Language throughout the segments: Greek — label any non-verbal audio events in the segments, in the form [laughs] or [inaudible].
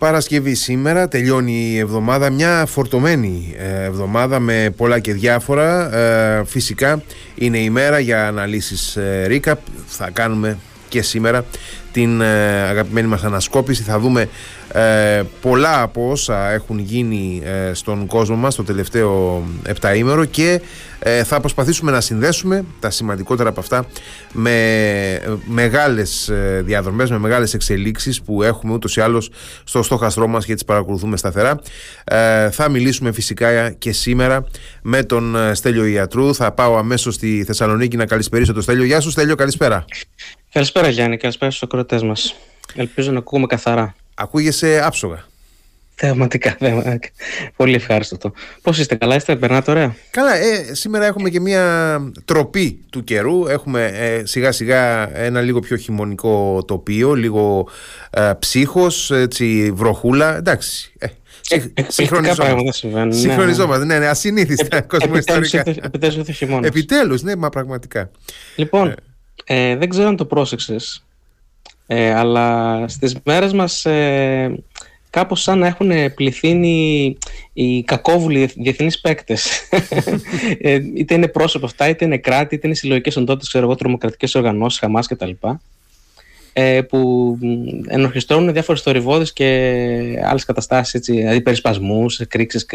Παρασκευή σήμερα, τελειώνει η εβδομάδα, μια φορτωμένη ε, εβδομάδα με πολλά και διάφορα. Ε, φυσικά είναι η μέρα για αναλύσεις recap, θα κάνουμε και σήμερα την αγαπημένη μας ανασκόπηση. Θα δούμε ε, πολλά από όσα έχουν γίνει ε, στον κόσμο μας το τελευταίο επταήμερο και ε, θα προσπαθήσουμε να συνδέσουμε τα σημαντικότερα από αυτά με μεγάλες ε, διαδρομές, με μεγάλες εξελίξεις που έχουμε ούτως ή άλλως στο στόχαστρό μας και τις παρακολουθούμε σταθερά. θα μιλήσουμε φυσικά και σήμερα με τον Στέλιο Ιατρού. Θα πάω αμέσως στη Θεσσαλονίκη να καλησπερίσω τον Στέλιο. Γεια σου Στέλιο, καλησπέρα. Καλησπέρα Γιάννη, καλησπέρα στους ακροτές μας. Ελπίζω να ακούγουμε καθαρά. Ακούγεσαι άψογα. Θεαματικά, [laughs] θεαματικά. Πολύ ευχάριστο αυτό. Πώς είστε, καλά είστε, περνάτε ωραία; Καλά, ε, σήμερα έχουμε και μια τροπή του καιρού. Έχουμε ε, σιγά σιγά ένα λίγο πιο χειμωνικό τοπίο, λίγο ε, ψύχος, έτσι, βροχούλα. Εντάξει, ε, πράγματα συμβαίνουν. Ναι, Συγχρονιζόμαστε, ναι, ναι, ασυνήθιστα κοσμοϊστορικά. Επιτέλους ήρθε χειμώνας. Επιτέλους, ναι, μα πραγματικά. Λοιπόν, ε, δεν ξέρω αν το πρόσεξες, ε, αλλά στις μέρες μας ε, κάπως σαν να έχουν πληθύνει οι κακόβουλοι διεθνείς παίκτες. [laughs] ε, είτε είναι πρόσωπα αυτά, είτε είναι κράτη, είτε είναι συλλογικές οντότητες, ξέρω εγώ, τρομοκρατικές οργανώσεις, Χαμάς κτλ. Ε, που ενορχιστρώνουν διάφορες θορυβόδες και άλλες καταστάσεις, έτσι, δηλαδή περισπασμούς, κρίξεις,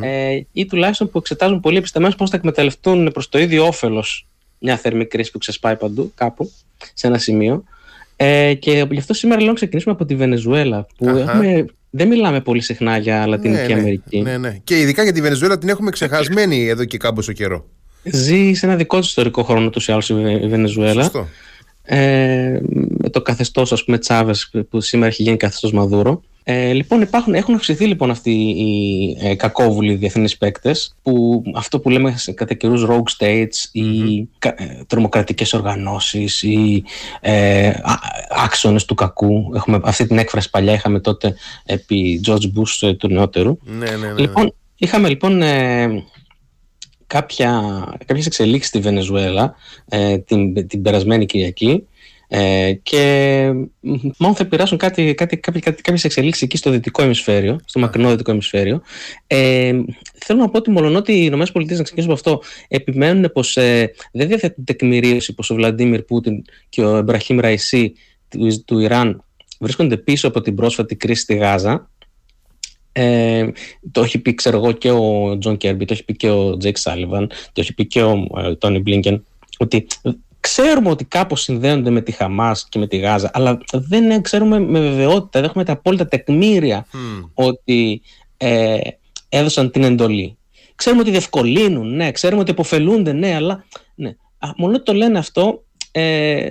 Ε, ή τουλάχιστον που εξετάζουν πολύ επισταμένως πώς θα εκμεταλλευτούν προς το ίδιο όφελος μια θερμή κρίση που ξεσπάει παντού, κάπου, σε ένα σημείο, ε, και γι' αυτό σήμερα λέω να ξεκινήσουμε από τη Βενεζουέλα, που έχουμε, δεν μιλάμε πολύ συχνά για Λατινική ναι, ναι, Αμερική. Ναι, ναι. Και ειδικά για τη Βενεζουέλα την έχουμε ξεχασμένη [laughs] εδώ και κάμποσο καιρό. Ζει σε ένα δικό της ιστορικό χρόνο τους ή άλλω η Βενεζουέλα. Σωστό. Ε, με το καθεστώς, ας πούμε, Τσάβες που σήμερα έχει γίνει καθεστώς Μαδούρο. Ε, λοιπόν, υπάρχουν, έχουν αυξηθεί λοιπόν αυτοί οι ε, κακόβουλοι διεθνείς παίκτες που αυτό που λέμε κατά καιρούς rogue states ή mm-hmm. ε, τρομοκρατικές οργανώσεις ή ε, άξονες του κακού. Έχουμε, αυτή την έκφραση παλιά είχαμε τότε επί George Bush ε, του νεότερου. Ναι, ναι, ναι. Λοιπόν, είχαμε λοιπόν ε, κάποια, κάποιες εξελίξεις στη Βενεζουέλα ε, την, την περασμένη Κυριακή ε, και μόνο θα επηρεάσουν κάτι, κάτι, κάτι, κάτι, κάποιες εξελίξεις εκεί στο δυτικό ημισφαίριο, στο μακρινό δυτικό ημισφαίριο. Ε, θέλω να πω ότι μολονότι οι ΗΠΑ, να ξεκινήσουμε από αυτό, επιμένουν πως ε, δεν διαθέτουν τεκμηρίωση πως ο Βλαντίμιρ Πούτιν και ο Εμπραχήμ Ραϊσί του, του Ιράν βρίσκονται πίσω από την πρόσφατη κρίση στη Γάζα. Ε, το έχει πει ξέρω εγώ και ο Τζον Κέρμπι, το έχει πει και ο Τζέικ Σάλιβαν, το έχει πει και ο Τόνι Μπλίνκεν ότι Ξέρουμε ότι κάπως συνδέονται με τη Χαμάς και με τη Γάζα, αλλά δεν ξέρουμε με βεβαιότητα, δεν έχουμε τα απόλυτα τεκμήρια ότι ε, έδωσαν την εντολή. Ξέρουμε ότι διευκολύνουν, ναι, ξέρουμε ότι επωφελούνται, ναι, αλλά ναι. μόνο το λένε αυτό, ε,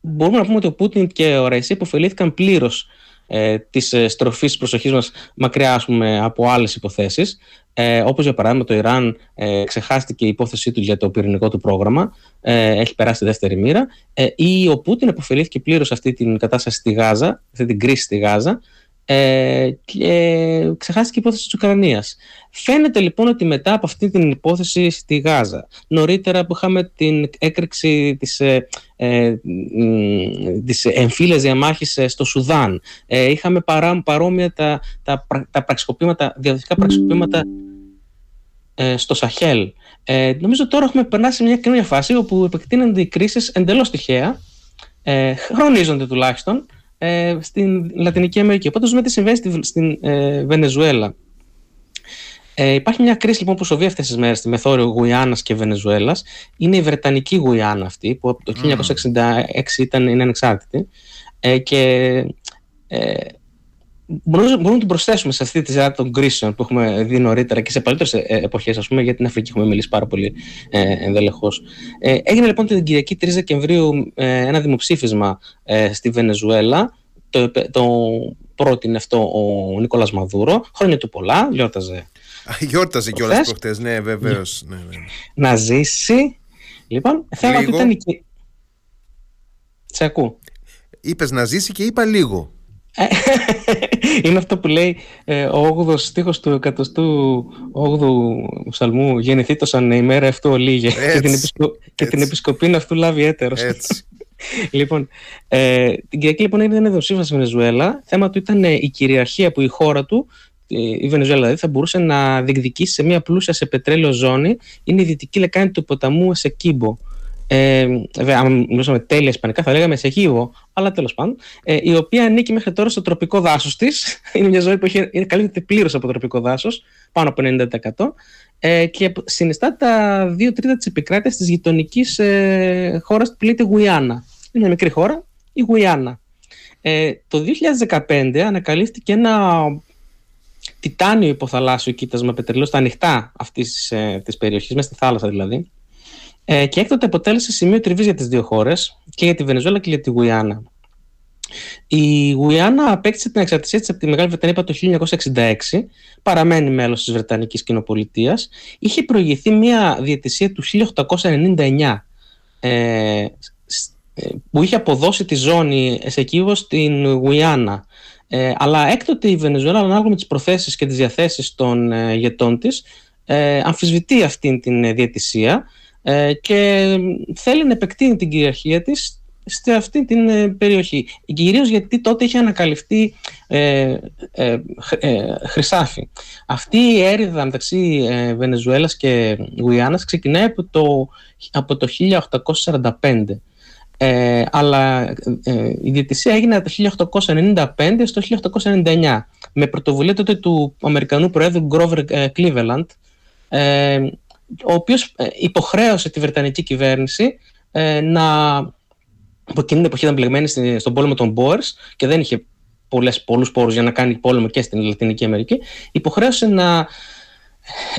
μπορούμε να πούμε ότι ο Πούτιν και ο Ραϊσί επωφελήθηκαν πλήρως ε, της ε, στροφής προσοχής μας μακριά ας πούμε, από άλλες υποθέσεις. Ε, όπως για παράδειγμα το Ιράν ε, ξεχάστηκε η υπόθεσή του για το πυρηνικό του πρόγραμμα ε, έχει περάσει τη δεύτερη μοίρα ε, ή ο Πούτιν αποφελήθηκε πλήρως αυτή την κατάσταση στη Γάζα αυτή την κρίση στη Γάζα ε, και ξεχάστηκε η υπόθεση της Ουκρανίας. Φαίνεται λοιπόν ότι μετά από αυτή την υπόθεση στη Γάζα, νωρίτερα που είχαμε την έκρηξη της, ε, ε, της εμφύλες διαμάχης ε, στο Σουδάν, ε, είχαμε παρά, παρόμοια τα, τα, τα πραξικοπήματα, διαδοτικά πραξικοπήματα ε, στο Σαχέλ. Ε, νομίζω τώρα έχουμε περνάσει μια καινούργια φάση όπου επεκτείνονται οι κρίσεις εντελώς τυχαία, ε, χρονίζονται τουλάχιστον, ε, στην Λατινική Αμερική. Οπότε δούμε τι συμβαίνει στη, στην ε, Βενεζουέλα. Ε, υπάρχει μια κρίση λοιπόν που σοβεί αυτές τις μέρες στη μεθόριο Γουιάννα και Βενεζουέλας. Είναι η Βρετανική Γουιάννα αυτή, που από το 1966 ήταν, είναι ανεξάρτητη. Ε, και ε, μπορούμε, μπορούμε να την προσθέσουμε σε αυτή τη σειρά των κρίσεων που έχουμε δει νωρίτερα και σε παλιότερες εποχές, ας πούμε, για την Αφρική έχουμε μιλήσει πάρα πολύ ε, ενδελεχώς. Ε, έγινε λοιπόν την Κυριακή 3 Δεκεμβρίου ε, ένα δημοψήφισμα ε, στη Βενεζουέλα. Το, το πρότεινε αυτό ο Νίκολα Μαδούρο. Χρόνια του πολλά, γιόρταζε. Γιόρταζε κιόλας προχτές, ναι, βεβαίως. Ναι, ναι. Να ζήσει. Λοιπόν, θέλω ότι ήταν. Σε ακούω. Είπες να ζήσει και είπα λίγο. [laughs] Είναι αυτό που λέει ε, ο 8ος στίχος του 108ου ψαλμού γεννηθεί το σαν ημέρα αυτό ολίγε και, την, επισκο... και την επισκοπή αυτού λάβει έτερος. Έτσι. [laughs] λοιπόν, ε, την Κυριακή λοιπόν έγινε ένα δημοψήφισμα στη Βενεζουέλα. Θέμα του ήταν ε, η κυριαρχία που η χώρα του, ε, η Βενεζουέλα δηλαδή, θα μπορούσε να διεκδικήσει σε μια πλούσια σε πετρέλαιο ζώνη. Είναι η δυτική λεκάνη του ποταμού Εσεκίμπο. Ε, βέβαια, αν μιλούσαμε τέλεια Ισπανικά, θα λέγαμε Εσεκίβο, αλλά τέλος πάντων. Ε, η οποία ανήκει μέχρι τώρα στο τροπικό δάσος της. [laughs] είναι μια ζωή που έχει, είναι καλύπτεται πλήρως από το τροπικό δάσος, πάνω από 90%. Ε, και συνιστά τα δύο τρίτα της επικράτειας της γειτονικής ε, χώρας που λέγεται Γουιάννα. Είναι μια μικρή χώρα, η Γουιάννα. Ε, το 2015 ανακαλύφθηκε ένα τιτάνιο υποθαλάσσιο κοίτασμα πετρελαίου στα ανοιχτά αυτής της ε, περιοχής, μέσα στη θάλασσα δηλαδή. Ε, και έκτοτε αποτέλεσε σημείο τριβής για τις δύο χώρες, και για τη Βενεζουέλα και για τη Γουιάννα. Η Γουιάννα απέκτησε την εξαρτησία της από τη Μεγάλη Βρετανία το 1966, παραμένει μέλος της Βρετανικής Κοινοπολιτείας. Είχε προηγηθεί μια διαιτησία του 1899 ε, ε, που είχε αποδώσει τη ζώνη Εσεκίβο στην Γουιάννα. Ε, αλλά έκτοτε η Βενεζουέλα, ανάλογα με τις προθέσεις και τις διαθέσεις των ε, ηγετών της, ε, αμφισβητεί αυτή την διαιτησία ε, και θέλει να επεκτείνει την κυριαρχία της σε αυτή την ε, περιοχή. Κυρίως γιατί τότε είχε ανακαλυφθεί ε, ε, ε, χρυσάφι. Αυτή η έρηδα μεταξύ ε, Βενεζουέλας και Γουιάννας ξεκινάει από το, από το 1845. Ε, αλλά η διαιτησία έγινε από το 1895 στο 1899 με πρωτοβουλία τότε του Αμερικανού Προέδρου Grover Cleveland ο οποίος υποχρέωσε τη Βρετανική κυβέρνηση να από εκείνη την εποχή ήταν μπλεγμένη στον πόλεμο των Boers και δεν είχε πολλές, πολλούς πόρους για να κάνει πόλεμο και στην Λατινική Αμερική, υποχρέωσε να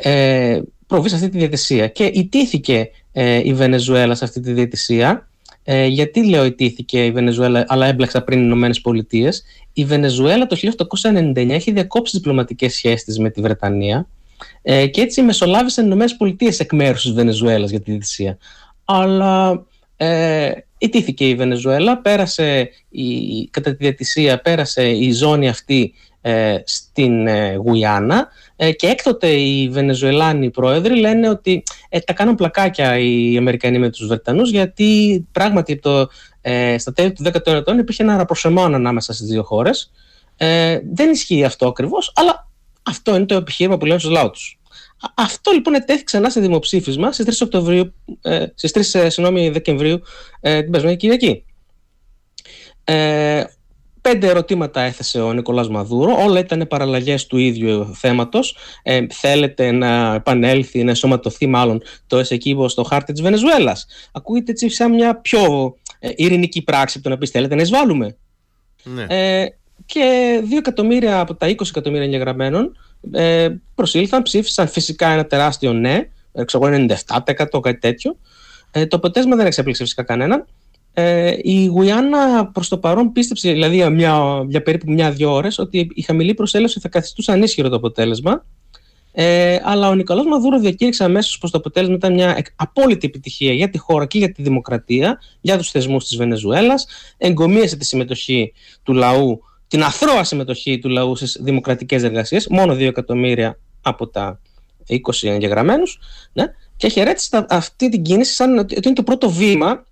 ε, προβεί σε αυτή τη διαιτησία. Και ιτήθηκε ε, η Βενεζουέλα σε αυτή τη διαιτησία. Ε, γιατί λέω ιτήθηκε η Βενεζουέλα, αλλά έμπλεξα πριν οι Ηνωμένες Πολιτείες. Η Βενεζουέλα το 1899 έχει διακόψει διπλωματικές σχέσεις με τη Βρετανία ε, και έτσι μεσολάβησαν οι Ηνωμένες Πολιτείες εκ μέρους της Βενεζουέλας για τη διαιτησία. Αλλά ε, ιτήθηκε η Βενεζουέλα, πέρασε η, κατά τη διατησία πέρασε η ζώνη αυτή ε, στην ε, Γουιάννα ε, και έκτοτε οι Βενεζουελάνοι πρόεδροι λένε ότι ε, τα κάνουν πλακάκια οι Αμερικανοί με τους Βρετανούς γιατί πράγματι το, ε, στα τέλη του 19ου αιώνα υπήρχε ένα ραπροσεμόν ανάμεσα στις δύο χώρες. δεν ισχύει αυτό ακριβώς, αλλά αυτό είναι το επιχείρημα που λένε στους λαούς τους. Αυτό λοιπόν ετέθη ξανά σε δημοψήφισμα στις 3, Οκτωβρίου, ε, στις 3 ε, συγγνώμη, Δεκεμβρίου ε, την περσμένη Κυριακή. Ε, πέντε ερωτήματα έθεσε ο Νικολάς Μαδούρο, όλα ήταν παραλλαγές του ίδιου θέματος. Ε, θέλετε να επανέλθει, να εσωματωθεί μάλλον το ΕΣΕΚΙΒΟ στο χάρτη της Βενεζουέλας. Ακούγεται έτσι σαν μια πιο ε, ειρηνική πράξη από το να πεις θέλετε να εισβάλλουμε. Ναι. Ε, και δύο εκατομμύρια από τα 20 εκατομμύρια εγγεγραμμένων ε, προσήλθαν, ψήφισαν φυσικά ένα τεράστιο ναι, ξέρω 97% κάτι τέτοιο. Ε, το αποτέλεσμα δεν εξέπληξε φυσικά κανέναν. Ε, η Γουιάννα προς το παρόν πίστεψε, δηλαδή για, μια, για περίπου μια-δυο ώρες, ότι η χαμηλή προσέλευση θα καθιστούσε ανίσχυρο το αποτέλεσμα. Ε, αλλά ο Νικολάς Μαδούρο διακήρυξε αμέσως πως το αποτέλεσμα ήταν μια απόλυτη επιτυχία για τη χώρα και για τη δημοκρατία, για τους θεσμούς της Βενεζουέλας. Εγκομίασε τη συμμετοχή του λαού την αθρώα συμμετοχή του λαού στις δημοκρατικές εργασίες, μόνο 2 εκατομμύρια από τα 20 εγγεγραμμένους, ναι, και χαιρέτησε αυτή την κίνηση σαν ότι είναι το πρώτο βήμα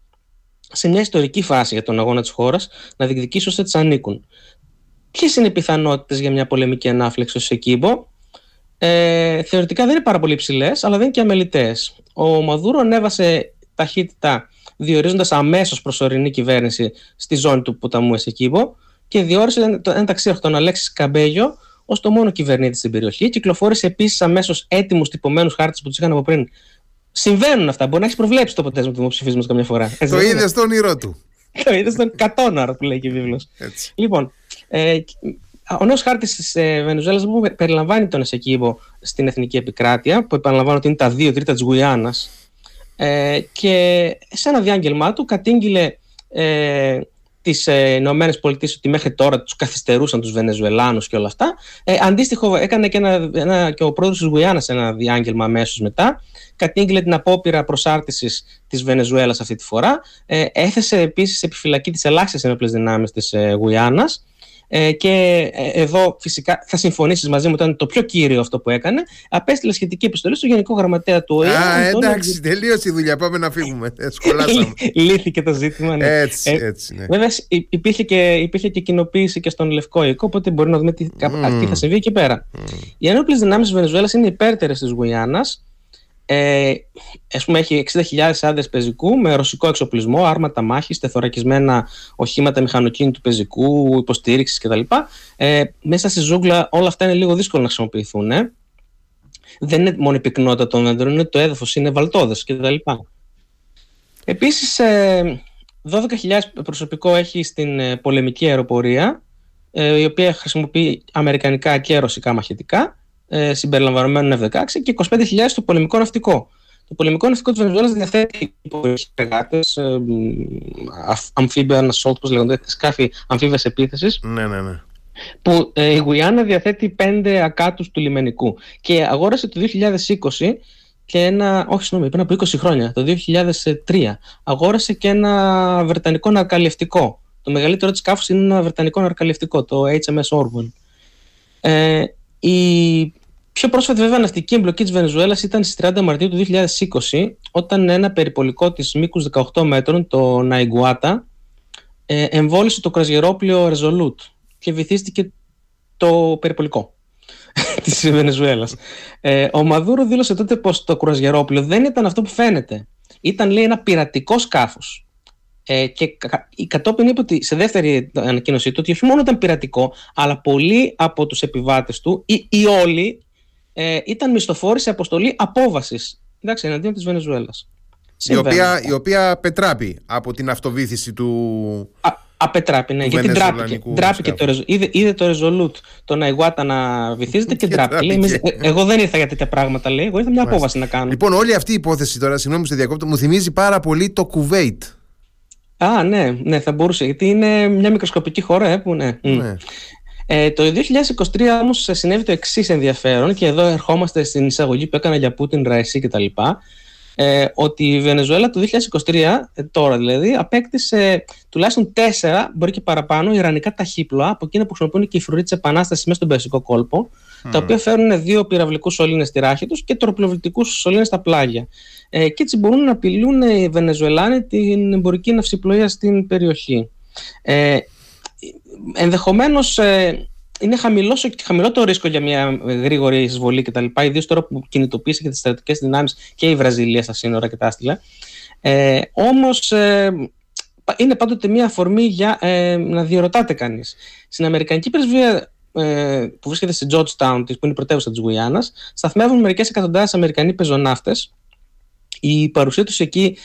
σε μια ιστορική φάση για τον αγώνα της χώρας να διεκδικήσει ώστε τι ανήκουν. Ποιες είναι οι πιθανότητες για μια πολεμική ανάφλεξη ως εκείμπο, ε, θεωρητικά δεν είναι πάρα πολύ υψηλές, αλλά δεν είναι και αμελητές. Ο Μαδούρο ανέβασε ταχύτητα διορίζοντας αμέσως προσωρινή κυβέρνηση στη ζώνη του ποταμού Εσεκίβο και διόρισε ένα ταξίδι τον Αλέξης Καμπέγιο ως το μόνο κυβερνήτη στην περιοχή. Κυκλοφόρησε επίσης αμέσως έτοιμους τυπωμένους χάρτες που τους είχαν από πριν. Συμβαίνουν αυτά. Μπορεί να έχεις προβλέψει το αποτέλεσμα του δημοψηφίσματος καμιά φορά. [laughs] το είδες στον όνειρό του. το είδες στον κατόναρο που λέει και η βίβλος. Λοιπόν, ε, ο νέος χάρτης της ε, Βενεζουέλας που περιλαμβάνει τον Εσεκίβο στην εθνική επικράτεια, που επαναλαμβάνω ότι είναι τα δύο τρίτα της Γουιάννα, ε, και σε ένα διάγγελμά του κατήγγειλε ε, τις ε, Ηνωμένες Πολιτείες ότι μέχρι τώρα τους καθυστερούσαν τους Βενεζουελάνους και όλα αυτά. Ε, αντίστοιχο, έκανε και, ένα, ένα, και ο πρόεδρος της Γουιάννα ένα διάγγελμα αμέσως μετά. Κατήγγειλε την απόπειρα προσάρτησης της Βενεζουέλας αυτή τη φορά. Ε, έθεσε επίσης επιφυλακή τι ελάχιστες ενόπλες δυνάμεις της ε, Γουιάννα. Ε, και ε, εδώ φυσικά θα συμφωνήσεις μαζί μου, ήταν το πιο κύριο αυτό που έκανε. Απέστειλε σχετική επιστολή στο Γενικό Γραμματέα του ΟΗΕ. Α, εντάξει, τελείωσε η δουλειά. Πάμε να φύγουμε. Ε, σχολάσαμε. [laughs] Λύθηκε το ζήτημα. Ναι. Έτσι, έτσι. Ναι. Βέβαια, υπήρχε και, υπήρχε και κοινοποίηση και στον Λευκό Οίκο, οπότε μπορεί να δούμε τι, mm. τι θα συμβεί εκεί πέρα. Mm. Οι ενόπλες δυνάμεις της Βενεζουέλας είναι υπέρτερες της Γουιάννα ε, ας πούμε έχει 60.000 άδειες πεζικού με ρωσικό εξοπλισμό, άρματα μάχης, τεθωρακισμένα οχήματα μηχανοκίνητου πεζικού, υποστήριξης κτλ. Ε, μέσα στη ζούγκλα όλα αυτά είναι λίγο δύσκολο να χρησιμοποιηθούν. Ε. Δεν είναι μόνο η πυκνότητα των δέντρων, είναι το έδαφος, είναι βαλτόδες κτλ. Επίσης, ε, 12.000 προσωπικό έχει στην ε, πολεμική αεροπορία, ε, η οποία χρησιμοποιεί αμερικανικά και ρωσικά μαχητικά ε, συμπεριλαμβανομένων F-16 και 25.000 στο πολεμικό ναυτικό. Το πολεμικό ναυτικό της Βενεζουέλας διαθέτει υποβολικέ εργάτε, ε, amphibian assault, όπω λέγονται, σκάφη αμφίβες επίθεσης. Ναι, ναι, ναι. Που ε, η Γουιάννα διαθέτει πέντε ακάτους του λιμενικού. Και αγόρασε το 2020 και ένα, όχι συγγνώμη, πριν από 20 χρόνια, το 2003, αγόρασε και ένα βρετανικό ναρκαλιευτικό. Το μεγαλύτερο της σκάφου είναι ένα βρετανικό ναρκαλιευτικό, το HMS Orwell. Ε, η πιο πρόσφατη βέβαια ναυτική εμπλοκή της Βενεζουέλας ήταν στις 30 Μαρτίου του 2020 όταν ένα περιπολικό της μήκους 18 μέτρων, το Ναϊγκουάτα, ε, εμβόλυσε το κραζιερόπλιο Resolute και βυθίστηκε το περιπολικό [laughs] της Βενεζουέλας. Ε, ο Μαδούρο δήλωσε τότε πως το κρουαζιερόπλιο δεν ήταν αυτό που φαίνεται. Ήταν λέει ένα πειρατικό σκάφος ε, και η κατόπιν είπε ότι σε δεύτερη ανακοίνωσή του ότι όχι μόνο ήταν πειρατικό, αλλά πολλοί από τους επιβάτες του ή, ή όλοι ε, ήταν μισθοφόροι σε αποστολή απόβασης εντάξει, εναντίον της Βενεζουέλας. Η οποία, η οποία πετράπει από την αυτοβήθηση του. Α, απετράπει, ναι, γιατί ντράπηκε. ντράπηκε το, είδε, είδε το Resolute τον Αϊγουάτα να βυθίζεται και ντράπηκε. Λέει, εγώ δεν ήρθα για τέτοια πράγματα, λέει. Εγώ ήρθα μια απόβαση να κάνω. Λοιπόν, όλη αυτή η υπόθεση τώρα, συγγνώμη σε διακόπτω, μου θυμίζει πάρα πολύ το Κουβέιτ. Α, ναι, ναι, θα μπορούσε. Γιατί είναι μια μικροσκοπική χώρα, ε, που ναι. ναι. Ε, το 2023 όμως συνέβη το εξής ενδιαφέρον και εδώ ερχόμαστε στην εισαγωγή που έκανα για Πούτιν, Ραϊσί κτλ. Ε, ότι η Βενεζουέλα το 2023, ε, τώρα δηλαδή, απέκτησε τουλάχιστον τέσσερα, μπορεί και παραπάνω, ιρανικά ταχύπλοα από εκείνα που χρησιμοποιούν και οι φρουροί της Επανάστασης μέσα στον Περσικό κόλπο, τα οποία φέρνουν δύο πυραυλικούς σωλήνες στη ράχη τους και τροπλοβλητικούς σωλήνες στα πλάγια. Ε, και έτσι μπορούν να απειλούν οι Βενεζουελάνοι την εμπορική ναυσιπλοεία στην περιοχή. Ε, ενδεχομένως ε, είναι χαμηλός, χαμηλό το ρίσκο για μια γρήγορη εισβολή κτλ. Ιδίως τώρα που κινητοποίησε και τις στρατιωτικές δυνάμεις και η Βραζιλία στα σύνορα και τα άστιλα. Ε, Όμως ε, είναι πάντοτε μια αφορμή για ε, να διερωτάται κανείς. Στην Αμερικανική πρεσβεία ε, που βρίσκεται στη Georgetown, που είναι η πρωτεύουσα της Γουιάννα, σταθμεύουν μερικές εκατοντάδες Αμερικανοί πεζοναύτες. Η παρουσία τους εκεί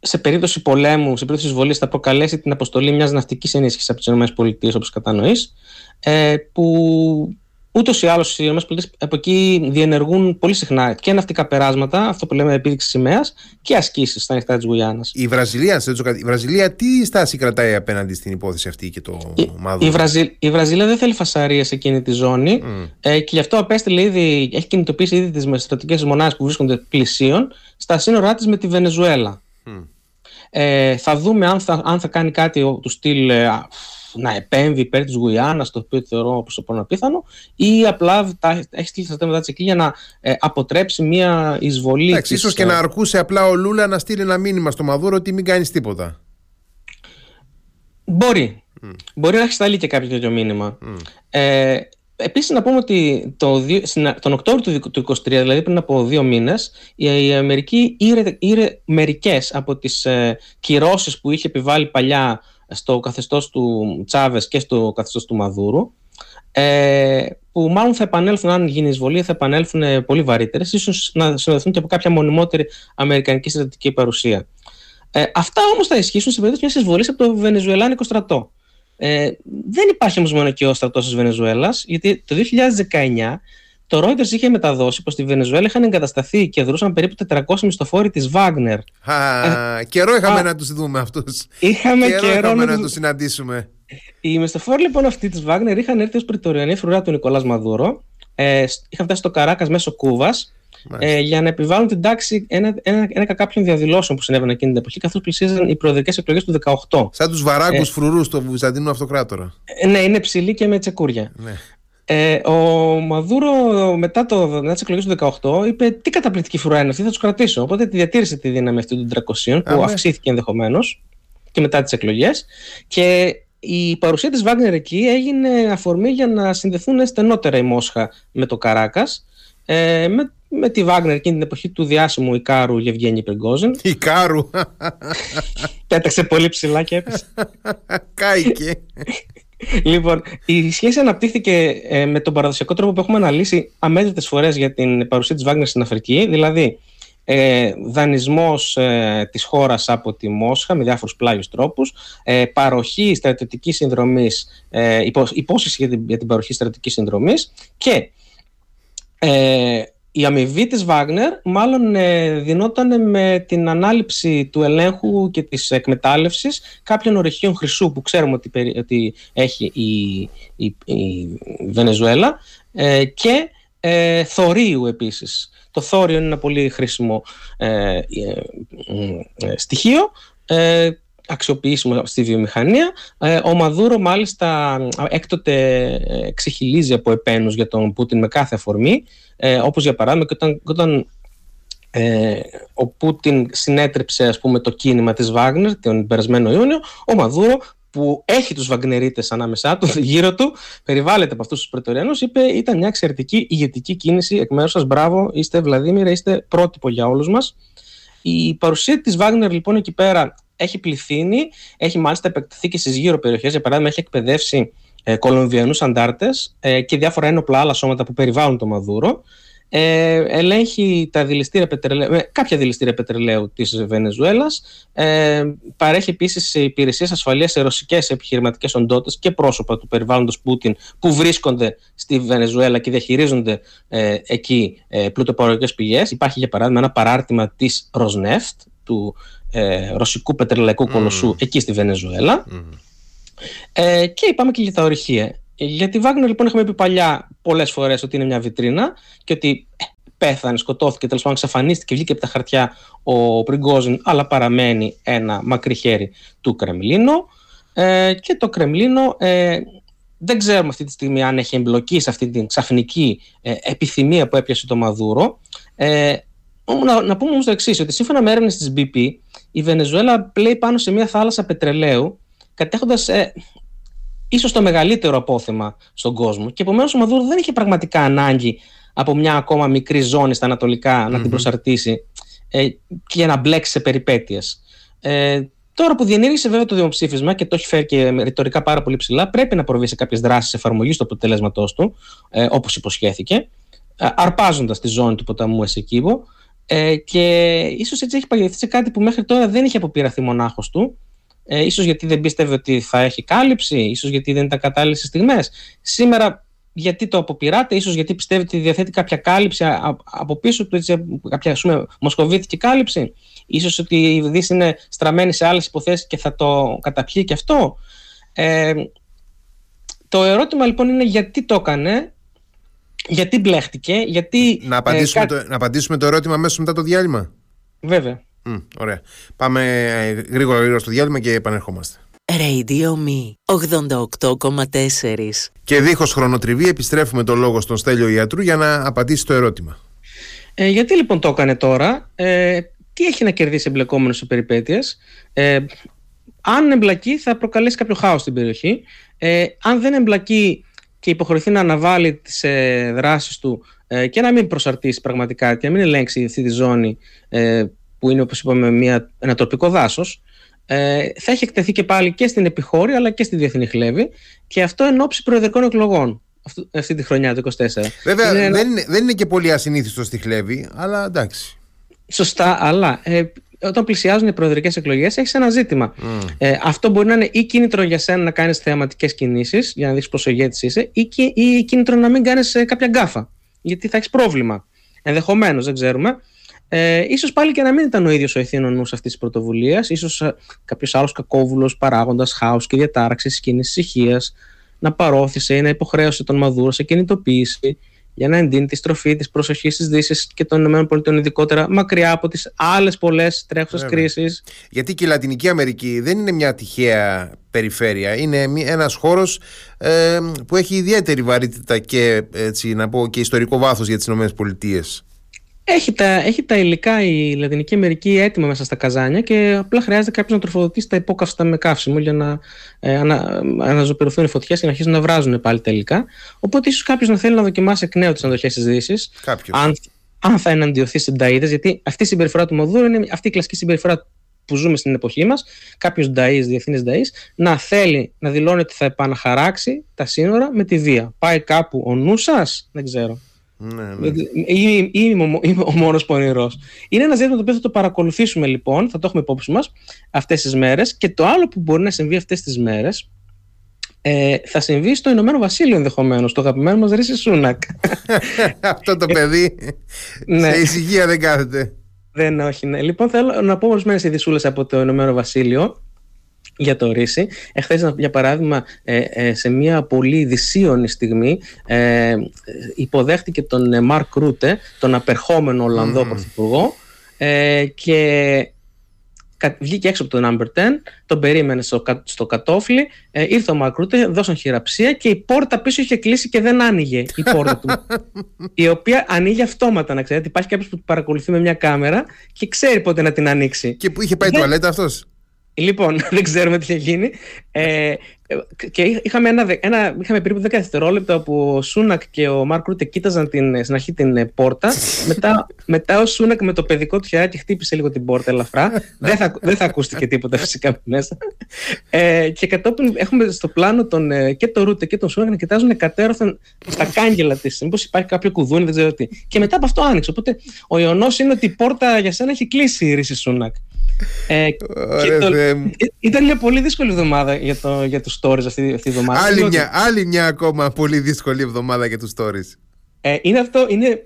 σε περίπτωση πολέμου, σε περίπτωση εισβολής, θα προκαλέσει την αποστολή μιας ναυτικής ενίσχυσης από τις ΗΠΑ, όπως κατανοείς, ε, που ούτως ή άλλως οι ΗΠΑ από εκεί διενεργούν πολύ συχνά και ναυτικά περάσματα, αυτό που λέμε επίδειξη σημαίας, και ασκήσεις στα ανοιχτά της Γουιάννας. Η Βραζιλία, η Βραζιλία τι στάση κρατάει απέναντι στην υπόθεση αυτή και το η, Η, Βραζιλ, η Βραζιλία δεν θέλει φασαρία σε εκείνη τη ζώνη mm. ε, και γι' αυτό απέστειλε ήδη, έχει κινητοποιήσει ήδη τις στρατιωτικέ μονάδες που βρίσκονται πλησίων στα σύνορά της με τη Βενεζουέλα. Mm. Ε, θα δούμε αν θα, αν θα κάνει κάτι του στυλ ε, να επέμβει υπέρ της Γουιάννας, το οποίο θεωρώ όπως το απίθανο, ή απλά τα, έχει στείλει στα θέματα της εκεί για να ε, αποτρέψει μια εισβολή. Εντάξει, ίσως και να αρκούσε απλά ο Λούλα να στείλει ένα μήνυμα στο Μαδούρο ότι μην κάνεις τίποτα. Μπορεί. Mm. Μπορεί να έχεις σταλεί και κάποιο τέτοιο μήνυμα. Mm. Ε, Επίσης να πούμε ότι το, τον Οκτώβριο του 2023, δηλαδή πριν από δύο μήνες, η Αμερική ήρε, ήρε μερικές από τις ε, κυρώσεις που είχε επιβάλει παλιά στο καθεστώς του Τσάβες και στο καθεστώς του Μαδούρου, ε, που μάλλον θα επανέλθουν, αν γίνει εισβολή, θα επανέλθουν ε, πολύ βαρύτερες, ίσως να συνοδευτούν και από κάποια μονιμότερη αμερικανική στρατιωτική παρουσία. Ε, αυτά όμως θα ισχύσουν σε περίπτωση μιας εισβολής από το Βενεζουελάνικο στρατό. Ε, δεν υπάρχει όμως μόνο και ο στρατός της Βενεζουέλας, γιατί το 2019 το Reuters είχε μεταδώσει πως στη Βενεζουέλα είχαν εγκατασταθεί και δρούσαν περίπου 400 μισθοφόροι της Βάγνερ. Α, καιρό είχαμε να τους δούμε αυτούς. Είχαμε καιρό, καιρό είχαμε να, τους συναντήσουμε. Οι μισθοφόροι λοιπόν αυτοί της Βάγνερ είχαν έρθει ως πριτοριανή φρουρά του Νικολά Μαδούρο. Ε, είχαν φτάσει στο Καράκας μέσω Κούβας ε, για να επιβάλλουν την τάξη ένα, ένα, ένα κάποιων διαδηλώσεων που συνέβαιναν εκείνη την εποχή, καθώς πλησίαζαν οι προεδρικές εκλογές του 18. Σαν τους βαράκου ε, φρουρούς του Βυζαντινού Αυτοκράτορα. Ε, ναι, είναι ψηλή και με τσεκούρια. Ναι. Ε, ο Μαδούρο μετά, το, μετά τις εκλογές του 18 είπε: Τι καταπληκτική φρουρά είναι αυτή, θα τους κρατήσω. Οπότε τη διατήρησε τη δύναμη αυτή των 300 που αυξήθηκε ενδεχομένως και μετά τις εκλογές. Και η παρουσία της Βάγνερ εκεί έγινε αφορμή για να συνδεθούν στενότερα η Μόσχα με το Καράκας ε, με, με τη Βάγνερ εκείνη την εποχή του διάσημου Ικάρου Γευγένη Πριγκόζιν. Ικάρου! Πέταξε πολύ ψηλά και έπεσε. [laughs] Κάηκε. Λοιπόν, η σχέση αναπτύχθηκε ε, με τον παραδοσιακό τρόπο που έχουμε αναλύσει αμέτρητες φορές για την παρουσία της Βάγνερ στην Αφρική, δηλαδή ε, δανεισμός ε, της χώρας από τη Μόσχα με διάφορους πλάγιους τρόπους, ε, παροχή στρατιωτικής συνδρομής, ε, υπόσχεση για την, για την παροχή στρατιωτικής συνδρομής και ε, η αμοιβή της Βάγνερ μάλλον ε, δινόταν με την ανάληψη του ελέγχου και της εκμετάλλευσης κάποιων ορυχείων χρυσού που ξέρουμε ότι, ότι έχει η, η, η Βενεζουέλα ε, και ε, θορίου επίσης. Το θόριο είναι ένα πολύ χρήσιμο ε, ε, ε στοιχείο ε, αξιοποιήσιμο στη βιομηχανία. Ο Μαδούρο μάλιστα έκτοτε ξεχυλίζει από επένους για τον Πούτιν με κάθε αφορμή, όπως για παράδειγμα και όταν, όταν ο Πούτιν συνέτρεψε ας πούμε, το κίνημα της Βάγνερ τον περασμένο Ιούνιο, ο Μαδούρο που έχει τους Βαγνερίτες ανάμεσά του, [laughs] γύρω του, περιβάλλεται από αυτούς τους Πρετοριανούς, είπε ήταν μια εξαιρετική ηγετική κίνηση εκ μέρους σας. Μπράβο, είστε Βλαδίμηρα, είστε πρότυπο για όλους μας. Η παρουσία της Βάγνερ λοιπόν εκεί πέρα έχει πληθύνει, έχει μάλιστα επεκταθεί και στις γύρω περιοχές, για παράδειγμα έχει εκπαιδεύσει ε, Κολομβιανούς αντάρτες ε, και διάφορα ένοπλα άλλα σώματα που περιβάλλουν το Μαδούρο. Ε, ελέγχει τα δηληστήρια πετρελαίου, ε, κάποια δηληστήρια πετρελαίου της Βενεζουέλας, ε, παρέχει επίσης υπηρεσίες ασφαλείας σε ρωσικές επιχειρηματικές οντότητες και πρόσωπα του περιβάλλοντος Πούτιν που βρίσκονται στη Βενεζουέλα και διαχειρίζονται ε, εκεί ε, πλουτοπαραγωγικές πηγές. Υπάρχει για παράδειγμα ένα παράρτημα της Rosneft, του ε, ρωσικού πετρελαϊκού κολοσσού εκεί στη Βενεζουέλα. Ε, και είπαμε και για τα ορυχεία. Για τη Βάγνερ λοιπόν έχουμε πει παλιά πολλές φορές ότι είναι μια βιτρίνα και ότι ε, πέθανε, σκοτώθηκε, τέλος πάντων εξαφανίστηκε, βγήκε από τα χαρτιά ο Πριγκόζιν, αλλά παραμένει ένα μακρύ χέρι του Κρεμλίνου. Ε, και το Κρεμλίνο ε, δεν ξέρουμε αυτή τη στιγμή αν έχει εμπλοκή σε αυτή την ξαφνική ε, επιθυμία που έπιασε το Μαδούρο. Ε, να, να πούμε όμως το εξής, ότι σύμφωνα με έρευνες της BP, η Βενεζουέλα πλέει πάνω σε μια θάλασσα πετρελαίου, κατέχοντας ε, ίσως το μεγαλύτερο απόθεμα στον κόσμο και επομένως ο Μαδούρο δεν είχε πραγματικά ανάγκη από μια ακόμα μικρή ζώνη στα ανατολικα να την προσαρτήσει ε, και για να μπλέξει σε περιπέτειες. Ε, τώρα που διενήργησε βέβαια το δημοψήφισμα και το έχει φέρει και ρητορικά πάρα πολύ ψηλά, πρέπει να προβεί σε κάποιες δράσεις εφαρμογής του αποτελέσματός του, ε, όπως υποσχέθηκε, ε, αρπάζοντας τη ζώνη του ποταμού Εσεκίβο. Ε, και ίσως έτσι έχει παγιωθεί σε κάτι που μέχρι τώρα δεν είχε αποπειραθεί μονάχος του, ε, ίσως γιατί δεν πίστευε ότι θα έχει κάλυψη, ίσως γιατί δεν ήταν κατάλληλες στιγμές. Σήμερα γιατί το αποπειράτε, ίσως γιατί πιστεύει ότι διαθέτει κάποια κάλυψη από πίσω του, έτσι, κάποια ας πούμε, μοσχοβήτικη κάλυψη. Ίσως ότι η Δύση είναι στραμμένη σε άλλες υποθέσεις και θα το καταπιεί και αυτό. Ε, το ερώτημα λοιπόν είναι γιατί το έκανε, γιατί μπλέχτηκε, γιατί... Να απαντήσουμε, ε, το, να απαντήσουμε το ερώτημα μέσα μετά το διάλειμμα. Βέβαια. Mm, ωραία. Πάμε ε, γρήγορα γρήγορα στο διάλειμμα και επανερχόμαστε. Radio Me 88,4 Και δίχως χρονοτριβή επιστρέφουμε το λόγο στον Στέλιο Ιατρού για να απαντήσει το ερώτημα. Ε, γιατί λοιπόν το έκανε τώρα, ε, τι έχει να κερδίσει εμπλεκόμενος σε περιπέτειες, ε, αν εμπλακεί θα προκαλέσει κάποιο χάος στην περιοχή, ε, αν δεν εμπλακεί και υποχρεωθεί να αναβάλει τις ε, δράσεις του ε, και να μην προσαρτήσει πραγματικά και να μην ελέγξει αυτή τη ζώνη ε, που είναι όπως είπαμε μια, ένα τοπικό δάσος ε, θα έχει εκτεθεί και πάλι και στην επιχώρια αλλά και στη διεθνή χλέβη και αυτό εν ώψη προεδρικών εκλογών αυτή, αυτή τη χρονιά του 24. Βέβαια δεν, είναι, δεν είναι και πολύ ασυνήθιστο στη χλέβη αλλά εντάξει. Σωστά, αλλά ε, όταν πλησιάζουν οι προεδρικές εκλογές, έχεις ένα ζήτημα. Mm. Ε, αυτό μπορεί να είναι ή κίνητρο για σένα να κάνεις θεαματικές κινήσεις, για να δείξει πόσο ηγέτης είσαι, ή, ή κίνητρο να μην κάνεις ε, κάποια γκάφα. Γιατί θα έχεις πρόβλημα. Ενδεχομένως, δεν ξέρουμε. Ε, ίσως πάλι και να μην ήταν ο ίδιος ο ευθύνων νους αυτής της πρωτοβουλίας, ίσως ε, κάποιος άλλος κακόβουλος παράγοντας χάους και διατάραξης της κίνησης ησυχίας να παρόθησε ή να υποχρέωσε τον Μαδούρο σε κινητοποίηση για να εντείνει τη στροφή της προσοχής τη Δύση και των ΗΠΑ ειδικότερα μακριά από τις άλλες πολλές τρέχουσες κρίσεις. Γιατί και η Λατινική Αμερική δεν είναι μια τυχαία περιφέρεια. Είναι ένας χώρος ε, που έχει ιδιαίτερη βαρύτητα και, έτσι, να πω, και ιστορικό βάθος για τις ΗΠΑ. Έχει τα, έχει τα υλικά η Λατινική Αμερική έτοιμα μέσα στα καζάνια και απλά χρειάζεται κάποιος να τροφοδοτήσει τα υπόκαυστα με καύσιμο για να ε, ανα, αναζωπηρωθούν οι φωτιές και να αρχίσουν να βράζουν πάλι τα υλικά. Οπότε ίσως κάποιος να θέλει να δοκιμάσει εκ νέου τις αντοχές της Δύσης. Αν, αν θα εναντιωθεί σε νταίδε, γιατί αυτή η συμπεριφορά του Μοδούρου είναι αυτή η κλασική συμπεριφορά που ζούμε στην εποχή μας. Κάποιος νταή, διεθνής νταή, να θέλει να δηλώνει ότι θα επαναχαράξει τα σύνορα με τη βία. Πάει κάπου ο νου σας, δεν ξέρω. Ναι, ναι. Ή, είμαι, ο μόνος πονηρός. Είναι ένας ζήτημα το οποίο θα το παρακολουθήσουμε λοιπόν, θα το έχουμε υπόψη μας αυτές τις μέρες. Και το άλλο που μπορεί να συμβεί αυτές τις μέρες ε, θα συμβεί στο Ηνωμένο Βασίλειο ενδεχομένως, το αγαπημένο μας Ρίση Σούνακ. [laughs] Αυτό το παιδί ναι. σε ησυχία δεν κάθεται. Δεν, όχι, ναι. Λοιπόν, θέλω να πω ορισμένες ειδισούλε από το Ηνωμένο Βασίλειο για το ρίση. Εχθές, για παράδειγμα, ε, ε, σε μια πολύ δυσίωνη στιγμή ε, υποδέχτηκε τον Μαρκ Ρούτε, τον απερχόμενο Ολλανδό mm. Πρωθυπουργό και βγήκε έξω από το number 10, τον περίμενε στο, στο κατόφλι, ήρθε ο Μαρκ Ρούτε, δώσαν χειραψία και η πόρτα πίσω είχε κλείσει και δεν άνοιγε η πόρτα του. [laughs] η οποία ανοίγει αυτόματα, να ξέρετε. Υπάρχει κάποιος που παρακολουθεί με μια κάμερα και ξέρει πότε να την ανοίξει. Και που είχε πάει δεν... τουαλέτα αυτός; Λοιπόν, [laughs] δεν ξέρουμε τι θα γίνει. Ε, και είχαμε, ένα, ένα, είχαμε περίπου 10 δευτερόλεπτα που ο Σούνακ και ο Μάρκ Ρούτε κοίταζαν την, στην αρχή την ε, πόρτα. [laughs] μετά, μετά ο Σούνακ με το παιδικό του χεράκι χτύπησε λίγο την πόρτα ελαφρά. δεν, θα, δεν θα ακούστηκε τίποτα φυσικά μέσα. Ε, και κατόπιν έχουμε στο πλάνο τον, ε, και τον Ρούτε και τον Σούνακ να κοιτάζουν κατέρωθεν στα κάγκελα της. Μήπως υπάρχει κάποιο κουδούνι, δεν ξέρω τι. Και μετά από αυτό άνοιξε. Οπότε ο ιονός είναι ότι η πόρτα για σένα έχει κλείσει η ρίση Σούνακ. Ε, το, ήταν μια πολύ δύσκολη εβδομάδα για, το, για τους stories αυτή, αυτή η εβδομάδα. Άλλη μια, άλλη μια ακόμα πολύ δύσκολη εβδομάδα για τους stories. Ε, είναι αυτό, είναι...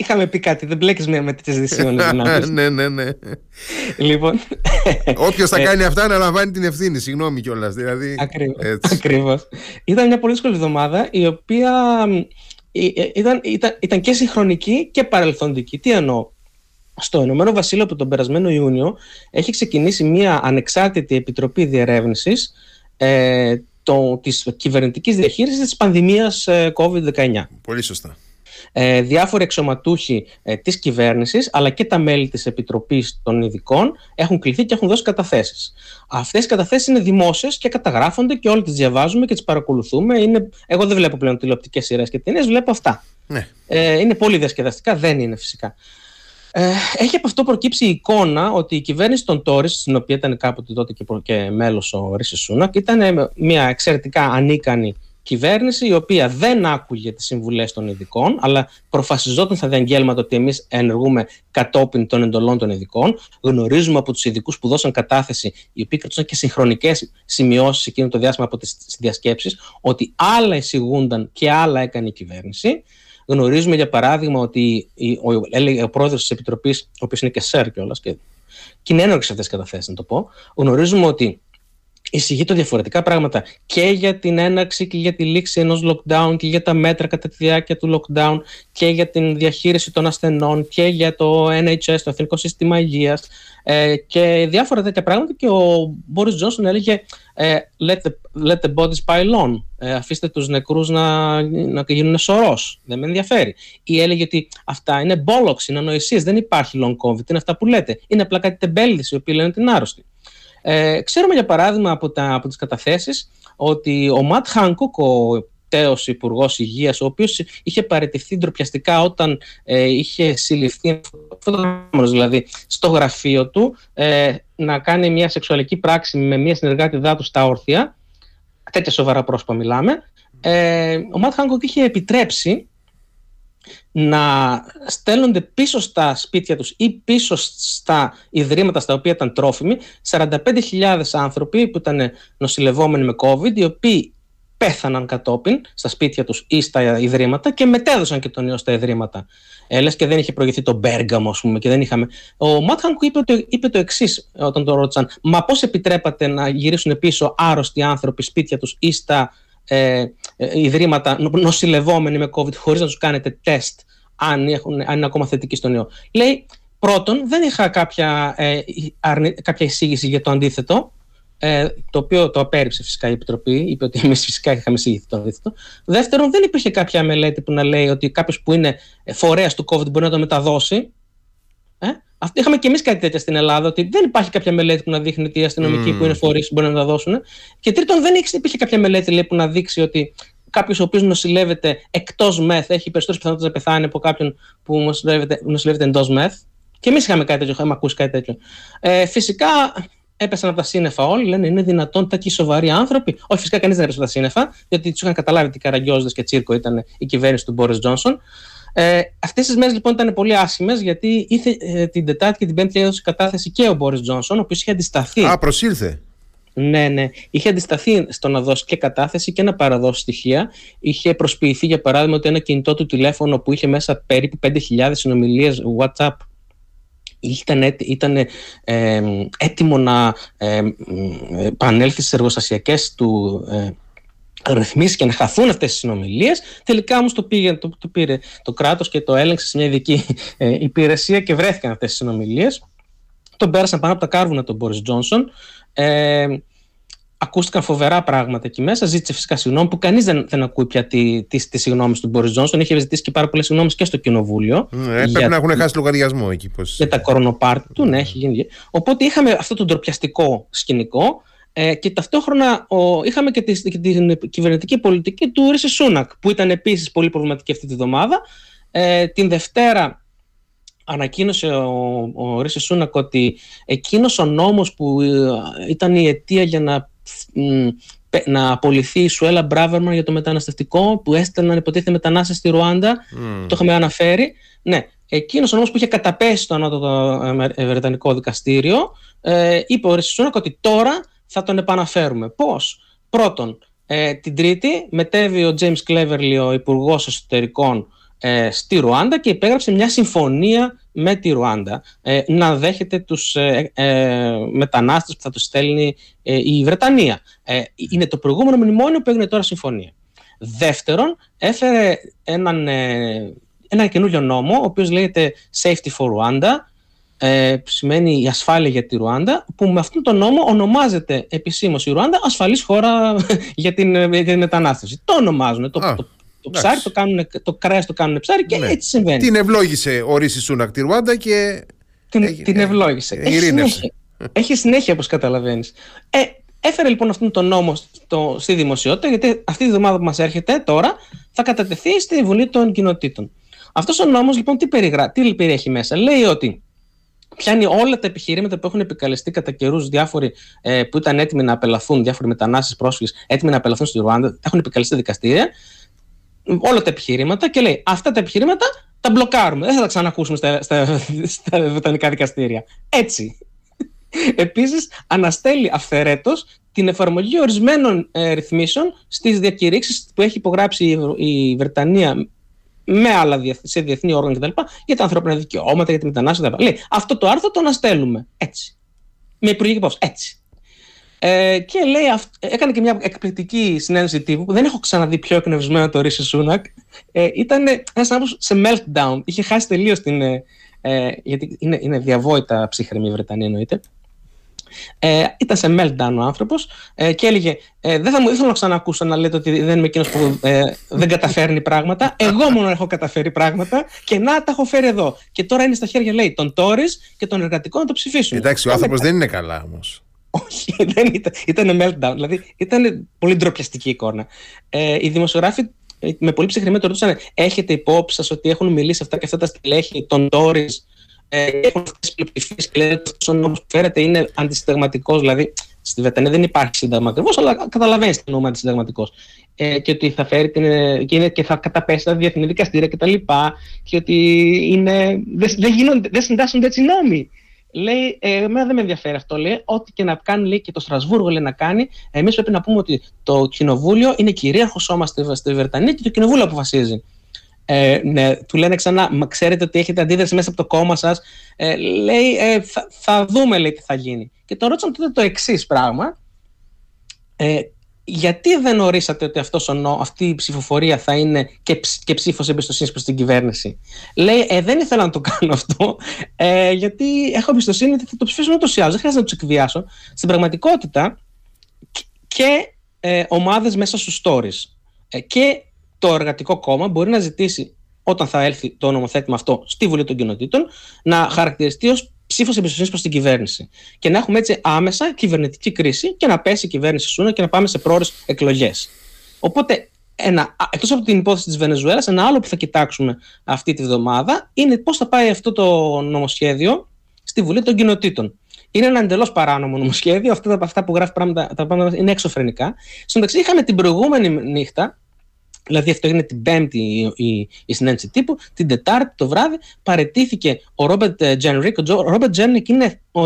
Είχαμε πει κάτι, δεν μπλέκεις με, με τις δυσίωνες [laughs] ναι, ναι, ναι. Λοιπόν... [laughs] Όποιος θα ε, κάνει αυτά να λαμβάνει την ευθύνη, συγγνώμη κιόλας. Δηλαδή, ακριβώς, ακριβώς. Ήταν μια πολύ δύσκολη εβδομάδα η οποία ε, ε, ήταν, ήταν, ήταν και συγχρονική και παρελθοντική. Τι εννοώ; Στο Ηνωμένο Βασίλειο από τον περασμένο Ιούνιο έχει ξεκινήσει μια ανεξάρτητη επιτροπή διερεύνησης ε, το, της κυβερνητικής διαχείρισης της πανδημίας ε, COVID-19. Πολύ σωστά. Ε, διάφοροι εξωματούχοι ε, της κυβέρνησης αλλά και τα μέλη της Επιτροπής των Ειδικών έχουν κληθεί και έχουν δώσει καταθέσεις. Αυτές οι καταθέσεις είναι δημόσιες και καταγράφονται και όλοι τις διαβάζουμε και τις παρακολουθούμε. Είναι, εγώ δεν βλέπω πλέον τηλεοπτικές σειρές και ταινίες, βλέπω αυτά. Ναι. Ε, είναι πολύ διασκεδαστικά, δεν είναι φυσικά. Ε, έχει από αυτό προκύψει η εικόνα ότι η κυβέρνηση των Τόρις, στην οποία ήταν κάποτε τότε και, και μέλος ο Ρίση Σούνακ, ήταν μια εξαιρετικά ανίκανη κυβέρνηση η οποία δεν άκουγε τις συμβουλές των ειδικών, αλλά προφασιζόταν στα διαγγέλματα ότι εμείς ενεργούμε κατόπιν των εντολών των ειδικών. Γνωρίζουμε από τους ειδικούς που δώσαν κατάθεση, οι οποίοι κρατούσαν και συγχρονικές σημειώσεις εκείνο το διάστημα από τις διασκέψεις, ότι άλλα εισηγούνταν και άλλα έκανε η κυβέρνηση. Γνωρίζουμε για παράδειγμα ότι ο, ο, ο πρόεδρος της Επιτροπής, ο οποίος είναι και ΣΕΡ κιόλας, και, και είναι ένορκε αυτές τις καταθέσεις, να το πω, γνωρίζουμε ότι εισηγείται διαφορετικά πράγματα και για την έναρξη και για τη λήξη ενός lockdown και για τα μέτρα κατά τη διάρκεια του lockdown και για την διαχείριση των ασθενών και για το NHS, το Εθνικό Σύστημα Υγείας ε, και διάφορα τέτοια πράγματα και ο Μπόρις Τζόνσον έλεγε ε, let, the, let the bodies pile on, ε, αφήστε τους νεκρούς να, να γίνουν σωρός, δεν με ενδιαφέρει. Ή έλεγε ότι αυτά είναι bollocks, είναι ανοησίες, δεν υπάρχει long covid, είναι αυτά που λέτε. Είναι απλά κάτι τεμπέλδες οι οποίοι λένε την άρρωστη. Ε, ξέρουμε για παράδειγμα από, τα, από τις καταθέσεις ότι ο Ματ Χάνκοκ, ο τέος υπουργός Υγείας, ο οποίος είχε παραιτηθεί ντροπιαστικά όταν ε, είχε συλληφθεί δηλαδή στο γραφείο του ε, να κάνει μια σεξουαλική πράξη με μια συνεργάτη δάτου στα όρθια, τέτοια σοβαρά πρόσωπα μιλάμε, ε, ο Ματ Χάνκοκ είχε επιτρέψει να στέλνονται πίσω στα σπίτια τους ή πίσω στα ιδρύματα στα οποία ήταν τρόφιμοι 45.000 άνθρωποι που ήταν νοσηλευόμενοι με COVID οι οποίοι πέθαναν κατόπιν στα σπίτια τους ή στα ιδρύματα και μετέδωσαν και τον ιό στα ιδρύματα. Ε, και δεν είχε προηγηθεί το Μπέργαμο, ας πούμε, και δεν είχαμε. Ο Μάτχανκ είπε, το, είπε το εξής όταν το ρώτησαν. Μα πώς επιτρέπατε να γυρίσουν πίσω άρρωστοι άνθρωποι σπίτια τους ή στα ε, ε, ιδρύματα νοσηλευόμενοι με COVID χωρίς να τους κάνετε τεστ αν, έχουν, αν είναι ακόμα θετικοί στον ιό. Λέει, πρώτον, δεν είχα κάποια, ε, αρνη, κάποια εισήγηση για το αντίθετο, ε, το οποίο το απέρριψε φυσικά η Επιτροπή, είπε ότι εμείς φυσικά είχαμε εισηγηθεί το αντίθετο. Δεύτερον, δεν υπήρχε κάποια μελέτη που να λέει ότι κάποιος που είναι φορέας του COVID μπορεί να το μεταδώσει. Ε; Είχαμε και εμείς κάτι τέτοιο στην Ελλάδα, ότι δεν υπάρχει κάποια μελέτη που να δείχνει ότι οι αστυνομικοί mm. που είναι φορείς μπορεί να μεταδώσουν. Και τρίτον, δεν υπήρχε κάποια μελέτη λέει, που να δείξει ότι κάποιος ο οποίος νοσηλεύεται εκτός μεθ έχει περισσότερες πιθανότητες να πεθάνει από κάποιον που νοσηλεύεται, νοσηλεύεται εντός μεθ. Και εμείς είχαμε κάτι τέτοιο, είχαμε ακούσει κάτι τέτοιο. Ε, φυσικά έπεσαν από τα σύννεφα όλοι, λένε είναι δυνατόν τέτοιοι σοβαροί άνθρωποι; Όχι, φυσικά κανείς δεν έπεσε από τα σύννεφα, γιατί τους είχαν καταλάβει τι καραγκιόζε και τσίρκο ήταν η κυβέρνηση του Μπόρις Τζόνσον. Ε, Αυτές τις μέρες λοιπόν ήταν πολύ άσχημες, γιατί ήρθε ε, την Τετάρτη και την Πέμπτη έδωσε κατάθεση και ο Μπόρις Τζόνσον, ο οποίος είχε αντισταθεί. Α, προσήλθε. Ναι, ναι. Είχε αντισταθεί στο να δώσει και κατάθεση και να παραδώσει στοιχεία. Είχε προσποιηθεί, για παράδειγμα, ότι ένα κινητό του τηλέφωνο που είχε μέσα περίπου 5.000 συνομιλίες WhatsApp ήταν, ήταν ε, έτοιμο να ε, επανέλθει στις εργοστασιακές του ε, ρυθμίσει και να χαθούν αυτές τις συνομιλίες. Τελικά όμως το, πήγε, το, το πήρε το κράτος και το έλεγξε σε μια ειδική ε, υπηρεσία και βρέθηκαν αυτές τις συνομιλίες. Τον πέρασαν πάνω από τα κάρβουνα τον Μπόρις Τζόνσον. Ε, ακούστηκαν φοβερά πράγματα εκεί μέσα. Ζήτησε φυσικά συγγνώμη που κανείς δεν, δεν ακούει πια τι τις τις συγγνώμη του Μπόρις Τζόνσον. Είχε ζητήσει και πάρα πολλές συγγνώμη και στο κοινοβούλιο. Ε, πρέπει να έχουν χάσει λογαριασμό εκεί. Πώς... Για τα κορονοπάρτι του, ναι, έχει γίνει. Οπότε είχαμε αυτό το ντροπιαστικό σκηνικό. Ε, και ταυτόχρονα ο, είχαμε και, τη, και την κυβερνητική πολιτική του Ρίση Σούνακ, που ήταν επίσης πολύ προβληματική αυτή τη βδομάδα. Ε, την Δευτέρα ανακοίνωσε ο, ο Ρίση Σούνακ ότι εκείνος ο νόμος που ε, ήταν η αιτία για να να απολυθεί η Σουέλα Μπράβερμαν για το μεταναστευτικό που έστελναν υποτίθεται μετανάστες στη Ρουάντα. Το είχαμε αναφέρει. Ναι, εκείνος ο νόμος που είχε καταπέσει το ανώτατο ε, Βρετανικό δικαστήριο, ε, είπε ο Ρεσισούνακ ότι τώρα θα τον επαναφέρουμε. Πώς, Πρώτον, ε, την Τρίτη μετέβη ο James Cleverly, ο Υπουργός Εσωτερικών, ε, στη Ρουάντα και υπέγραψε μια συμφωνία με τη Ρουάντα ε, να δέχεται τους ε, ε, μετανάστες που θα τους στέλνει ε, η Βρετανία. είναι το προηγούμενο μνημόνιο που έγινε τώρα συμφωνία. Δεύτερον, έφερε έναν, ένα καινούριο νόμο, ο οποίος λέγεται Safety for Rwanda, που σημαίνει η ασφάλεια για τη Ρουάντα, που με αυτόν τον νόμο ονομάζεται επισήμως η Ρουάντα ασφαλής χώρα [laughs] για την, για την μετανάστευση. Το ονομάζουν, το, το, το ψάρι το, κάνουν, το κρέας το κάνουν ψάρι και ναι. έτσι συμβαίνει. Την ευλόγησε ο Ρίσης Σούνακ τη Ρουάντα και. Την, έχει, την ευλόγησε. Έχει συνέχεια, έχει συνέχεια όπως καταλαβαίνεις. Ε, έφερε λοιπόν αυτόν τον νόμο στο, στη δημοσιότητα, γιατί αυτή τη βδομάδα που μας έρχεται τώρα θα κατατεθεί στη Βουλή των Κοινοτήτων. Αυτός ο νόμος λοιπόν τι, περιγρά, τι περιέχει μέσα; Λέει ότι πιάνει όλα τα επιχειρήματα που έχουν επικαλεστεί κατά καιρούς διάφοροι ε, που ήταν έτοιμοι να απελαθούν, διάφοροι μετανάστες πρόσφυγες, έτοιμοι να απελαθούν στη Ρουάντα, τα έχουν επικαλεστεί δικαστήρια όλα τα επιχειρήματα και λέει αυτά τα επιχειρήματα τα μπλοκάρουμε. Δεν θα τα ξανακούσουμε στα, στα, στα βοτανικά δικαστήρια. Έτσι. Επίσης αναστέλει αυθερέτως την εφαρμογή ορισμένων ε, ρυθμίσεων στις διακηρύξεις που έχει υπογράψει η, η Βρετανία με άλλα σε διεθνή όργανα κτλ. για τα ανθρώπινα δικαιώματα, για τη μετανάστευση κτλ. Λέει αυτό το άρθρο το αναστέλουμε. Έτσι. Με υπουργική υπόψη. Έτσι. Ε, και λέει, έκανε και μια εκπληκτική συνέντευξη τύπου που δεν έχω ξαναδεί πιο εκνευσμένο το Ρίση Σούνακ. Ε, ήταν ένας άνθρωπος σε meltdown. Είχε χάσει τελείως την. Ε, ε, γιατί είναι, είναι διαβόητα ψύχρεμη η Βρετανία εννοείται. Ε, ήταν σε meltdown ο άνθρωπος ε, και έλεγε: ε, Δεν θα μου ήθελα να ξανακούσω να λέτε ότι δεν είμαι εκείνος που ε, δεν καταφέρνει πράγματα. Εγώ μόνο έχω καταφέρει πράγματα και να τα έχω φέρει εδώ. Και τώρα είναι στα χέρια, λέει, των Τόρις και των εργατικών να το ψηφίσουν. Εντάξει, ο άνθρωπος δεν είναι καλά όμως. Όχι, [laughs] δεν ήταν. Ήταν meltdown. Δηλαδή ήταν πολύ ντροπιαστική εικόνα. Ε, οι δημοσιογράφοι ε, με πολύ ψυχρημένο ρωτούσαν: Έχετε υπόψη σας ότι έχουν μιλήσει αυτά και αυτά τα στελέχη των Τόρις ε, έχουν αυτέ τι πλειοψηφίες και λένε ότι ο νόμο που φέρεται είναι αντισυνταγματικός. Δηλαδή στη Βρετανία δεν υπάρχει σύνταγμα ακριβώς, αλλά καταλαβαίνεις τι εννοούμε αντισυνταγματικός. Ε, και ότι θα φέρει την, ε, και, είναι, και θα καταπέσει τα διεθνή δικαστήρια κτλ. Και, και ότι είναι, δεν, δεν, δεν συντάσσονται έτσι νόμοι. Λέει, ε, εμένα δεν με ενδιαφέρει αυτό. Λέει, ό,τι και να κάνει λέει, και το Στρασβούργο λέει, να κάνει, εμείς πρέπει να πούμε ότι το κοινοβούλιο είναι κυρίαρχο σώμα στη, στη Βρετανία και το κοινοβούλιο αποφασίζει. Ε, ναι, του λένε ξανά, μα ξέρετε ότι έχετε αντίδραση μέσα από το κόμμα σας. Ε, λέει, ε, θα, θα, δούμε λέει, τι θα γίνει. Και τον ρώτησαν τότε το εξής πράγμα. Ε, γιατί δεν ορίσατε ότι αυτός ο, αυτή η ψηφοφορία θα είναι και, και ψήφος εμπιστοσύνης προς την κυβέρνηση. Λέει, ε, δεν ήθελα να το κάνω αυτό, ε, γιατί έχω εμπιστοσύνη ότι θα το ψηφίσουν ούτως ή άλλως. Δεν χρειάζεται να τους εκβιάσω. Στην πραγματικότητα, και ε, ομάδες μέσα στους stories ε, και το εργατικό κόμμα μπορεί να ζητήσει όταν θα έλθει το νομοθέτημα αυτό στη Βουλή των Κοινοτήτων να χαρακτηριστεί ως ψήφος εμπιστοσύνης προς την κυβέρνηση. Και να έχουμε έτσι άμεσα κυβερνητική κρίση και να πέσει η κυβέρνηση Σούνα και να πάμε σε πρόορες εκλογές. Οπότε, εκτός από την υπόθεση της Βενεζουέλας, ένα άλλο που θα κοιτάξουμε αυτή τη βδομάδα είναι πώς θα πάει αυτό το νομοσχέδιο στη Βουλή των Κοινοτήτων. Είναι ένα εντελώς παράνομο νομοσχέδιο. Αυτά, αυτά που γράφει πράγματα, τα πράγματα είναι εξωφρενικά. Στο μεταξύ, είχαμε την προηγούμενη νύχτα Δηλαδή αυτό έγινε την Πέμπτη η, η, η συνέντευξη τύπου. Την Τετάρτη το βράδυ παραιτήθηκε ο Ρόμπερτ Τζένρικ. Ο Ρόμπερτ Τζένρικ είναι ο,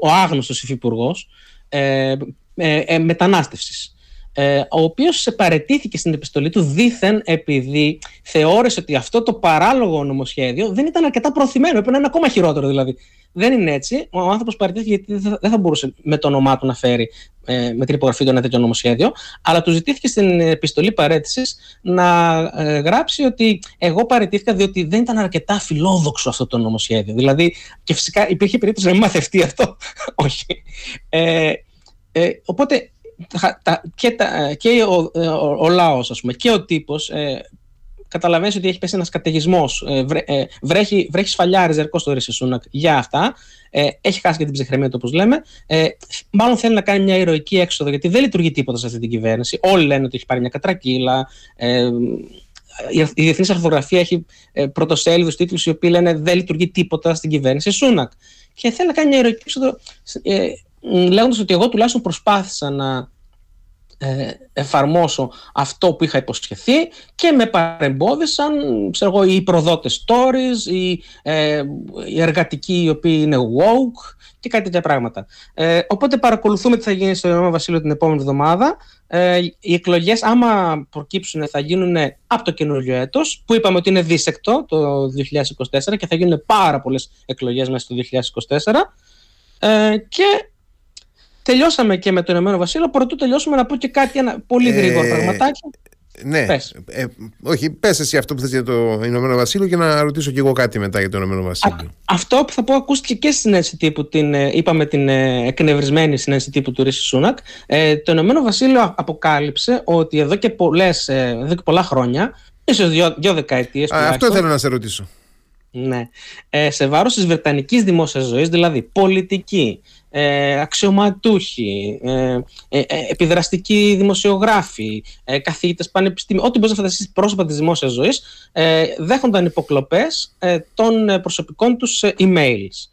ο άγνωστος υφυπουργός ε, ε, ε, μετανάστευσης. Ε, ο οποίος παρετήθηκε στην επιστολή του δήθεν επειδή θεώρησε ότι αυτό το παράλογο νομοσχέδιο δεν ήταν αρκετά προωθημένο, έπρεπε να είναι ακόμα χειρότερο δηλαδή. Δεν είναι έτσι. Ο άνθρωπος παραιτήθηκε γιατί δεν θα μπορούσε με το όνομά του να φέρει ε, με την υπογραφή του ένα τέτοιο νομοσχέδιο. Αλλά του ζητήθηκε στην επιστολή παρέτησης να ε, γράψει ότι εγώ παραιτήθηκα διότι δεν ήταν αρκετά φιλόδοξο αυτό το νομοσχέδιο. Δηλαδή, και φυσικά υπήρχε περίπτωση να μην μαθευτεί αυτό. [laughs] Όχι. Ε, ε, οπότε και, τα, και ο, ο, ο λαός ας πούμε, και ο τύπος ε, καταλαβαίνεις ότι έχει πέσει ένας καταιγισμός. Ε, βρέ, ε, βρέχει, βρέχει σφαλιά ριζερκό στο Ρίση Σούνακ για αυτά. Ε, έχει χάσει και την ψυχραιμία του, όπως λέμε. Ε, μάλλον θέλει να κάνει μια ηρωική έξοδο, γιατί δεν λειτουργεί τίποτα σε αυτή την κυβέρνηση. Όλοι λένε ότι έχει πάρει μια κατρακύλα. Ε, η διεθνής αρθογραφία έχει ε, πρωτοσέλιδους τίτλους οι οποίοι λένε δεν λειτουργεί τίποτα στην κυβέρνηση Σούνακ. Και θέλει να κάνει μια ηρωική έξοδο, ε, λέγοντας ότι εγώ τουλάχιστον προσπάθησα να ε, εφαρμόσω αυτό που είχα υποσχεθεί και με παρεμπόδισαν ξέρω εγώ, οι προδότες stories, οι, ε, οι εργατικοί οι οποίοι είναι woke και κάτι τέτοια πράγματα. Ε, οπότε παρακολουθούμε τι θα γίνει στο Ηνωμένο Βασίλειο την επόμενη εβδομάδα. Ε, οι εκλογές, άμα προκύψουν, θα γίνουν από το καινούριο έτος, που είπαμε ότι είναι δίσεκτο το 2024 και θα γίνουν πάρα πολλές εκλογές μέσα στο 2024. Ε, και Τελειώσαμε και με το Ηνωμένο Βασίλειο. Πρωτού τελειώσουμε να πω και κάτι ένα πολύ γρήγορο ε, πραγματάκι. Ναι, πες. Ε, όχι, πες εσύ αυτό που θες για το Ηνωμένο Βασίλειο και να ρωτήσω και εγώ κάτι μετά για το Ηνωμένο Βασίλειο. αυτό που θα πω ακούστηκε και στην συνέντευξη τύπου, την, ε, είπαμε την ε, εκνευρισμένη συνέντευξη τύπου του Ρίση Σούνακ. Ε, το Ηνωμένο Βασίλειο αποκάλυψε ότι εδώ και, πολλές, ε, εδώ και πολλά χρόνια, ίσως δύο, δύο δεκαετίες. Αυτό θέλω να σε ρωτήσω. Ναι. Ε, σε βάρος της Βρετανικής δημόσιας ζωής, δηλαδή πολιτική, ε, αξιωματούχοι, ε, ε, ε επιδραστικοί δημοσιογράφοι, ε, καθηγητές πανεπιστήμιου, ό,τι μπορείς να φανταστείς πρόσωπα της δημόσιας ζωής, ε, δέχονταν υποκλοπές ε, των προσωπικών τους emails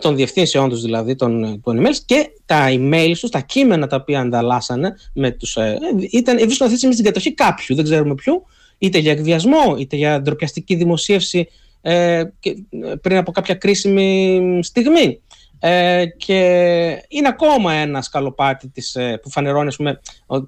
των διευθύνσεών τους δηλαδή των, των emails και τα emails τους, τα κείμενα τα οποία ανταλλάσσανε με τους, ε, ήταν, βρίσκονταν αυτή τη στην κατοχή κάποιου, δεν ξέρουμε ποιου, είτε για εκβιασμό, είτε για ντροπιαστική δημοσίευση ε, πριν από κάποια κρίσιμη στιγμή. Ε, και είναι ακόμα ένα σκαλοπάτι της, ε, που φανερώνει πούμε,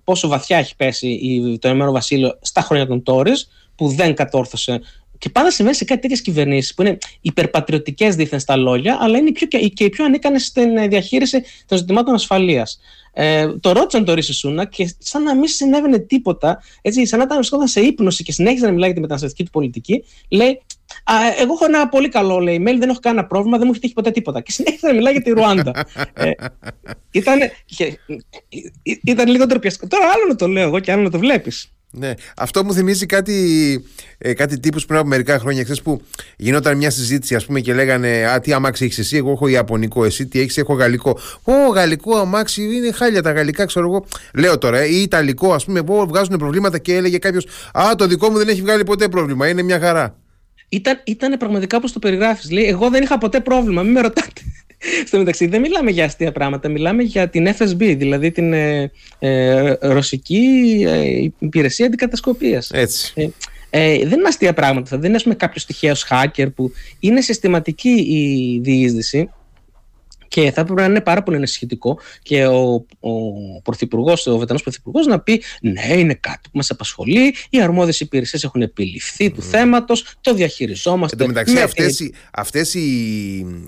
πόσο βαθιά έχει πέσει η, το Ηνωμένο Βασίλειο στα χρόνια των Τόρις που δεν κατόρθωσε και πάντα συμβαίνει σε κάτι τέτοιες κυβερνήσεις που είναι υπερπατριωτικές δίθεν στα λόγια, αλλά είναι πιο, και οι πιο ανίκανες στην ε, διαχείριση των ζητημάτων ασφαλείας. Ε, το ρώτησαν το Ρίση Σούνα και σαν να μην συνέβαινε τίποτα, έτσι, σαν να ήταν βρισκόταν σε ύπνοση και συνέχιζε να μιλάει για τη μεταναστευτική του πολιτική, λέει Α, εγώ έχω ένα πολύ καλό λέει, email, δεν έχω κανένα πρόβλημα, δεν μου έχει τύχει ποτέ τίποτα. Και συνέχιζε να μιλάει για τη Ρουάντα. ε, ήταν, ήταν λίγο ντροπιαστικό. Τώρα άλλο να το λέω εγώ και άλλο να το βλέπεις. Ναι. Αυτό μου θυμίζει κάτι, ε, κάτι τύπους πριν από μερικά χρόνια χθες που γινόταν μια συζήτηση ας πούμε και λέγανε Α, τι αμάξι έχεις εσύ, εγώ έχω Ιαπωνικό, εσύ τι έχεις, έχω Γαλλικό. Ω, Γαλλικό αμάξι είναι χάλια τα γαλλικά, ξέρω εγώ. Λέω τώρα, ε, ή Ιταλικό, ας πούμε, που βγάζουν προβλήματα και έλεγε κάποιος Α, το δικό μου δεν έχει βγάλει ποτέ πρόβλημα, είναι μια χαρά. Ήταν, ήταν πραγματικά όπως το περιγράφεις. Λέει, εγώ δεν είχα ποτέ πρόβλημα, μην με ρωτάτε. [laughs] Στο μεταξύ δεν μιλάμε για αστεία πράγματα, μιλάμε για την FSB, δηλαδή την ε, ε, Ρωσική ε, Υπηρεσία Αντικατασκοπίας. Έτσι. Ε, ε, δεν είναι αστεία πράγματα, δεν είναι κάποιος τυχαίος hacker που είναι συστηματική η διείσδυση Και θα έπρεπε να είναι πάρα πολύ ενισχυτικό και ο, ο Πρωθυπουργός, ο Βετανός Πρωθυπουργός να πει ναι είναι κάτι που μας απασχολεί, οι αρμόδιες υπηρεσίες έχουν επιληφθεί του θέματος, το διαχειριζόμαστε. Εν τω μεταξύ αυτές, οι, αυτές οι,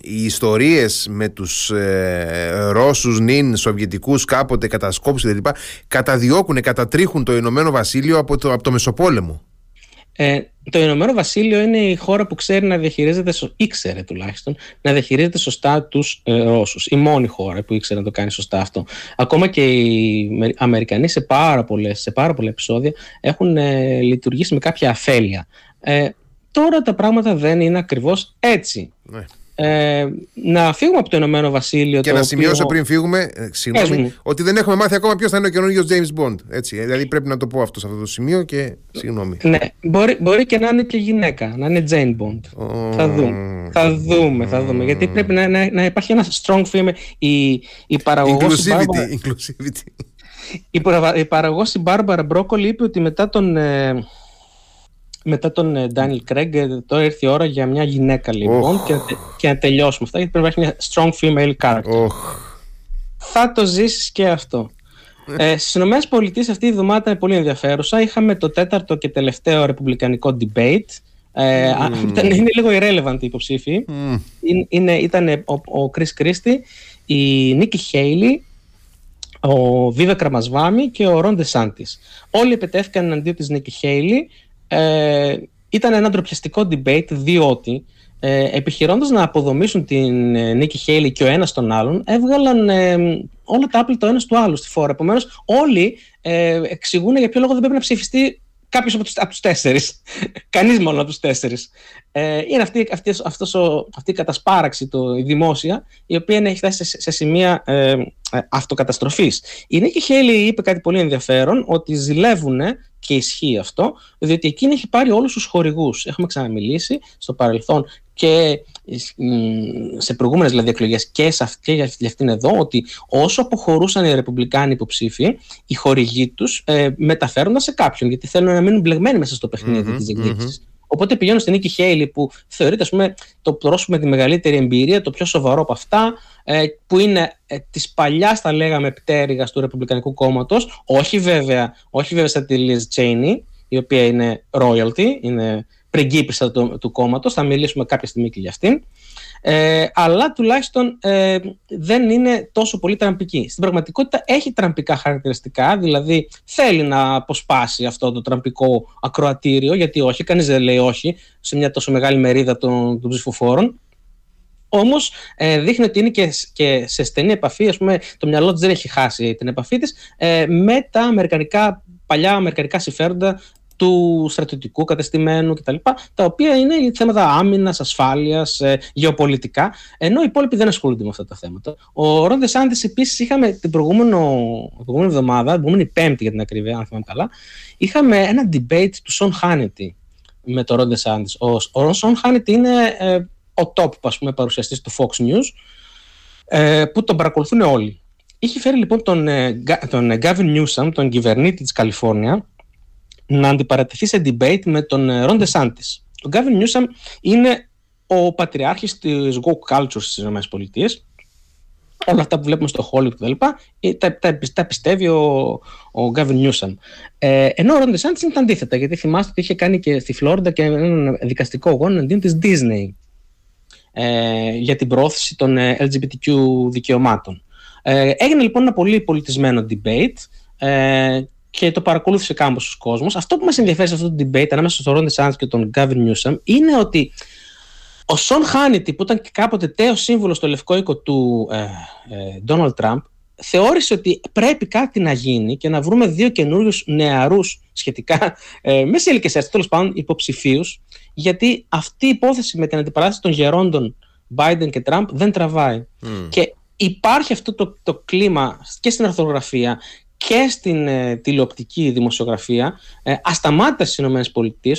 οι ιστορίες με τους ε, Ρώσους νυν, Σοβιετικούς κάποτε κατασκόπους κλπ καταδιώκουν, κατατρίχουν το Ηνωμένο Βασίλειο από το, από το Μεσοπόλεμο. Ε, το Ηνωμένο Βασίλειο είναι η χώρα που ξέρει να διαχειρίζεται, ήξερε τουλάχιστον, να διαχειρίζεται σωστά τους ε, Ρώσους. Η μόνη χώρα που ήξερε να το κάνει σωστά αυτό. Ακόμα και οι Αμερικανοί σε πάρα, πολλές, σε πάρα πολλά επεισόδια έχουν ε, λειτουργήσει με κάποια αφέλεια. Ε, τώρα τα πράγματα δεν είναι ακριβώς έτσι. Ναι. Ε, να φύγουμε από το Ηνωμένο Βασίλειο. Και να σημειώσω πριν φύγουμε, ε, συγγνώμη, ότι δεν έχουμε μάθει ακόμα ποιος θα είναι ο καινούριο James Bond. Έτσι, ε, δηλαδή πρέπει να το πω αυτό σε αυτό το σημείο και συγγνώμη. Ναι, μπορεί, μπορεί και να είναι και γυναίκα, να είναι Jane Bond. Θα δούμε. Θα δούμε, θα δούμε. Γιατί πρέπει να, να, να υπάρχει ένας strong film. Η, η παραγωγός. Inclusivity. inclusivity. Η, η παραγωγός η Μπάρμπαρα Μπρόκολη είπε ότι μετά τον. Ε, μετά τον Ντάνιλ Κρέγκ, τώρα ήρθε η ώρα για μια γυναίκα λοιπόν και, και να τελειώσουμε αυτά γιατί πρέπει να έχει μια strong female character. Θα το ζήσεις και αυτό. ε, Στις ΗΠΑ αυτή η εβδομάδα ήταν πολύ ενδιαφέρουσα. Είχαμε το τέταρτο και τελευταίο ρεπουμπλικανικό debate. Ε, [laughs] ήταν, είναι λίγο irrelevant η υποψήφοι. Mm. Είναι, ήταν ο, ο Chris Christie, η Νίκη Χέιλι, ο Βίβε Κραμασβάμι και ο Ρον Σάντι. Όλοι επιτέθηκαν εναντίον της Νίκη Χέιλι ε, ήταν ένα ντροπιαστικό debate διότι ε, επιχειρώντας να αποδομήσουν την ε, Νίκη Χέιλι και ο ένας τον άλλον έβγαλαν ε, όλα τα άπλη το ένας του άλλου στη φόρα. Επομένως, όλοι ε, εξηγούν για ποιο λόγο δεν πρέπει να ψηφιστεί κάποιος από, από τους τέσσερις. [laughs] Κανείς μόνο από τους τέσσερις. Ε, είναι αυτή, αυτή, αυτός ο, αυτή η κατασπάραξη το, η δημόσια, η οποία έχει φτάσει σε, σε σημεία ε, ε, αυτοκαταστροφής. Η Νίκη Χέιλι είπε κάτι πολύ ενδιαφέρον, ότι ζηλεύουν και ισχύει αυτό, διότι εκείνη έχει πάρει όλους τους χορηγούς. Έχουμε ξαναμιλήσει στο παρελθόν και σε προηγούμενες δηλαδή εκλογές και, σε αυτή, και για αυτήν εδώ, ότι όσο αποχωρούσαν οι Ρεπουμπλικάνοι υποψήφοι, οι χορηγοί τους ε, μεταφέρονταν σε κάποιον, γιατί θέλουν να μείνουν μπλεγμένοι μέσα στο παιχνίδι mm-hmm, της διεκδίκηση. Οπότε πηγαίνω στην Νίκη Χέιλι που θεωρείται ας πούμε, το πρόσωπο με τη μεγαλύτερη εμπειρία, το πιο σοβαρό από αυτά, ε, που είναι ε, της παλιάς, θα λέγαμε, πτέρυγας του Ρεπουμπλικανικού κόμματος. Όχι βέβαια, όχι βέβαια σαν τη Liz Cheney, η οποία είναι royalty, είναι πριγκίπισσα του, του κόμματος. Θα μιλήσουμε κάποια στιγμή και για αυτήν. Ε, αλλά τουλάχιστον ε, δεν είναι τόσο πολύ τραμπική. Στην πραγματικότητα έχει τραμπικά χαρακτηριστικά, δηλαδή θέλει να αποσπάσει αυτό το τραμπικό ακροατήριο, γιατί όχι, κανείς δεν λέει όχι σε μια τόσο μεγάλη μερίδα των, των ψηφοφόρων. Όμως ε, δείχνει ότι είναι και, και σε στενή επαφή, ας πούμε, το μυαλό της δεν έχει χάσει την επαφή της ε, με τα αμερικανικά, παλιά αμερικανικά συμφέροντα του στρατιωτικού κατεστημένου κτλ. Τα οποία είναι θέματα άμυνας, ασφάλειας, ε, γεωπολιτικά, ενώ οι υπόλοιποι δεν ασχολούνται με αυτά τα θέματα. Ο Ρόντε Σάντι επίσης είχαμε την προηγούμενη εβδομάδα, την προηγούμενη Πέμπτη για την ακρίβεια, αν θυμάμαι καλά, είχαμε ένα debate του Σον Χάνετι με τον Ρόντε Σάντι. Ο, ο Σον Χάνετι είναι ε, ο top ας πούμε, παρουσιαστής του Fox News, ε, που τον παρακολουθούν όλοι. Είχε φέρει λοιπόν τον, ε, τον Gavin Newsom, τον κυβερνήτη της Καλιφόρνια, να αντιπαρατηθεί σε debate με τον Ρον ε, Ντεσάντης. Ο Γκάβιν Νιούσαμ είναι ο πατριάρχης της woke culture στις ΗΠΑ. Όλα αυτά που βλέπουμε στο Hollywood κτλ. Ε, τα, τα, τα, πιστεύει ο, ο Γκάβιν Νιούσαμ. Ε, ενώ ο Ρον Ντεσάντης είναι τα αντίθετα, γιατί θυμάστε ότι είχε κάνει και στη Φλόριντα και έναν δικαστικό αγώνα αντίον της Disney ε, για την πρόθεση των ε, LGBTQ δικαιωμάτων. Ε, έγινε λοιπόν ένα πολύ πολιτισμένο debate ε, και το παρακολούθησε κάμπος ο κόσμος. Αυτό που μας ενδιαφέρει σε αυτό το debate ανάμεσα στον Ρόντι Σάντ και τον Γκάβιν Νιούσαμ είναι ότι ο Σον Χάνιτι, που ήταν και κάποτε τέος σύμβολος στο λευκό οίκο του Ντόναλτ ε, Τραμπ, θεώρησε ότι πρέπει κάτι να γίνει και να βρούμε δύο καινούριους νεαρούς σχετικά ε, μέσα ηλικία τέλος πάντων υποψηφίους, γιατί αυτή η υπόθεση με την αντιπαράθεση των γερόντων Biden και Τραμπ δεν τραβάει. Και υπάρχει αυτό το, το κλίμα και στην αρθρογραφία και στην ε, τηλεοπτική δημοσιογραφία ε, ασταμάτητα στις ΗΠΑ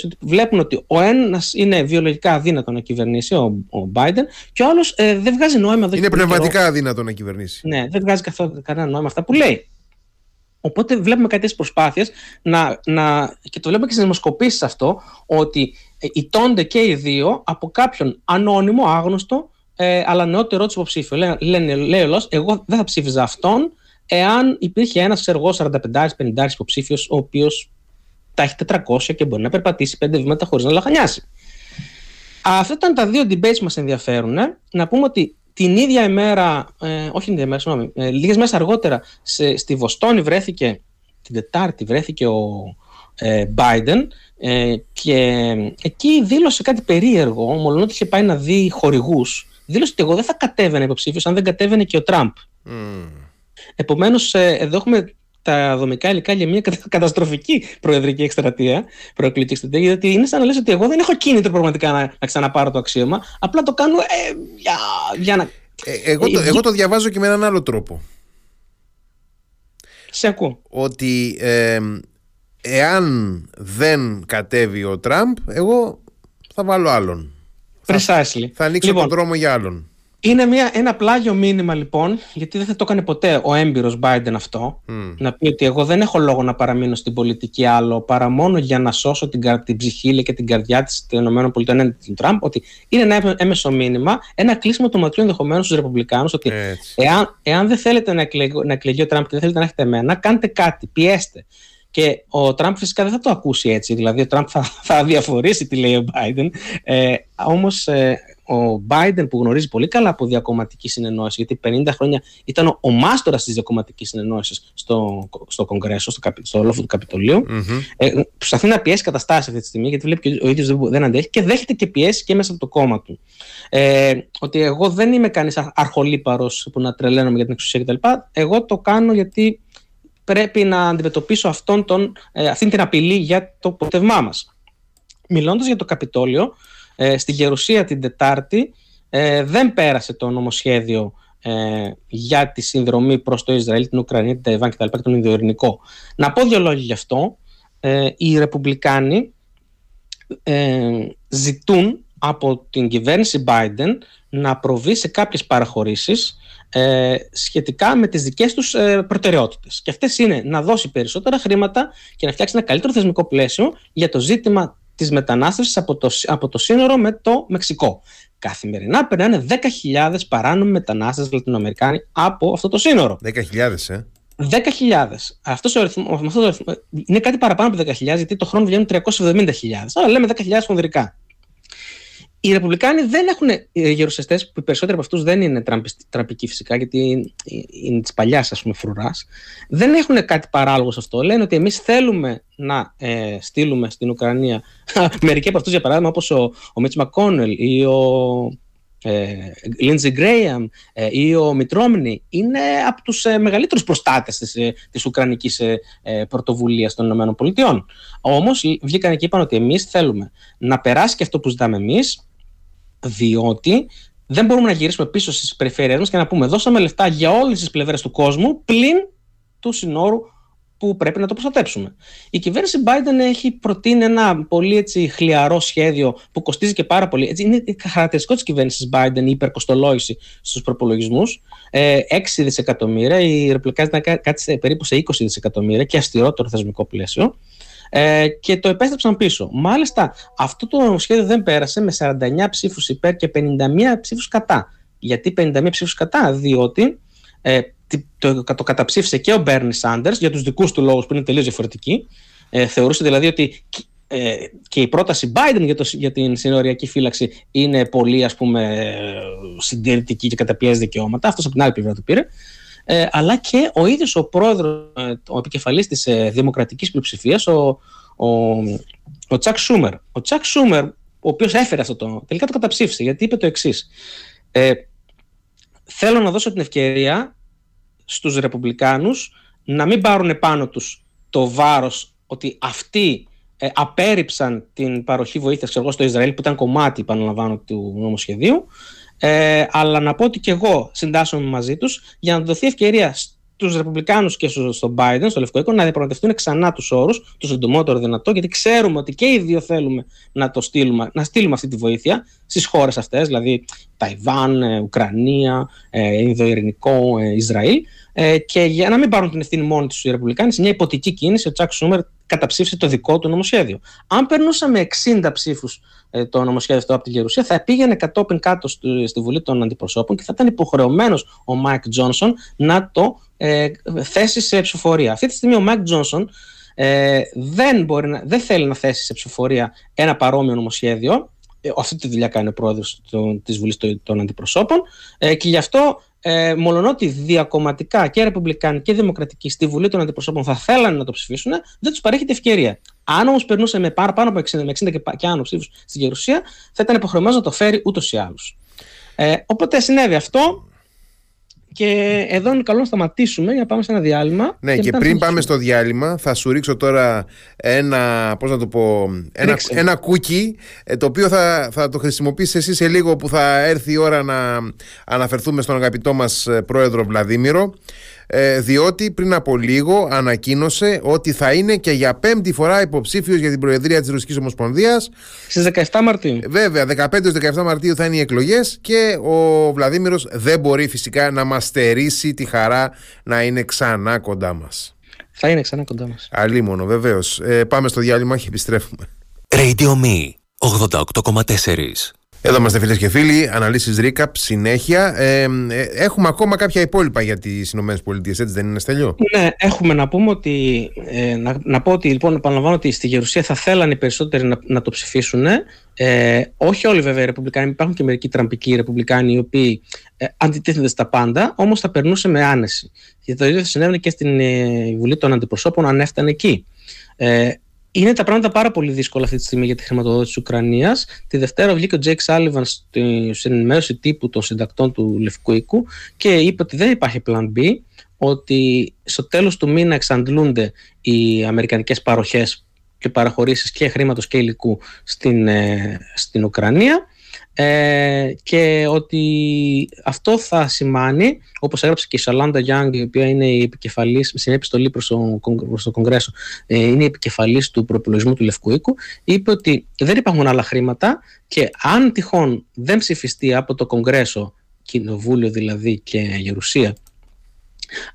ότι βλέπουν ότι ο ένας είναι βιολογικά αδύνατο να κυβερνήσει, ο, ο Biden, και ο άλλος ε, δεν βγάζει νόημα. Είναι πνευματικά καιρό. αδύνατο να κυβερνήσει. Ναι, δεν βγάζει καθόλου κανένα νόημα αυτά που λέει. Οπότε βλέπουμε κάτι προσπάθειες να, να, και το βλέπουμε και στις δημοσκοπήσεις αυτό, ότι ε, ιτώνται και οι δύο από κάποιον ανώνυμο, άγνωστο, ε, αλλά νεότερο τους υποψήφιο. Λένε, λένε, λέει ο λαός, εγώ δεν θα ψήφιζα αυτόν εάν υπήρχε ένας εγώ 45-50 υποψήφιος, ο οποίος τα έχει 400 και μπορεί να περπατήσει 5 βήματα χωρίς να λαχανιάσει. Αυτά ήταν τα δύο debates που μας ενδιαφέρουν. Να πούμε ότι την ίδια ημέρα, ε, όχι την ίδια ημέρα, συγγνώμη, ε, λίγες μέρες αργότερα σε, στη Βοστόνη βρέθηκε, την Τετάρτη βρέθηκε ο ε, Biden ε, και εκεί δήλωσε κάτι περίεργο, μόνο ότι είχε πάει να δει χορηγούς. Δήλωσε ότι εγώ δεν θα κατέβαινε υποψήφιος αν δεν κατέβαινε και ο Τραμπ. Mm. Επομένως, ε, εδώ έχουμε τα δομικά υλικά για μια καταστροφική προεδρική εκστρατεία, προεκλογική εκστρατεία, γιατί είναι σαν να λες ότι εγώ δεν έχω κίνητρο πραγματικά να, να ξαναπάρω το αξίωμα, απλά το κάνω ε, για, για να... Ε, εγώ, το, ε, εγώ το διαβάζω και με έναν άλλο τρόπο. Σε ακούω. Ότι ε, εάν δεν κατέβει ο Τραμπ, εγώ θα βάλω άλλον. Precisely. Θα, ανοίξω λοιπόν, τον δρόμο για άλλον. Είναι μια, ένα πλάγιο μήνυμα λοιπόν, γιατί δεν θα το έκανε ποτέ ο έμπειρος Biden αυτό, να πει ότι εγώ δεν έχω λόγο να παραμείνω στην πολιτική άλλο παρά μόνο για να σώσω την, την ψυχή και την καρδιά της των ΗΠΑ έναντι του Τραμπ. Ότι είναι ένα έμεσο μήνυμα, ένα κλείσιμο του ματιού ενδεχομένως στους Ρεπουμπλικάνους, ότι εάν, εάν δεν θέλετε να, εκλεγεί, να εκλεγεί ο Τραμπ και δεν θέλετε να έχετε εμένα, κάντε κάτι, πιέστε. Και ο Τραμπ φυσικά δεν θα το ακούσει έτσι. Δηλαδή, ο Τραμπ θα, θα διαφορήσει τι λέει ο Biden. Ε, Όμως, ε, ο Biden που γνωρίζει πολύ καλά από διακομματική συνεννόηση, γιατί 50 χρόνια ήταν ο, ο μάστορας της διακομματικής συνεννόησης στο, στο Κογκρέσο, στο, στο λόφο του καπιτολιου mm-hmm. ε, προσπαθεί να πιέσει καταστάσεις αυτή τη στιγμή, γιατί βλέπει και ο ίδιος δεν, δεν αντέχει και δέχεται και πιέσει και μέσα από το κόμμα του. Ε, ότι εγώ δεν είμαι κανείς αρχολύπαρο που να τρελαίνομαι για την εξουσία κτλ. Εγώ το κάνω γιατί πρέπει να αντιμετωπίσω αυτόν τον, ε, αυτή την απειλή για το ποτευμά μας. Μιλώντας για το Καπιτόλιο, ε, στην Γερουσία την Τετάρτη ε, δεν πέρασε το νομοσχέδιο ε, για τη συνδρομή προς το Ισραήλ, την Ουκρανία, την Ταϊβάν κτλ. και τον Ινδιοειρηνικό. Να πω δύο λόγια γι' αυτό. Ε, οι Ρεπουμπλικάνοι ε, ζητούν από την κυβέρνηση Biden να προβεί σε κάποιες παραχωρήσεις ε, σχετικά με τις δικές τους ε, προτεραιότητες. Και αυτές είναι να δώσει περισσότερα χρήματα και να φτιάξει ένα καλύτερο θεσμικό πλαίσιο για το ζήτημα της μετανάστευσης από το, από το σύνορο με το Μεξικό. Καθημερινά περνάνε 10.000 παράνομοι μετανάστες Λατινοαμερικάνοι από αυτό το σύνορο. 10.000, ε. 10.000. Αυτός ο αριθμός, είναι κάτι παραπάνω από 10.000, γιατί το χρόνο βγαίνουν 370.000. Αλλά λέμε 10.000 χονδρικά. Οι Ρεπουμπλικάνοι δεν έχουν ε, γερουσιαστές, που οι περισσότεροι από αυτούς δεν είναι τραμπικοί φυσικά, γιατί είναι της παλιάς φρουράς. Δεν έχουν κάτι παράλογο σε αυτό. Λένε ότι εμείς θέλουμε να ε, στείλουμε στην Ουκρανία [laughs] μερικοί από αυτούς, για παράδειγμα, όπως ο, ο Μίτς Μακόνελ ή ο Λίντζι ε, Γκρέιαμ ε, ή ο Μιτρόμνη είναι από τους ε, μεγαλύτερους προστάτες της, ε, της Ουκρανικής ε, πρωτοβουλίας των ΗΠΑ. Όμως βγήκαν και είπαν ότι εμείς θέλουμε να περάσει και αυτό που ζητάμε εμείς διότι δεν μπορούμε να γυρίσουμε πίσω στις περιφέρειες μας και να πούμε δώσαμε λεφτά για όλες τις πλευρές του κόσμου πλην του συνόρου που πρέπει να το προστατέψουμε. Η κυβέρνηση Biden έχει προτείνει ένα πολύ έτσι, χλιαρό σχέδιο που κοστίζει και πάρα πολύ. Έτσι, είναι χαρακτηριστικό της κυβέρνησης Biden η υπερκοστολόγηση στους προπολογισμούς. Ε, 6 δισεκατομμύρια, η ρεπλικά ήταν κάτι περίπου σε 20 δισεκατομμύρια και αυστηρότερο θεσμικό πλαίσιο ε, και το επέστρεψαν πίσω. Μάλιστα, αυτό το σχέδιο δεν πέρασε με 49 ψήφους υπέρ και 51 ψήφους κατά. Γιατί 51 ψήφους κατά, διότι ε, το, το καταψήφισε και ο Μπέρνι Σάντερς για τους δικούς του λόγους που είναι τελείως διαφορετικοί. Ε, θεωρούσε δηλαδή ότι ε, και η πρόταση Biden για, το, για την συνοριακή φύλαξη είναι πολύ ας πούμε συντηρητική και καταπιέζει δικαιώματα. Αυτός από την άλλη πλευρά το πήρε ε, αλλά και ο ίδιος ο πρόεδρος, ε, ο επικεφαλής της ε, δημοκρατικής πλειοψηφίας, ο, ο, ο Τσακ Σούμερ. Ο Τσακ Σούμερ, ο οποίος έφερε αυτό το, τελικά το καταψήφισε, γιατί είπε το εξής. Ε, θέλω να δώσω την ευκαιρία στους Ρεπουμπλικάνους να μην πάρουν πάνω τους το βάρος ότι αυτοί ε, απέρριψαν την παροχή βοήθειας ξέρω, στο Ισραήλ που ήταν κομμάτι, επαναλαμβάνω, του νομοσχεδίου ε, αλλά να πω ότι και εγώ συντάσσομαι μαζί τους για να δοθεί ευκαιρία στους Ρεπουμπλικάνους και στον Biden, στο Λευκό Οίκο, να διαπραγματευτούν ξανά τους όρους, το συντομότερο δυνατό, γιατί ξέρουμε ότι και οι δύο θέλουμε να, το στείλουμε, να στείλουμε αυτή τη βοήθεια στις χώρες αυτές, δηλαδή Ταϊβάν, ε, Ουκρανία, ε, Ινδοειρηνικό, ε, Ισραήλ. Ε, και για να μην πάρουν την ευθύνη μόνοι τους οι Ρεπουμπλικάνοι, σε μια υποτική κίνηση, ο Τσακ Σούμερ καταψήφισε το δικό του νομοσχέδιο. Αν περνούσαμε 60 ψήφους ε, το νομοσχέδιο αυτό από τη Γερουσία, θα πήγαινε κατόπιν κάτω στη, στη Βουλή των Αντιπροσώπων και θα ήταν υποχρεωμένος ο Μάικ Τζόνσον να το ε, θέσει σε ψηφοφορία. Αυτή τη στιγμή ο Μάικ Τζόνσον ε, δεν, μπορεί να, δεν θέλει να θέσει σε ψηφοφορία ένα παρόμοιο νομοσχέδιο. Ε, αυτή τη δουλειά κάνει ο πρόεδρος της Βουλής των Αντιπροσώπων ε, και γι' αυτό ε, μολονότι διακομματικά και ρεπουμπλικάνοι και δημοκρατικοί στη Βουλή των Αντιπροσώπων θα θέλανε να το ψηφίσουν, δεν τους παρέχεται ευκαιρία. Αν όμως περνούσε με πάνω από 60, με 60 και, και άνω ψήφους στην Γερουσία, θα ήταν υποχρεωμένος να το φέρει ούτως ή άλλως. Ε, οπότε συνέβη αυτό. Και εδώ είναι καλό να σταματήσουμε για να πάμε σε ένα διάλειμμα. Ναι, και, και πριν πάμε στο διάλειμμα, θα σου ρίξω τώρα ένα, πώς να το πω, ένα, ένα κούκι, ε, το οποίο θα, θα το χρησιμοποιήσεις εσύ σε λίγο που θα έρθει η ώρα να αναφερθούμε στον αγαπητό μας ε, πρόεδρο Βλαδίμηρο. Ε, διότι πριν από λίγο ανακοίνωσε ότι θα είναι και για πέμπτη φορά υποψήφιος για την Προεδρία της Ρωσικής Ομοσπονδίας στις 17 Μαρτίου. Βέβαια, 15-17 Μαρτίου θα είναι οι εκλογές και ο Βλαδίμηρος δεν μπορεί φυσικά να μας στερήσει τη χαρά να είναι ξανά κοντά μας. Θα είναι ξανά κοντά μας. Αλίμονο, βεβαίως. Ε, πάμε στο διάλειμμα και επιστρέφουμε. Radio Me 88,4 εδώ είμαστε φίλες και φίλοι, αναλύσεις recap συνέχεια. Ε, ε, έχουμε ακόμα κάποια υπόλοιπα για τις ΗΠΑ, έτσι δεν είναι, Στέλιο; Ναι, έχουμε να πούμε ότι. Ε, να, να πω ότι λοιπόν, επαναλαμβάνω ότι στη Γερουσία θα θέλανε οι περισσότεροι να, να το ψηφίσουν. Ε, όχι όλοι βέβαια οι Ρεπουμπλικάνοι, υπάρχουν και μερικοί τραμπικοί Ρεπουμπλικάνοι οι οποίοι ε, αντιτίθενται στα πάντα, όμως θα περνούσε με άνεση. Και το ίδιο θα συνέβαινε και στην ε, Βουλή των Αντιπροσώπων αν έφτανε εκεί. Ε, είναι τα πράγματα πάρα πολύ δύσκολα αυτή τη στιγμή για τη χρηματοδότηση της Ουκρανίας. Τη Δευτέρα βγήκε ο Τζέικ Σάλιβαν στην ενημέρωση τύπου των συντακτών του Λευκού Οίκου και είπε ότι δεν υπάρχει plan B, ότι στο τέλος του μήνα εξαντλούνται οι αμερικανικές παροχές και παραχωρήσεις και χρήματος και υλικού στην, ε, στην Ουκρανία ε, και ότι αυτό θα σημάνει, όπως έγραψε και η Σαλάντα Γιάνγκ, η οποία είναι η επικεφαλής, στην επιστολή προς το, προς το Κογκρέσο, ε, είναι η επικεφαλής του προπολογισμού του Λευκού Οίκου, είπε ότι δεν υπάρχουν άλλα χρήματα και αν τυχόν δεν ψηφιστεί από το Κογκρέσο, Κοινοβούλιο δηλαδή και Γερουσία,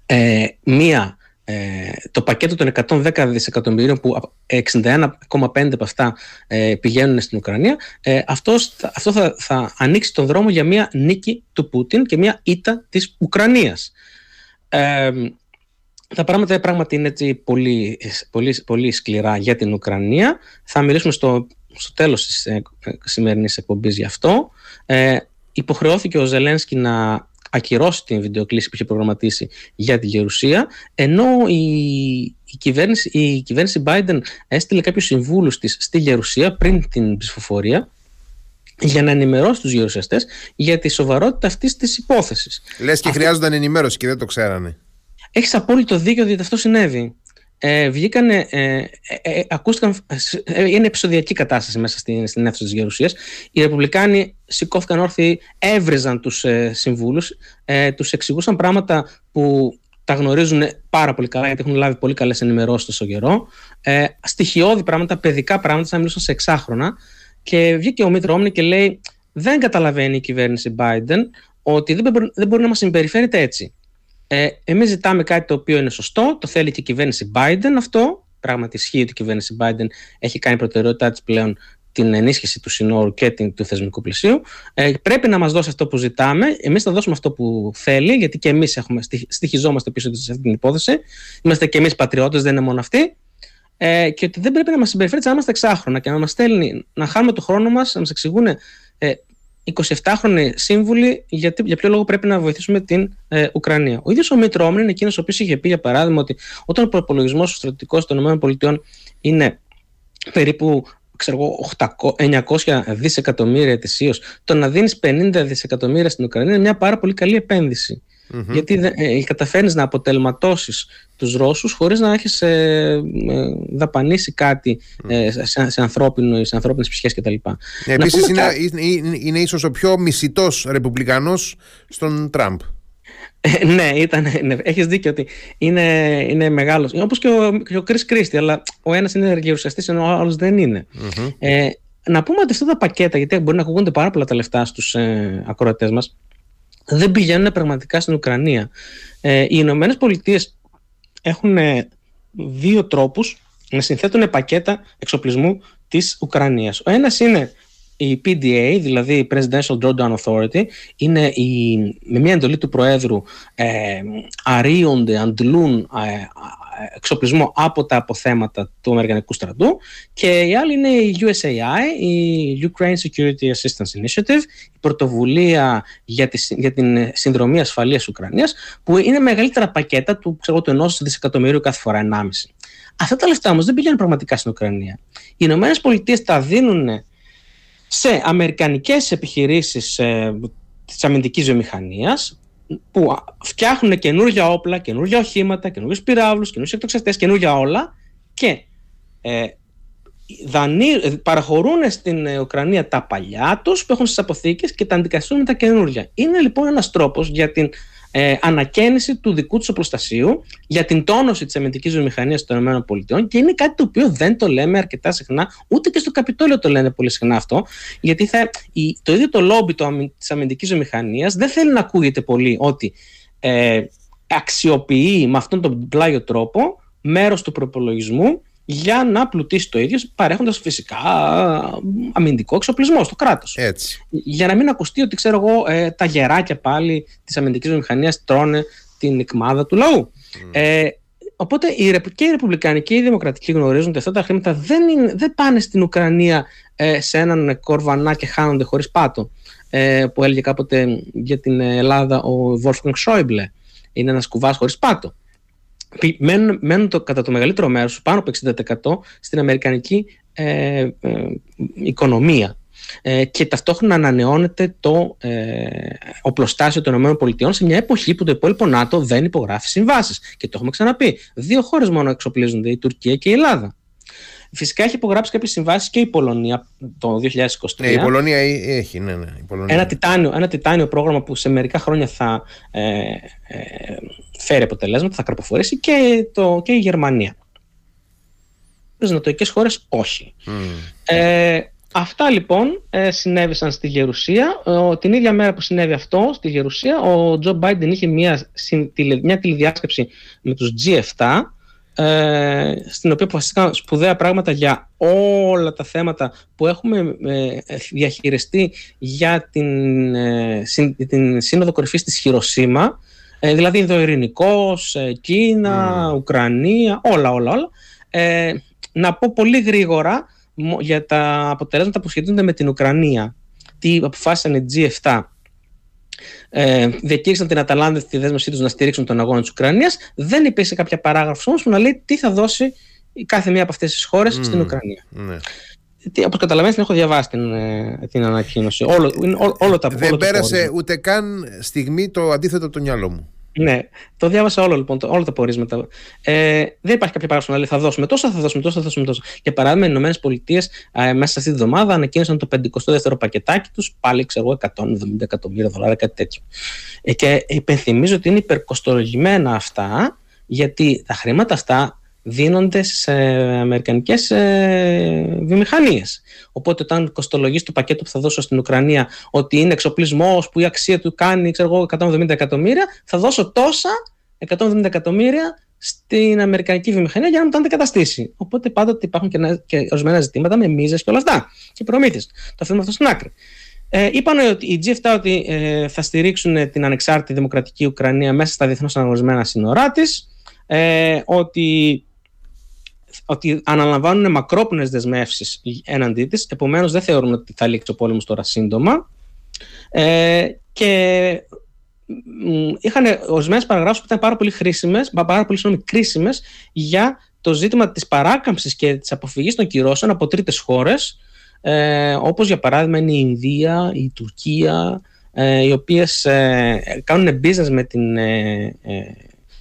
ε, μία ε, το πακέτο των 110 δισεκατομμυρίων που 61,5 από αυτά ε, πηγαίνουν στην Ουκρανία ε, αυτός, αυτό θα, θα ανοίξει τον δρόμο για μια νίκη του Πούτιν και μια ήττα της Ουκρανίας. Ε, τα πράγματα πράγματι είναι έτσι πολύ, πολύ, πολύ σκληρά για την Ουκρανία. Θα μιλήσουμε στο, στο τέλος της ε, σημερινής εκπομπής γι' αυτό. Ε, υποχρεώθηκε ο Ζελένσκι να ακυρώσει την βιντεοκλήση που είχε προγραμματίσει για τη Γερουσία, ενώ η, η, κυβέρνηση, η κυβέρνηση Biden έστειλε κάποιους συμβούλους της στη Γερουσία πριν την ψηφοφορία για να ενημερώσει τους γερουσιαστές για τη σοβαρότητα αυτής της υπόθεσης. Λες και Αυτό... χρειάζονταν ενημέρωση και δεν το ξέρανε. Έχεις απόλυτο δίκιο ότι αυτό συνέβη ε, βγήκανε, ε, ε, ε ακούστηκαν, ε, είναι επεισοδιακή κατάσταση μέσα στην, στην αίθουσα της Γερουσίας. Οι Ρεπουμπλικάνοι σηκώθηκαν όρθιοι, έβριζαν τους ε, συμβούλους, ε, τους εξηγούσαν πράγματα που τα γνωρίζουν πάρα πολύ καλά γιατί έχουν λάβει πολύ καλές ενημερώσεις τόσο καιρό. Ε, στοιχειώδη πράγματα, παιδικά πράγματα, σαν να μιλούσαν σε εξάχρονα. Και βγήκε ο Μίτρο Όμνη και λέει δεν καταλαβαίνει η κυβέρνηση Biden ότι δεν, δεν μπορεί να μας συμπεριφέρεται έτσι. Ε, Εμείς ζητάμε κάτι το οποίο είναι σωστό, το θέλει και η κυβέρνηση Biden αυτό. Πράγματι ισχύει ότι η κυβέρνηση Biden έχει κάνει προτεραιότητά της πλέον την ενίσχυση του συνόρου και την, του θεσμικού πλαισίου. Ε, πρέπει να μας δώσει αυτό που ζητάμε. Εμείς θα δώσουμε αυτό που θέλει, γιατί και εμείς στοιχιζόμαστε πίσω σε αυτή την υπόθεση. Είμαστε και εμείς πατριώτες, δεν είναι μόνο αυτοί. Ε, και ότι δεν πρέπει να μας συμπεριφέρει σαν να είμαστε εξάχρονα και να μας στέλνει, να χάνουμε το χρόνο μας, να μας εξηγούν ε, 27χρονοι σύμβουλοι για, για ποιο λόγο πρέπει να βοηθήσουμε την ε, Ουκρανία. Ο ίδιος ο Μητρόμιν είναι εκείνος ο οποίος είχε πει, για παράδειγμα, ότι όταν ο προπολογισμός στρατιωτικό των ΗΠΑ είναι περίπου ξέρω, 800, 900 δισεκατομμύρια ετησίως, το να δίνεις 50 δισεκατομμύρια στην Ουκρανία είναι μια πάρα πολύ καλή επένδυση. Mm-hmm. Γιατί ε, καταφέρνεις να αποτελματώσεις τους Ρώσους χωρίς να έχεις ε, ε, δαπανίσει κάτι ε, σε, σε, ανθρώπινο, σε ανθρώπινες ψυχές κτλ. Επίσης, είναι, είναι, είναι ίσως ο πιο μισητός Ρεπουμπλικανός στον Τραμπ. Ε, ναι, ήταν, ναι, έχεις δίκιο ότι είναι, είναι μεγάλος. Όπως και ο, και ο Chris Christie, αλλά ο ένας είναι γερουσιαστής ενώ ο άλλος δεν είναι. Mm-hmm. Ε, να πούμε ότι αυτά τα πακέτα, γιατί μπορεί να ακούγονται πάρα πολλά τα λεφτά στους ε, ακροατές μας, δεν πηγαίνουν πραγματικά στην Ουκρανία. Ε, οι Ηνωμένες Πολιτείες έχουν ε, δύο τρόπους να συνθέτουν πακέτα εξοπλισμού της Ουκρανίας. Ο ένας είναι η PDA, δηλαδή η Presidential Drawdown Authority, είναι η, με μια εντολή του Προέδρου ε, αρίονται, αντλούν ε, εξοπλισμό από τα αποθέματα του Αμερικανικού στρατού και η άλλη είναι η USAI, η Ukraine Security Assistance Initiative, η πρωτοβουλία για, τη, για την συνδρομή ασφαλείας Ουκρανίας που είναι μεγαλύτερα πακέτα του, ξέρω, του ενός δισεκατομμυρίου κάθε φορά, 1,5. Αυτά τα λεφτά όμως δεν πηγαίνουν πραγματικά στην Ουκρανία. Οι Ηνωμένες Πολιτείες τα δίνουν σε αμερικανικές επιχειρήσεις ε, της αμυντικής βιομηχανίας που φτιάχνουν καινούργια όπλα, καινούργια οχήματα, καινούργιους πυράβλους, καινούργιους εκτοξευτές, καινούργια όλα και ε, δανεί, παραχωρούν στην Ουκρανία τα παλιά τους που έχουν στις αποθήκες και τα αντικαθιστούν με τα καινούργια. Είναι λοιπόν ένας τρόπος για την ε, ανακαίνιση του δικού τους οπλοστασίου για την τόνωση της αμυντικής βιομηχανίας των ΗΠΑ και είναι κάτι το οποίο δεν το λέμε αρκετά συχνά, ούτε και στο Καπιτόλιο το λένε πολύ συχνά αυτό, γιατί θα, η, το ίδιο το λόμπι της αμυντικής βιομηχανίας δεν θέλει να ακούγεται πολύ ότι ε, αξιοποιεί με αυτόν τον πλάγιο τρόπο μέρος του προπολογισμού για να πλουτίσει το ίδιο, παρέχοντας φυσικά αμυντικό εξοπλισμό στο κράτος. Για να μην ακουστεί ότι ξέρω εγώ, ε, τα γεράκια πάλι της αμυντικής βιομηχανίας τρώνε την εκμάδα του λαού. Ε, οπότε και οι Ρεπουμπλικάνοι και οι Δημοκρατικοί γνωρίζουν ότι αυτά τα χρήματα δεν, είναι, δεν πάνε στην Ουκρανία ε, σε έναν κορβανά και χάνονται χωρίς πάτο. Ε, που έλεγε κάποτε για την Ελλάδα ο Wolfgang Schäuble. Είναι ένας κουβάς χωρίς πάτο μένουν, μένουν το, κατά το μεγαλύτερο μέρος, πάνω από 60% στην αμερικανική ε, ε, οικονομία. Ε, και ταυτόχρονα ανανεώνεται το ε, οπλοστάσιο των ΗΠΑ σε μια εποχή που το υπόλοιπο ΝΑΤΟ δεν υπογράφει συμβάσεις. Και το έχουμε ξαναπεί. Δύο χώρες μόνο εξοπλίζονται, η Τουρκία και η Ελλάδα. Φυσικά έχει υπογράψει κάποιες συμβάσεις και η Πολωνία το 2023. Ναι, η Πολωνία έχει, ναι, ναι. Η Πολωνία. Ένα, τιτάνιο, ένα τιτάνιο πρόγραμμα που σε μερικά χρόνια θα ε, ε, φέρει αποτελέσματα, θα καρποφορήσει και, το, και η Γερμανία. Τι νοτοικέ χώρες όχι. Ε, αυτά λοιπόν ε, συνέβησαν στη Γερουσία. Ε, την ίδια μέρα που συνέβη αυτό στη Γερουσία, ο Τζο Μπάιντεν είχε μια, μια τηλεδιάσκεψη με τους G7 ε, στην οποία αποφασίστηκαν σπουδαία πράγματα για όλα τα θέματα που έχουμε ε, διαχειριστεί για την, ε, την Σύνοδο Κορυφής της Χειροσύμα, ε, δηλαδή Ινδοειρηνικός, Κίνα, mm. Ουκρανία, όλα, όλα, όλα. να πω πολύ γρήγορα για τα αποτελέσματα που σχετίζονται με την Ουκρανία. Τι αποφάσισαν οι G7 ε, διακήρυξαν την Αταλάντα τη δέσμευσή τους να στηρίξουν τον αγώνα της Ουκρανίας. Δεν υπήρξε κάποια παράγραφος όμως που να λέει τι θα δώσει η κάθε μία από αυτές τις χώρες στην Ουκρανία. Ναι. Όπως καταλαβαίνεις, την έχω διαβάσει την, ε, την ανακοίνωση. Όλο, όλο, όλο τα, Δεν πέρασε ούτε καν στιγμή το αντίθετο από το μυαλό μου. Ναι, το διάβασα όλο λοιπόν, όλα τα πορίσματα. Ε, δεν υπάρχει κάποια παράδοση να λέει θα δώσουμε τόσα, θα δώσουμε τόσα, θα δώσουμε τόσα. Για παράδειγμα, οι Ηνωμένες Πολιτείες ε, μέσα σε αυτή τη βδομάδα ανακοίνωσαν το 52ο πακετάκι τους, πάλι ξέρω 170 εκατομμύρια δολάρια, κάτι τέτοιο. Ε, και υπενθυμίζω ότι είναι υπερκοστολογημένα αυτά, γιατί τα χρήματα αυτά δίνονται σε αμερικανικές ε, βιομηχανίες. Οπότε όταν κοστολογείς το πακέτο που θα δώσω στην Ουκρανία ότι είναι εξοπλισμός που η αξία του κάνει ξέρω εγώ, 170 εκατομμύρια, θα δώσω τόσα 170 εκατομμύρια στην Αμερικανική βιομηχανία για να μου τα αντικαταστήσει. Οπότε πάντοτε υπάρχουν και, και ορισμένα ζητήματα με μίζες και όλα αυτά. Και προμήθειες. Το αφήνουμε αυτό στην άκρη. Ε, είπαν ότι οι G7 ότι ε, θα στηρίξουν την ανεξάρτητη δημοκρατική Ουκρανία μέσα στα διεθνώς αναγνωρισμένα σύνορά της. Ε, ότι ότι αναλαμβάνουν μακρόπνε δεσμεύσεις έναντί της, επομένως δεν θεωρούν ότι θα λήξει ο πόλεμος τώρα σύντομα. Ε, και είχαν ορισμένες παραγράφους που ήταν πάρα πολύ χρήσιμες, πάρα πολύ συγγνώμη, κρίσιμες για το ζήτημα της παράκαμψης και της αποφυγής των κυρώσεων από τρίτες χώρες ε, όπως για παράδειγμα είναι η Ινδία, η Τουρκία ε, οι οποίες ε, κάνουν business με την ε, ε,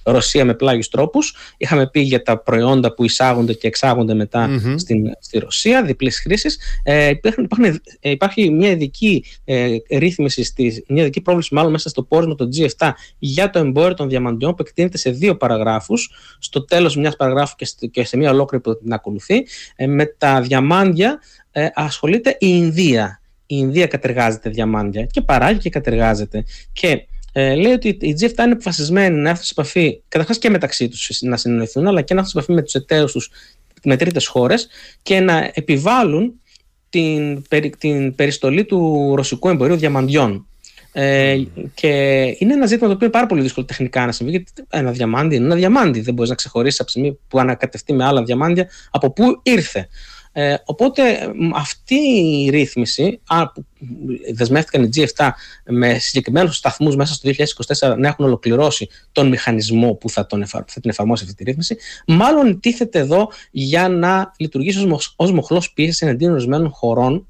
Ρωσία με πλάγιους τρόπους. Είχαμε πει για τα προϊόντα που εισάγονται και εξάγονται στην, στη Ρωσία, διπλής χρήσης. Ε, υπάρχουν, ε, υπάρχει μια ειδική ε, ρύθμιση, στη, μια ειδική πρόβληση μάλλον μέσα στο πόρισμα των G7 για το εμπόριο των διαμαντιών που εκτείνεται σε δύο παραγράφους, στο τέλος μιας παραγράφου και, σε μια ολόκληρη που την ακολουθεί. Ε, με τα διαμάντια ε, ασχολείται η Ινδία. Η Ινδία κατεργάζεται διαμάντια και παράγει και κατεργάζεται. Και ε, λέει ότι οι G7 είναι αποφασισμένοι να έρθουν σε επαφή καταρχάς και μεταξύ τους να συνεννοηθούν, αλλά και να έρθουν σε επαφή με τους εταίρους τους με τρίτες χώρες και να επιβάλλουν την, την περιστολή του ρωσικού εμπορίου διαμαντιών. Ε, και είναι ένα ζήτημα το οποίο είναι πάρα πολύ δύσκολο τεχνικά να συμβεί, γιατί ένα διαμάντι είναι ένα διαμάντι. Δεν μπορείς να ξεχωρίσεις από τη στιγμή που ανακατευτεί με άλλα διαμάντια από πού ήρθε. Ε, οπότε αυτή η ρύθμιση, α, που δεσμεύτηκαν οι G7 με συγκεκριμένους σταθμούς μέσα στο 2024 να έχουν ολοκληρώσει τον μηχανισμό που θα, τον θα την εφαρμόσει αυτή τη ρύθμιση, μάλλον τίθεται εδώ για να λειτουργήσει ως, ως μοχλός πίεσης εναντίον ορισμένων χωρών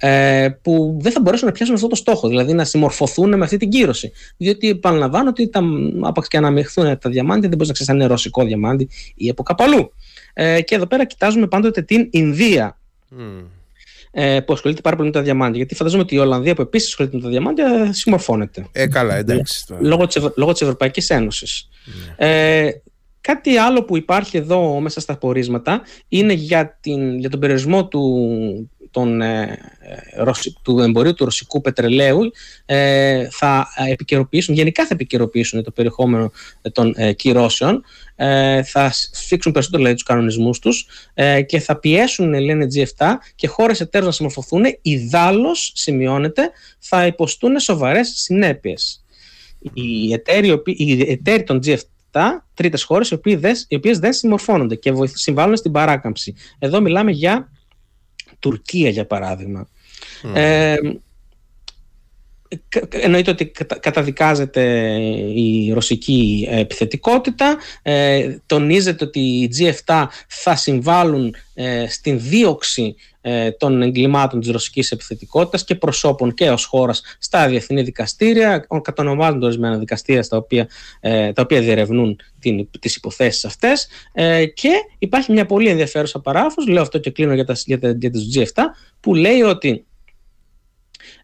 ε, που δεν θα μπορέσουν να πιάσουν αυτό το στόχο, δηλαδή να συμμορφωθούν με αυτή την κύρωση. Διότι επαναλαμβάνω ότι τα, άπαξ και αναμειχθούν τα διαμάντια, δεν μπορεί να ξέρεις αν είναι ρωσικό διαμάντι ή από κάπου αλλού. Ε, και εδώ πέρα κοιτάζουμε πάντοτε την Ινδία. Mm. Ε, που ασχολείται πάρα πολύ με τα διαμάντια. Γιατί φανταζόμαι ότι η Ολλανδία που επίσης ασχολείται με τα διαμάντια συμμορφώνεται. Ε, καλά, εντάξει. Λόγω της λόγω της Ευρωπαϊκής Ένωσης. Ναι. Ε, κάτι άλλο που υπάρχει εδώ μέσα στα πορίσματα είναι για, την, για τον περιορισμό του, τον, ε, ε του εμπορίου του ρωσικού πετρελαίου ε, θα επικαιροποιήσουν, γενικά θα επικαιροποιήσουν το περιεχόμενο των ε, κυρώσεων, ε, θα σφίξουν περισσότερο δηλαδή, τους κανονισμούς τους και θα πιέσουν, λένε G7, και χώρες εταίρους να συμμορφωθούν, ιδάλλως, σημειώνεται, θα υποστούν σοβαρές συνέπειες. Οι εταίροι, οι εταίροι των G7 τρίτες χώρες οι οποίες, οι οποίες δεν συμμορφώνονται και συμβάλλουν στην παράκαμψη. Εδώ μιλάμε για Τουρκία για παράδειγμα. Ε, εννοείται ότι καταδικάζεται η ρωσική επιθετικότητα ε, τονίζεται ότι οι G7 θα συμβάλλουν ε, στην δίωξη ε, των εγκλημάτων της ρωσικής επιθετικότητας και προσώπων και ως χώρας στα διεθνή δικαστήρια κατονομάζονται ορισμένα δικαστήρια στα οποία, ε, τα οποία διερευνούν την, τις υποθέσεις αυτές. Ε, και υπάρχει μια πολύ ενδιαφέρουσα παράφος λέω αυτό και κλείνω για, τα, για, τα, για τις G7 που λέει ότι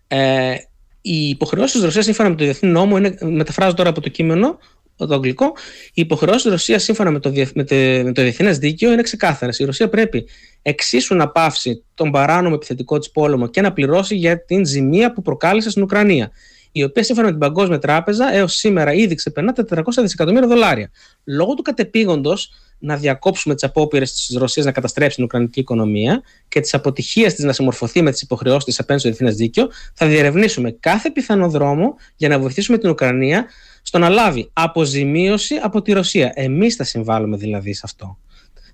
ε, οι υποχρεώσεις της Ρωσίας σύμφωνα με το διεθνή νόμο, είναι, μεταφράζω τώρα από το κείμενο, το αγγλικό, οι υποχρεώσει της Ρωσίας σύμφωνα με το, με το, με το διεθνές δίκαιο είναι ξεκάθαρες. Η Ρωσία πρέπει εξίσου να πάυσει τον παράνομο επιθετικό της πόλεμο και να πληρώσει για την ζημία που προκάλεσε στην Ουκρανία. Η οποία σύμφωνα με την Παγκόσμια Τράπεζα έως σήμερα ήδη ξεπερνά τα 400 δισεκατομμύρια δολάρια. Λόγω του κατεπήγοντος να διακόψουμε τις απόπειρες της Ρωσίας να καταστρέψει την Ουκρανική οικονομία και τις αποτυχίες της να συμμορφωθεί με τις υποχρεώσεις της απέναντι στο διεθνές δίκαιο, θα διερευνήσουμε κάθε πιθανό δρόμο για να βοηθήσουμε την Ουκρανία στο να λάβει αποζημίωση από τη Ρωσία. Εμείς θα συμβάλλουμε δηλαδή σε αυτό.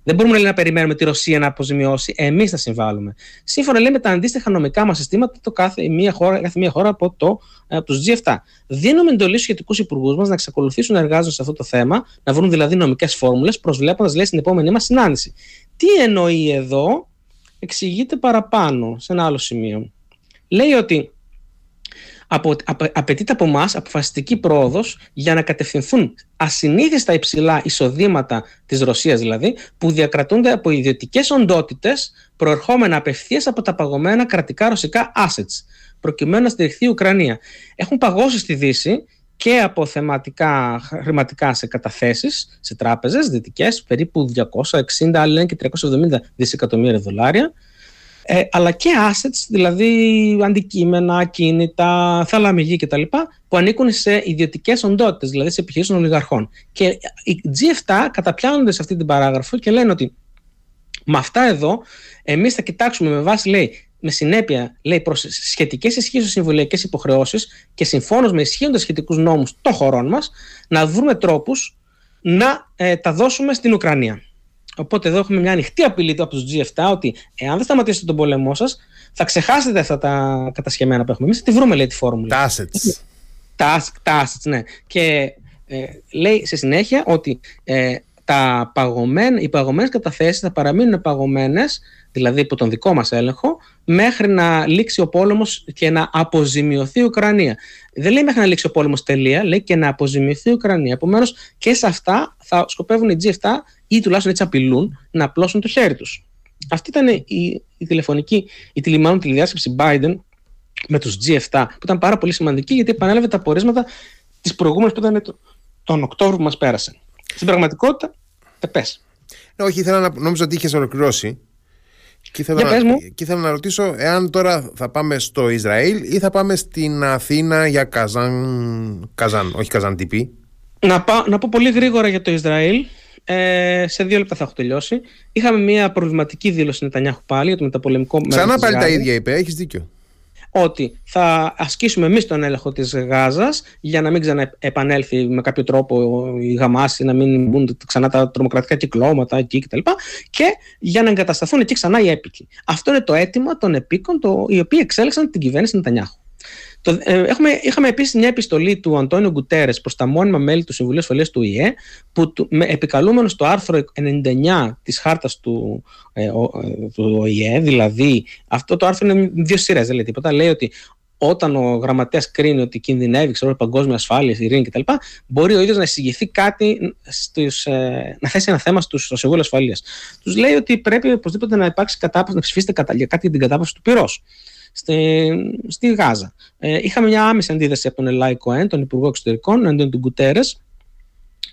Δεν μπορούμε λέει, να περιμένουμε τη Ρωσία να αποζημιώσει. Εμείς θα συμβάλλουμε. Σύμφωνα λέει, με τα αντίστοιχα νομικά μας συστήματα, το κάθε μία χώρα, κάθε μία χώρα από, το, από τους G7. Δίνουμε εντολή στους σχετικούς υπουργούς μας να εξακολουθήσουν να εργάζονται σε αυτό το θέμα, να βρουν δηλαδή νομικές φόρμουλες, προσβλέποντας λέει στην επόμενή μας συνάντηση. Τι εννοεί εδώ, εξηγείται παραπάνω σε ένα άλλο σημείο. Λέει ότι απο, απαιτείται από εμά αποφασιστική πρόοδος για να κατευθυνθούν ασυνήθιστα υψηλά εισοδήματα της Ρωσίας δηλαδή, που διακρατούνται από ιδιωτικές οντότητες προερχόμενα απευθείας από τα παγωμένα κρατικά ρωσικά assets, προκειμένου να στηριχθεί η Ουκρανία. Έχουν παγώσει στη Δύση και από θεματικά χρηματικά σε καταθέσεις σε τράπεζες δυτικές, περίπου 260, άλλοι λένε και 370 δισεκατομμύρια δολάρια, ε, αλλά και assets, δηλαδή αντικείμενα, ακίνητα, θαλαμιγή κτλ. που ανήκουν σε ιδιωτικές οντότητες, δηλαδή σε επιχειρήσεις των ολιγαρχών. Και οι G7 καταπιάνονται σε αυτή την παράγραφο και λένε ότι με αυτά εδώ εμείς θα κοιτάξουμε με βάση, λέει, με συνέπεια λέει, προς σχετικές ισχύσεις συμβολιακέ υποχρεώσεις και συμφώνως με ισχύοντες σχετικούς νόμους των χωρών μας να βρούμε τρόπους να ε, τα δώσουμε στην Ουκρανία. Οπότε εδώ έχουμε μια ανοιχτή απειλή από τους G7 ότι εάν δεν σταματήσετε τον πόλεμό σας, θα ξεχάσετε αυτά τα κατασχεμένα που έχουμε εμείς. Τη βρούμε, λέει, τη φόρμουλα. Τα assets. Τα, assets, ναι. Και ε, λέει σε συνέχεια ότι ε, τα παγωμένα, οι παγωμένες καταθέσεις θα παραμείνουν παγωμένες, δηλαδή υπό τον δικό μας έλεγχο, μέχρι να λήξει ο πόλεμος και να αποζημιωθεί η Ουκρανία. Δεν λέει μέχρι να λήξει ο πόλεμος τελεία, λέει και να αποζημιωθεί η Ουκρανία. Επομένως και σε αυτά θα σκοπεύουν οι G7 ή τουλάχιστον έτσι απειλούν να απλώσουν το χέρι τους. Αυτή ήταν η, η τηλεφωνική, η τηλεμάνων τηλεδιάσκεψη Biden με τους G7, που ήταν πάρα πολύ σημαντική γιατί επανέλαβε τα πορίσματα της προηγούμενης που ήταν το, τον Οκτώβριο που μας πέρασε. Στην πραγματικότητα, ε, πες. Ναι, όχι, ήθελα να νόμιζα ότι είχες ολοκληρώσει. Και ήθελα, να, και ήθελα να ρωτήσω εάν τώρα θα πάμε στο Ισραήλ ή θα πάμε στην Αθήνα για Καζάν, Καζάν όχι Καζάν τύπη. Να, να πω πολύ γρήγορα για το Ισραήλ Ε, σε δύο λεπτά θα έχω τελειώσει. Είχαμε μια προβληματική δήλωση Νετανιάχου πάλι για το μεταπολεμικό Ξανά πάλι τα ίδια είπε, έχεις δίκιο. Ότι θα ασκήσουμε εμείς τον έλεγχο της Γάζας για να μην ξαναεπανέλθει με κάποιο τρόπο η Γαμάση, να μην μπουν ξανά τα τρομοκρατικά κυκλώματα εκεί κτλ. Και, και για να εγκατασταθούν εκεί ξανά οι έπικοι. Αυτό είναι το αίτημα των επίκων, το, οι οποίοι εξέλεξαν την κυβέρνηση Νετανιάχου. Το, ε, έχουμε, είχαμε επίσης μια επιστολή του Αντώνιο Γκουτέρες προς τα μόνιμα μέλη του Συμβουλίου Ασφαλείας του ΙΕ, που με, επικαλούμενος στο άρθρο 99 της χάρτας του, ε, ε, του ΟΗΕ, δηλαδή αυτό το άρθρο είναι δύο σειρές, δεν λέει τίποτα. Λέει ότι όταν ο γραμματέας κρίνει ότι κινδυνεύει ξέρω, παγκόσμια ασφάλεια, ειρήνη κτλ., μπορεί ο ίδιος να εισηγηθεί κάτι, στους, ε, να θέσει ένα θέμα στους, στο Συμβούλιο Ασφαλείας. Τους λέει ότι πρέπει οπωσδήποτε να υπάρξει κατάπαυση, να ψηφίσετε κατά, κάτι για την κατάπαυση του πυρός στη, στη Γάζα. Ε, είχαμε μια άμεση αντίδραση από τον Ελάη Κοέν, τον Υπουργό Εξωτερικών, εναντίον του Γκουτέρες,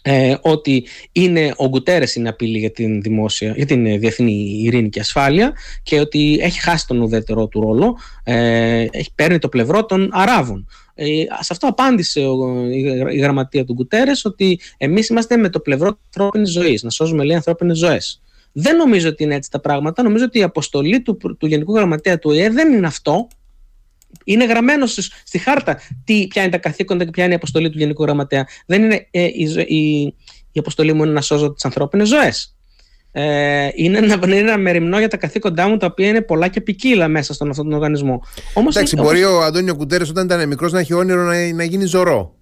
ε, ότι είναι, ο Γκουτέρες είναι απειλή για την, δημόσια, για την ε, διεθνή ειρήνη και ασφάλεια και ότι έχει χάσει τον ουδέτερό του ρόλο, ε, έχει παίρνει το πλευρό των Αράβων. Ε, σε αυτό απάντησε ο, η, η, γραμματεία του Γκουτέρες ότι εμείς είμαστε με το πλευρό της ανθρώπινης ζωής, να σώζουμε λέει ανθρώπινες ζωές. Δεν νομίζω ότι είναι έτσι τα πράγματα. Νομίζω ότι η αποστολή του, του Γενικού Γραμματέα του ΟΗΕ δεν είναι αυτό. Είναι γραμμένο στη χάρτα τι, ποια είναι τα καθήκοντα και ποια είναι η αποστολή του Γενικού Γραμματέα. Δεν είναι ε, η, η, η, αποστολή μου είναι να σώζω τις ανθρώπινες ζωές. Ε, είναι, ένα, είναι ένα μεριμνό για τα καθήκοντά μου τα οποία είναι πολλά και ποικίλα μέσα στον αυτόν τον οργανισμό. Όμως, Εντάξει, μπορεί ο Αντώνιο Κουτέρε όταν ήταν μικρός να έχει όνειρο να, να γίνει ζωρό.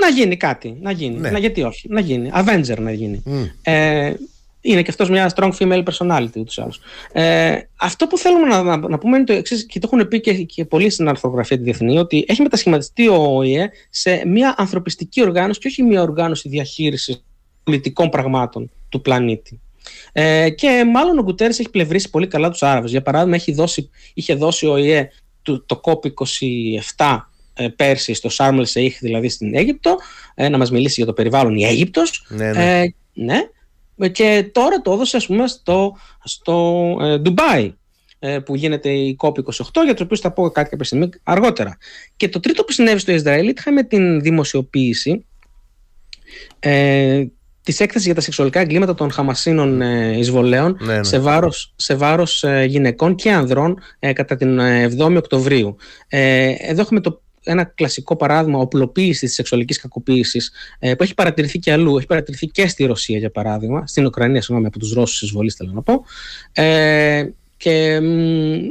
Να γίνει κάτι. Να γίνει. Ναι. Να, γιατί όχι. Να γίνει. Avenger να γίνει. Mm. Ε, είναι και αυτός μια strong female personality ούτως ή άλλως. Ε, αυτό που θέλουμε να, να, να, πούμε είναι το εξής, και το έχουν πει και, και πολλοί στην αρθρογραφία τη διεθνή, ότι έχει μετασχηματιστεί ο ΟΗΕ σε μια ανθρωπιστική οργάνωση και όχι μια οργάνωση διαχείρισης πολιτικών πραγμάτων του πλανήτη. Ε, και μάλλον ο Γκουτέρε έχει πλευρίσει πολύ καλά τους Άραβες. Για παράδειγμα, έχει δώσει, είχε δώσει ο ΟΗΕ το, το COP27 ε, πέρσι στο Σάρμελ Σεϊχ, δηλαδή στην Αίγυπτο, ε, να μας μιλήσει για το περιβάλλον η Αίγυπτος. Ναι, ναι. Ε, ναι και τώρα το έδωσε ας πούμε στο, στο ε, Ντουμπάι ε, που γίνεται η COP28 για το οποίο θα πω κάτι κάποια στιγμή αργότερα. Και το τρίτο που συνέβη στο Ισραήλ είχαμε την δημοσιοποίηση ε, της έκθεσης για τα σεξουαλικά εγκλήματα των χαμασίνων ε, εισβολέων ναι, ναι. σε βάρος, σε βάρος ε, γυναικών και ανδρών ε, κατά την 7η Οκτωβρίου. Ε, εδώ έχουμε το ένα κλασικό παράδειγμα οπλοποίησης της σεξουαλικής κακοποίησης ε, που έχει παρατηρηθεί και αλλού. Έχει παρατηρηθεί και στη Ρωσία, για παράδειγμα, στην Ουκρανία, συγγνώμη, από τους Ρώσους εισβολεί, θέλω να πω. Ε, και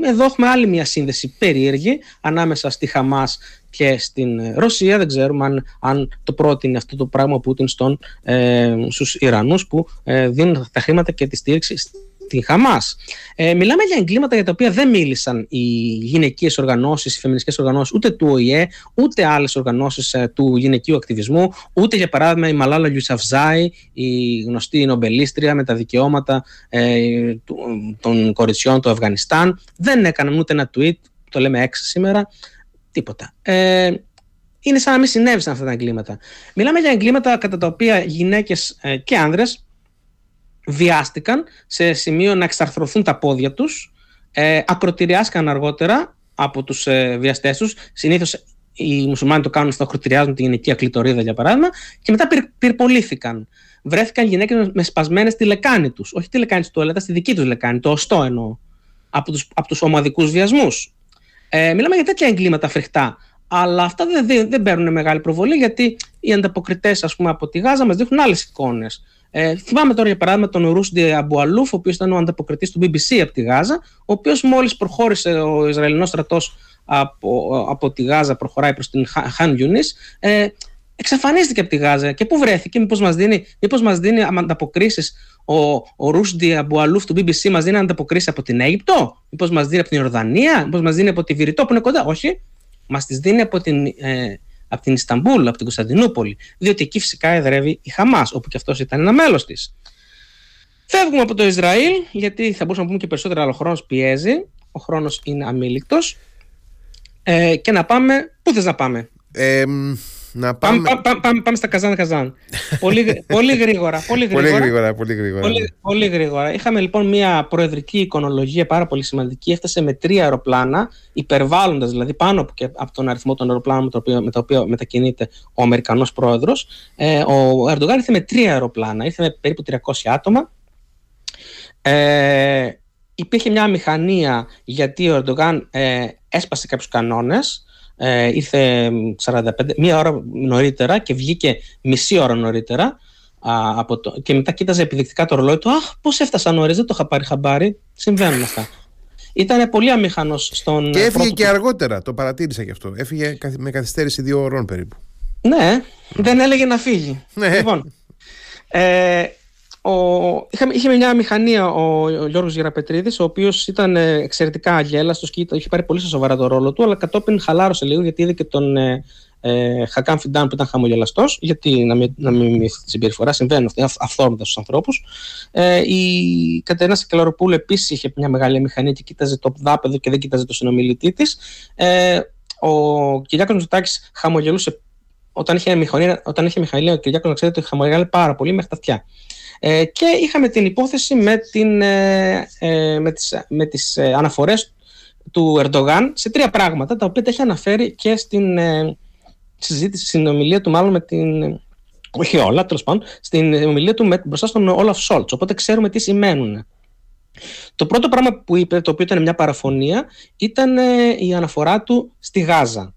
εδώ έχουμε άλλη μια σύνδεση περίεργη ανάμεσα στη Χαμάς και στην Ρωσία. Δεν ξέρουμε αν, αν το πρότεινε αυτό το πράγμα ο Πούτιν στον, ε, στους Ιρανούς που ε, δίνουν τα χρήματα και τη στήριξη τη Χαμάς. Ε, μιλάμε για εγκλήματα για τα οποία δεν μίλησαν οι γυναικείες οργανώσεις, οι φεμινιστικές οργανώσεις, ούτε του ΟΗΕ, ούτε άλλες οργανώσεις ε, του γυναικείου ακτιβισμού, ούτε για παράδειγμα η Μαλάλα Γιουσαφζάη, η γνωστή νομπελίστρια με τα δικαιώματα ε, των κοριτσιών του Αφγανιστάν. Δεν έκαναν ούτε ένα tweet, το λέμε έξι σήμερα, τίποτα. Ε, είναι σαν να μην συνέβησαν αυτά τα εγκλήματα. Μιλάμε για εγκλήματα κατά τα οποία γυναίκες ε, και άνδρες βιάστηκαν σε σημείο να εξαρθρωθούν τα πόδια τους, ε, ακροτηριάστηκαν αργότερα από τους ε, βιαστές τους. Συνήθως οι μουσουλμάνοι το κάνουν στο ακροτηριάζουν τη γυναικεία κλητορίδα για παράδειγμα και μετά πυρ, πυρπολήθηκαν. Βρέθηκαν γυναίκες με σπασμένες στη λεκάνη τους, όχι τη λεκάνη του τουαλέτας, στη δική τους λεκάνη, το οστό εννοώ, από τους, από τους ομαδικούς βιασμούς. Ε, μιλάμε για τέτοια εγκλήματα φρικτά. Αλλά αυτά δεν, δεν, παίρνουν μεγάλη προβολή γιατί οι ανταποκριτές από τη Γάζα μας δείχνουν άλλες εικόνες. Ε, θυμάμαι τώρα για παράδειγμα τον Ρούσντι Αμπουαλούφ, ο οποίος ήταν ο ανταποκριτής του BBC από τη Γάζα, ο οποίος μόλις προχώρησε ο Ισραηλινός στρατός από, από τη Γάζα, προχωράει προς την Χαν Γιουνίς, ε, εξαφανίστηκε από τη Γάζα. Και πού βρέθηκε, μήπως μας δίνει, μήπως μας δίνει ανταποκρίσεις ο, ο Ρούσντι Αμπουαλούφ του BBC, μας δίνει ανταποκρίσεις από την Αίγυπτο, μήπως μας δίνει από την Ιορδανία, μήπως μας δίνει από τη Βηρητό που είναι κοντά; Όχι, μας τις δίνει από την. Ε, από την Ισταμπούλ, από την Κωνσταντινούπολη, διότι εκεί φυσικά εδρεύει η Χαμάς, όπου και αυτός ήταν ένα μέλος της. Φεύγουμε από το Ισραήλ, γιατί θα μπορούσαμε να πούμε και περισσότερα, αλλά ο χρόνος πιέζει. Ο χρόνος είναι αμήλικτος. Ε, και να πάμε. Πού θες να πάμε, ε, Να Πάμε, πάμε. πάμε, πάμε, πάμε στα καζάν καζάν. πολύ, γρ- [laughs] πολύ γρήγορα. Πολύ Πολύ γρήγορα. γρήγορα, πολύ γρήγορα. Πολύ, πολύ γρήγορα. Είχαμε λοιπόν μια προεδρική εικονολογία πάρα πολύ σημαντική. Έφτασε με τρία αεροπλάνα, υπερβάλλοντας δηλαδή πάνω από, και από τον αριθμό των αεροπλάνων με τα οποία, με τα οποία μετακινείται ο Αμερικανός πρόεδρος. Ε, ο Ερντογάν ήρθε με τρία αεροπλάνα. Ήρθε με περίπου 300 άτομα. Ε, υπήρχε μια μηχανία γιατί ο Ερντογάν ε, έσπασε κάποιους κανόνες ε, ήρθε 45, μία ώρα νωρίτερα και βγήκε μισή ώρα νωρίτερα α, από το, και μετά κοίταζε επιδεικτικά το ρολόι του «Αχ, πώς έφτασα νωρίς, δεν το είχα πάρει χαμπάρι». Συμβαίνουν αυτά. Ήταν πολύ αμήχανος στον Και έφυγε πρώτο και του- αργότερα, το παρατήρησα και αυτό. Έφυγε καθ- με καθυστέρηση δύο ώρων περίπου. Ναι, δεν έλεγε να φύγει. Ναι. Λοιπόν, ε, ο, είχαμε, είχε μια μηχανία ο, ο Γιώργος Γεραπετρίδης, ο οποίος ήταν ε, εξαιρετικά αγέλαστος και ήταν- είχε πάρει πολύ στα σοβαρά το ρόλο του, αλλά κατόπιν χαλάρωσε λίγο γιατί είδε και τον ε, ε, Χακάν Φιντάν που ήταν χαμογελαστός, γιατί να μην, να μην μειωθεί τη συμπεριφορά, συμβαίνουν αυτά, αυ- αυθόρμητα στους ανθρώπους. Ε, η Κατερίνα Σακελαροπούλου επίσης είχε μια μεγάλη μηχανή και κοίταζε το δάπεδο και δεν κοίταζε το συνομιλητή της. Ε, ο Κυριάκος Μητσοτάκης χαμογελούσε όταν είχε μηχανή, όταν είχε μηχανή, ο Κυριάκος να ξέρετε ότι χαμογελάει πάρα πολύ μέχρι τα αυτιά. Ε, και είχαμε την υπόθεση με, την, ε, ε, με τις, με τις ε, αναφορές του Ερντογάν σε τρία πράγματα, τα οποία τα έχει αναφέρει και στην ε, συζήτηση, στην ομιλία του μάλλον με την... Όχι όλα, τέλος πάντων, στην ομιλία του με, μπροστά στον Όλαφ Σόλτς. Οπότε ξέρουμε τι σημαίνουν. Το πρώτο πράγμα που είπε, το οποίο ήταν μια παραφωνία, ήταν ε, η αναφορά του στη Γάζα.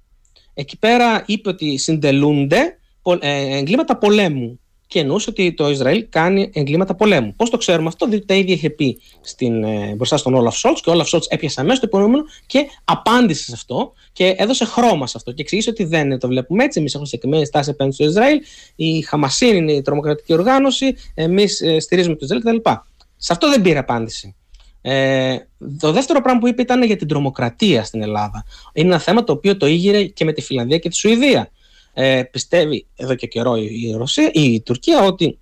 Εκεί πέρα είπε ότι συντελούνται πο- ε, εγκλήματα πολέμου και εννοούσε ότι το Ισραήλ κάνει εγκλήματα πολέμου. Πώς το ξέρουμε αυτό, διότι τα ίδια είχε πει στην, ε, μπροστά στον Όλαφ Σόλτς και ο Όλαφ Σόλτς έπιασε αμέσως το υπονοούμενο και απάντησε σε αυτό και έδωσε χρώμα σε αυτό και εξήγησε ότι δεν το βλέπουμε έτσι. Εμείς έχουμε συγκεκριμένη στάση απέναντι στο Ισραήλ. Η Χαμασίν είναι η τρομοκρατική οργάνωση. Εμείς στηρίζουμε το Ισραήλ κτλ. Σε αυτό δεν πήρε απάντηση. Ε, το δεύτερο πράγμα που είπε ήταν για την τρομοκρατία στην Ελλάδα. Είναι ένα θέμα το οποίο το ήγηρε και με τη Φιλανδία και τη Σουηδία. Ε, πιστεύει εδώ και καιρό η, η, Ρωσία, η Τουρκία ότι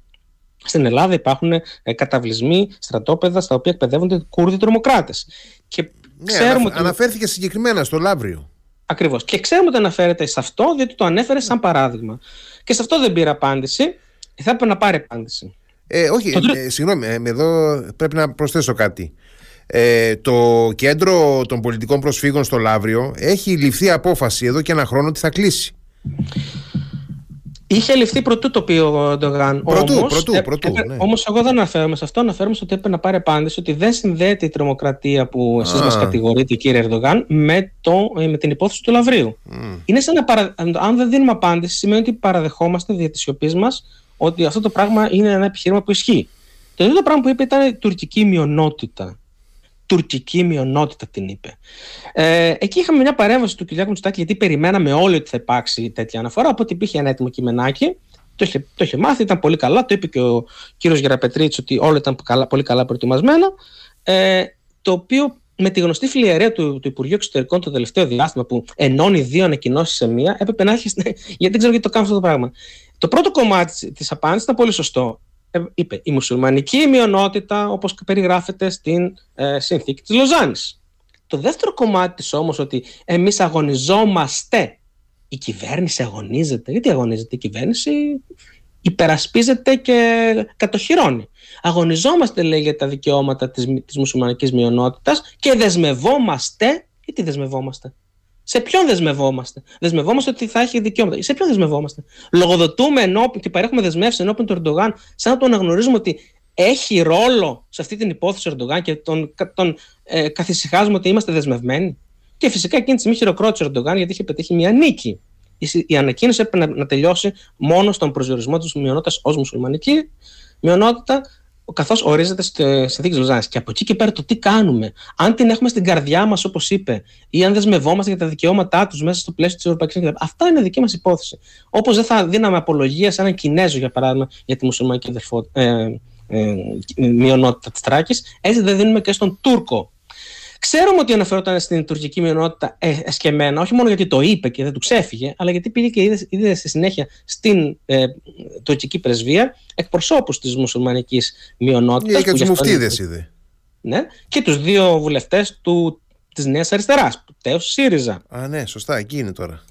στην Ελλάδα υπάρχουν ε, καταβλισμοί, στρατόπεδα στα οποία εκπαιδεύονται Κούρδοι τρομοκράτες. Και Ναι, ξέρουμε ανα- ότι... αναφέρθηκε συγκεκριμένα στο Λαύριο. Ακριβώς. Και ξέρουμε ότι αναφέρεται σε αυτό, διότι το ανέφερε σαν παράδειγμα. Και σε αυτό δεν πήρε απάντηση. Θα έπρεπε να πάρει απάντηση. Ε, όχι, Το τρί- ε, συγγνώμη, ε, εδώ πρέπει να προσθέσω κάτι. Ε, το κέντρο των πολιτικών προσφύγων στο Λαύριο έχει ληφθεί απόφαση εδώ και ένα χρόνο ότι θα κλείσει. Είχε ληφθεί πρωτού το πει ο Ερντογάν. Πρωτού, όμως, πρωτού, ε, πρωτού, ε, ναι. Όμως εγώ δεν αναφέρομαι σε αυτό, αναφέρομαι στο ότι έπρεπε να πάρει απάντηση ότι δεν συνδέεται η τρομοκρατία που εσείς Α. μας κατηγορείτε κύριε Ερντογάν με, το, ε, με την υπόθεση του Λαβρίου. Μμ. Είναι σαν να παρα... αν δεν δίνουμε απάντηση σημαίνει ότι παραδεχόμαστε δια της σιωπής μας ότι αυτό το πράγμα είναι ένα επιχείρημα που ισχύει. Το τρίτο πράγμα που είπε ήταν η τουρκική μειονότητα. Τουρκική μειονότητα την είπε. Ε, εκεί είχαμε μια παρέμβαση του Κυριάκου Μητσοτάκη γιατί περιμέναμε όλοι ότι θα υπάρξει τέτοια αναφορά. Οπότε υπήρχε ένα έτοιμο κειμενάκι. Το είχε, το είχε μάθει, ήταν πολύ καλά. Το είπε και ο κύριος Γεραπετρίτη ότι όλα ήταν καλά, πολύ καλά προετοιμασμένα. Ε, το οποίο με τη γνωστή φιλιαρία του, του Υπουργείου Εξωτερικών το τελευταίο διάστημα που ενώνει δύο ανακοινώσεις σε μία, έπρεπε να έχει. [laughs] γιατί δεν ξέρω γιατί το κάνω αυτό το πράγμα. Το πρώτο κομμάτι της απάντησης ήταν πολύ σωστό. Ε, είπε η μουσουλμανική μειονότητα όπως περιγράφεται στην ε, συνθήκη της Λοζάνης. Το δεύτερο κομμάτι της όμως ότι εμείς αγωνιζόμαστε. Η κυβέρνηση αγωνίζεται. Γιατί αγωνίζεται η κυβέρνηση; Υπερασπίζεται και κατοχυρώνει. Αγωνιζόμαστε λέει για τα δικαιώματα της, της μουσουλμανικής μειονότητας και δεσμευόμαστε. Γιατί δεσμευόμαστε; Σε ποιον δεσμευόμαστε; Δεσμευόμαστε ότι θα έχει δικαιώματα. Σε ποιον δεσμευόμαστε; Λογοδοτούμε ενώπιν και παρέχουμε δεσμεύσεις ενώπιν του Ερντογάν, σαν να τον αναγνωρίζουμε ότι έχει ρόλο σε αυτή την υπόθεση ο Ερντογάν και τον, τον ε, καθησυχάζουμε ότι είμαστε δεσμευμένοι. Και φυσικά εκείνη τη στιγμή χειροκρότησε ο Ερντογάν γιατί είχε πετύχει μια νίκη. Η, η ανακοίνωση έπρεπε να, να τελειώσει μόνο στον προσδιορισμό της μειονότητας ως μουσουλμανική μειονότητα, καθώς ορίζεται στη συνθήκη τη Λοζάνη. Και από εκεί και πέρα το τι κάνουμε, αν την έχουμε στην καρδιά μας, όπως είπε, ή αν δεσμευόμαστε για τα δικαιώματά τους μέσα στο πλαίσιο της Ευρωπαϊκής Ένωσης. Αυτά είναι δική μας υπόθεση. Όπως δεν θα δίναμε απολογία σε έναν Κινέζο, για παράδειγμα, για τη μουσουλμανική αδερφό, ε, ε, μειονότητα της Τράκης, έτσι δεν δίνουμε και στον Τούρκο. Ξέρουμε ότι αναφερόταν στην τουρκική μειονότητα ε, εσκεμμένα, όχι μόνο γιατί το είπε και δεν του ξέφυγε, αλλά γιατί πήγε και είδε, είδε στη συνέχεια στην ε, τουρκική πρεσβεία εκπροσώπους της μουσουλμανικής μειονότητας. Ή και τους μουφτίδες είδε. Ναι, και τους δύο βουλευτές της Νέας Αριστεράς, του Τέο ΣΥΡΙΖΑ. Α, ναι, σωστά, εκεί είναι τώρα.